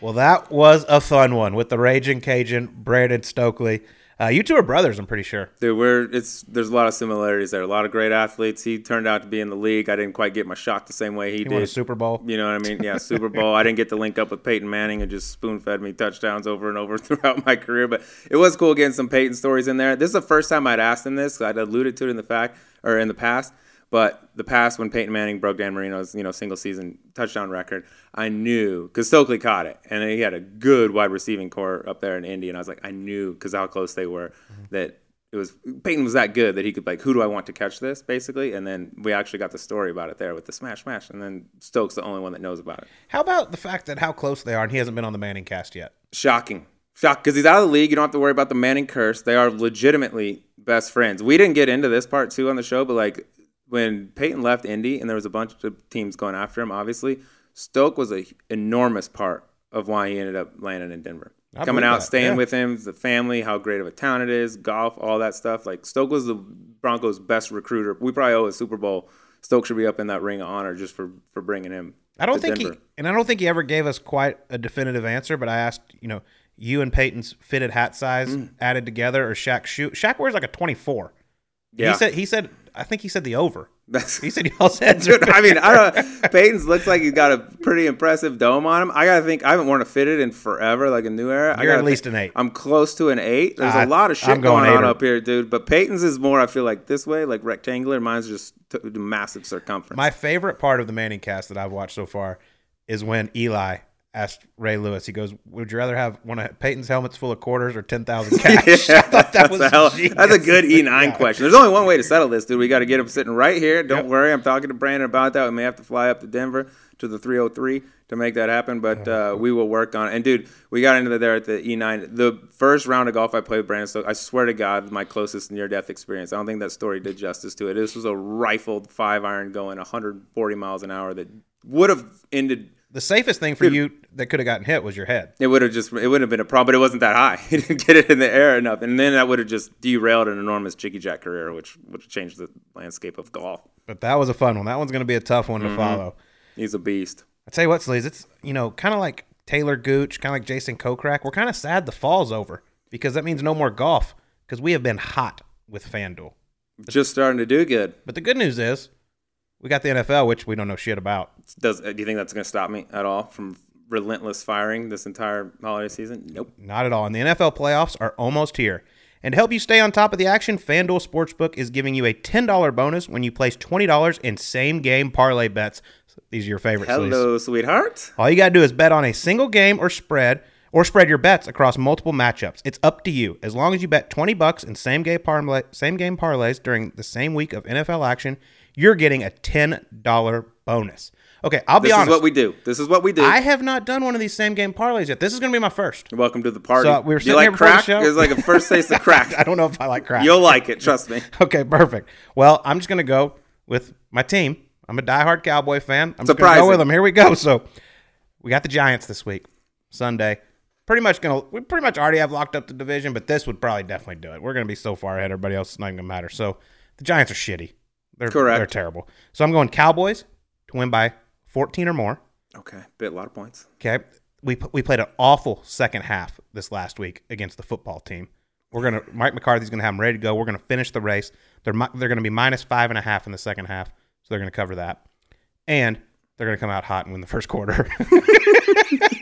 [SPEAKER 1] Well, that was a fun one with the Raging Cajun, Brandon Stokley. Uh, you two are brothers, I'm pretty sure.
[SPEAKER 2] Dude, we're it's there's a lot of similarities there. A lot of great athletes. He turned out to be in the league. I didn't quite get my shot the same way he,
[SPEAKER 1] He
[SPEAKER 2] did.
[SPEAKER 1] won a Super Bowl.
[SPEAKER 2] You know what I mean? Yeah, <laughs> Super Bowl. I didn't get to link up with Peyton Manning and just spoon fed me touchdowns over and over <laughs> throughout my career. But it was cool getting some Peyton stories in there. This is the first time I'd asked him this. I'd alluded to it in the fact or in the past. But the past when Peyton Manning broke Dan Marino's you know single season touchdown record, I knew because Stokley caught it and he had a good wide receiving core up there in Indy, and I was like, I knew because how close they were mm-hmm. that it it was Peyton was that good that he could like, who do I want to catch this, basically, and then we actually got the story about it there with the smash smash, and then Stokes the only one that knows about it.
[SPEAKER 1] How about the fact that how close they are and he hasn't been on the ManningCast yet?
[SPEAKER 2] Shocking, shock, because he's out of the league. You don't have to worry about the Manning curse. They are legitimately best friends. We didn't get into this part too on the show, but like when Peyton left Indy and there was a bunch of teams going after him, obviously Stoke was a enormous part of why he ended up landing in Denver.
[SPEAKER 1] I
[SPEAKER 2] Coming out,
[SPEAKER 1] that,
[SPEAKER 2] staying
[SPEAKER 1] yeah.
[SPEAKER 2] with him, the family, how great of a town it is, golf, all that stuff. Like Stoke was the Broncos' best recruiter. We probably owe a Super Bowl. Stoke should be up in that ring of honor just for for bringing him.
[SPEAKER 1] I don't think
[SPEAKER 2] Denver.
[SPEAKER 1] he, and I don't think he ever gave us quite a definitive answer. But I asked, you know, you and Peyton's fitted hat size
[SPEAKER 2] Mm.
[SPEAKER 1] added together, or Shaq shoe. Shaq wears like a twenty-four.
[SPEAKER 2] Yeah.
[SPEAKER 1] He said. He said. I think he said the over. He said y'all said. <laughs>
[SPEAKER 2] Dude, I mean, I don't. <laughs> Peyton's looks like he's got a pretty impressive dome on him. I gotta think. I haven't worn a fitted in forever, like a new era. I
[SPEAKER 1] You're
[SPEAKER 2] gotta
[SPEAKER 1] at least
[SPEAKER 2] think-
[SPEAKER 1] an eight.
[SPEAKER 2] I'm close to an eight. There's
[SPEAKER 1] I-
[SPEAKER 2] a lot of shit
[SPEAKER 1] I'm going
[SPEAKER 2] going, on up here, dude. But Peyton's is more. I feel like this way, like rectangular. Mine's just t- massive circumference.
[SPEAKER 1] My favorite part of the ManningCast that I've watched so far is when Eli asked Ray Lewis. He goes, "Would you rather have one of Peyton's helmets full of quarters or ten thousand <laughs> cash?" I thought that was
[SPEAKER 2] that's, a hell- that's a good E9 <laughs> question. There's only one way to settle this, dude. We got to get him sitting right here. Don't worry. I'm talking to Brandon about that. We may have to fly up to Denver to the 303 to make that happen, but uh, we will work on it. And, dude, we got into there at the E9. The first round of golf I played with Brandon Stokes, I swear to God, my closest near death experience. I don't think that story did justice to it. This was a rifled five iron going 140 miles an hour that would have ended
[SPEAKER 1] The safest thing for you that could have gotten hit was your head.
[SPEAKER 2] it would have just it wouldn't have been a problem, but it wasn't that high. <laughs> He didn't get it in the air enough, and then that would have just derailed an enormous Jiggy Jack career, which would have changed the landscape of golf.
[SPEAKER 1] But that was a fun one. That one's going to be a tough one
[SPEAKER 2] Mm-hmm.
[SPEAKER 1] to follow.
[SPEAKER 2] He's a beast.
[SPEAKER 1] I tell you what, Sleaze, it's you know kind of like Taylor Gooch, kind of like Jason Kokrak. We're kind of sad the fall's over because that means no more golf because we have been hot with FanDuel.
[SPEAKER 2] Just starting to do good.
[SPEAKER 1] But the good news is we got the NFL, which we don't know shit about.
[SPEAKER 2] Does do you think that's going to stop me at all from relentless firing this entire holiday season? Nope.
[SPEAKER 1] Not at all. And the NFL playoffs are almost here. And to help you stay on top of the action, FanDuel Sportsbook is giving you a $10 bonus when you place $20 in same game parlay bets. These are your favorites.
[SPEAKER 2] Hello, sweetheart.
[SPEAKER 1] All you got to do is bet on a single game or spread or spread your bets across multiple matchups. It's up to you. As long as you bet 20 bucks in same game parlay, same game parlays during the same week of NFL action, you're getting a $10 bonus. Okay, I'll be honest.
[SPEAKER 2] This is what we do. This is what we do.
[SPEAKER 1] I have not done one of these same game parlays yet. This is going to be my first.
[SPEAKER 2] Welcome to the party.
[SPEAKER 1] So, we were
[SPEAKER 2] you
[SPEAKER 1] sitting here
[SPEAKER 2] like
[SPEAKER 1] the
[SPEAKER 2] crack?
[SPEAKER 1] show.
[SPEAKER 2] It's like a first taste of crack. <laughs>
[SPEAKER 1] I don't know if I like crack.
[SPEAKER 2] You'll like it. Trust me. <laughs>
[SPEAKER 1] Okay, perfect. Well, I'm just going to go with my team. I'm a diehard Cowboy fan. I'm just going to go with them. Here we go. So we got the Giants this week, Sunday. Pretty much going to, we pretty much already have locked up the division, but this would probably definitely do it. We're going to be so far ahead. Everybody else It's not going to matter. So the Giants are shitty. They're,
[SPEAKER 2] Correct.
[SPEAKER 1] They're terrible. So I'm going Cowboys to win by 14 or more.
[SPEAKER 2] Okay, bit a lot of points.
[SPEAKER 1] Okay. We, we played an awful second half this last week against the football team. We're gonna Mike McCarthy's gonna have them ready to go. We're gonna finish the race. They're they're gonna be minus five and a half in the second half, so they're gonna cover that, and they're gonna come out hot and win the first quarter. <laughs>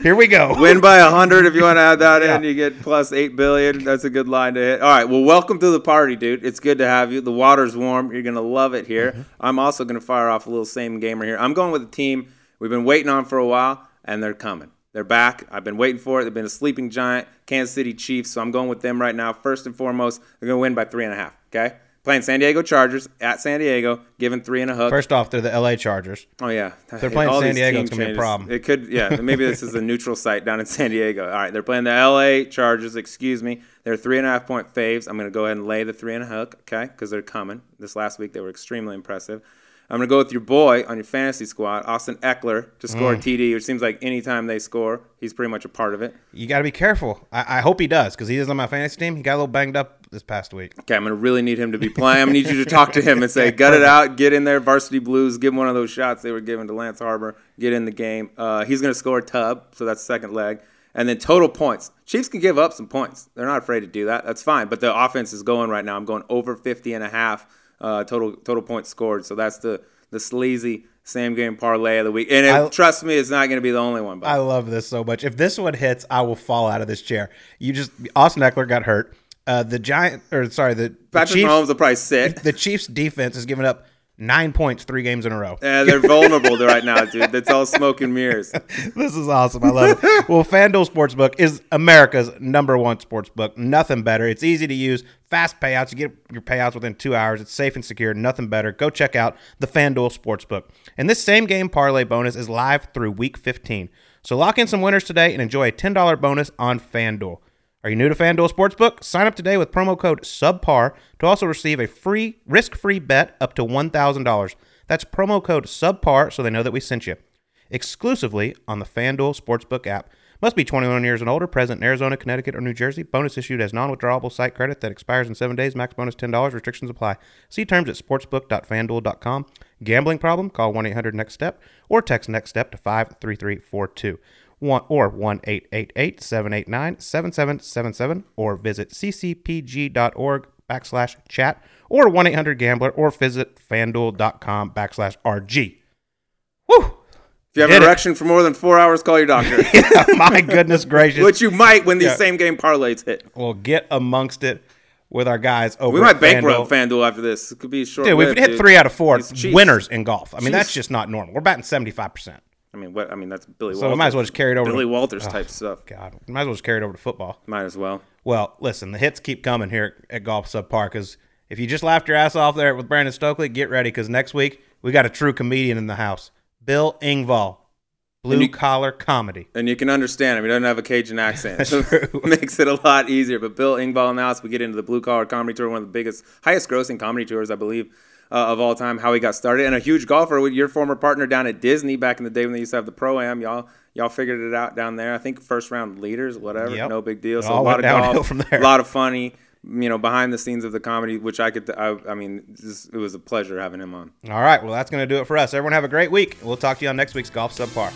[SPEAKER 1] Here we go.
[SPEAKER 2] Win by hundred if you want to add that in. You get plus eight billion. That's a good line to hit. All right. Well, welcome to the party, dude. It's good to have you. The water's warm. You're gonna love it here.
[SPEAKER 1] Mm-hmm.
[SPEAKER 2] I'm also gonna fire off a little same gamer here. I'm going with a team we've been waiting on for a while, and they're coming. They're back. I've been waiting for it. They've been a sleeping giant, Kansas City Chiefs. So I'm going with them right now. First and foremost, they're gonna win by three and a half. Okay. Playing San Diego Chargers at San Diego, giving three and a hook.
[SPEAKER 1] First off, they're the LA Chargers.
[SPEAKER 2] Oh yeah,
[SPEAKER 1] they're playing
[SPEAKER 2] All
[SPEAKER 1] San Diego, it's gonna be a problem.
[SPEAKER 2] It could, yeah. Maybe this is a <laughs> neutral site down in San Diego. All right, they're playing the L.A. Chargers. Excuse me. They're three and a half point faves. I'm gonna go ahead and lay the three and a hook, okay? Because they're coming. This last week they were extremely impressive. I'm gonna go with your boy on your fantasy squad, Austin Ekeler, to score
[SPEAKER 1] Mm.
[SPEAKER 2] a TD. Which seems like anytime they score, he's pretty much a part of it.
[SPEAKER 1] You got to be careful. I, I hope he does because he is on my fantasy team. He got a little banged up this past week.
[SPEAKER 2] Okay, I'm gonna really need him to be playing. I'm gonna need you to talk to him and say, <laughs> "Gut it out, get in there, varsity blues, give him one of those shots they were giving to Lance Harbor, get in the game." Uh, he's gonna score a tub, so that's second leg, and then total points. Chiefs can give up some points. They're not afraid to do that. That's fine. But the offense is going right now. I'm going over 50 and a half uh, total total points scored. So that's the the sleazy same game parlay of the week. And it,
[SPEAKER 1] I-
[SPEAKER 2] trust me, it's not gonna be the only one. But
[SPEAKER 1] I love this so much. If this one hits, I will fall out of this chair. You just Austin Ekeler got hurt. Uh, the Giant or sorry, the, the
[SPEAKER 2] Patrick
[SPEAKER 1] Chiefs
[SPEAKER 2] Mahomes will probably sit.
[SPEAKER 1] the Chiefs defense has given up nine points three games in a row.
[SPEAKER 2] Yeah, they're vulnerable right now, dude. That's all smoke and mirrors. <laughs>
[SPEAKER 1] this is awesome. I love it. <laughs> well, FanDuel Sportsbook is America's number one sportsbook. Nothing better. It's easy to use, fast payouts. You get your payouts within two hours. It's safe and secure. Nothing better. Go check out the FanDuel Sportsbook. And this same game parlay bonus is live through week 15. So lock in some winners today and enjoy a $10 bonus on FanDuel. Are you new to FanDuel Sportsbook? Sign up today with promo code SUBPAR to also receive a free risk-free bet up to $1,000. That's promo code SUBPAR so they know that we sent you. Exclusively on the FanDuel Sportsbook app. Must be 21 years and older, present in Arizona, Connecticut, or New Jersey. Bonus issued as non-withdrawable site credit that expires in 7 days. Max bonus $10. Restrictions apply. See terms at sportsbook.fanduel.com. Gambling problem? Call 1-800-NEXT-STEP or text NEXT STEP to 53342 one or 1-888-789-7777 or visit ccpg.org backslash chat or 1-800-GAMBLER or visit fanduel.com backslash RG. Woo!
[SPEAKER 2] If you have
[SPEAKER 1] Did
[SPEAKER 2] an
[SPEAKER 1] it.
[SPEAKER 2] erection for more than four hours, call your doctor. <laughs>
[SPEAKER 1] My goodness <laughs> gracious.
[SPEAKER 2] Which you might when these
[SPEAKER 1] Yeah.
[SPEAKER 2] same game parlays hit.
[SPEAKER 1] we'll get amongst it with our guys over
[SPEAKER 2] We might bankrupt
[SPEAKER 1] FanDuel.
[SPEAKER 2] After this. It could be short.
[SPEAKER 1] Dude, we've hit three out of four winners in golf. I mean, that's
[SPEAKER 2] Chiefs.
[SPEAKER 1] just not normal. We're batting 75%.
[SPEAKER 2] I mean, what? I mean, that's Billy.
[SPEAKER 1] So
[SPEAKER 2] Walters.
[SPEAKER 1] we might as well just carry it over.
[SPEAKER 2] Billy
[SPEAKER 1] to,
[SPEAKER 2] Walters oh, type stuff.
[SPEAKER 1] God, might as well just carry it over to football.
[SPEAKER 2] Might as well.
[SPEAKER 1] Well, listen, the hits keep coming here at Golf Subpar because if you just laughed your ass off there with Brandon Stokley, get ready because next week we got a true comedian in the house. Bill Engvall, blue
[SPEAKER 2] you-
[SPEAKER 1] collar comedy.
[SPEAKER 2] And you can understand him. He doesn't have a Cajun accent. so <laughs> it <laughs> makes it a lot easier. But Bill Engvall announced we get into the Blue Collar Comedy Tour, one of the biggest, highest grossing comedy tours, I believe, uh, of all time, how he got started. And a huge golfer with your former partner down at Disney back in the day when they used to have the Pro-Am. Y'all y'all figured it out down there. I think first round leaders, whatever.
[SPEAKER 1] Yep.
[SPEAKER 2] No big deal.
[SPEAKER 1] It
[SPEAKER 2] So a lot of golf,
[SPEAKER 1] from there.
[SPEAKER 2] a lot of funny, you know, behind the scenes of the comedy, which I could, I, I mean, just, it was a pleasure having him on.
[SPEAKER 1] All right, well, that's going to do it for us. Everyone have a great week. We'll talk to you on next week's Golf Subpar.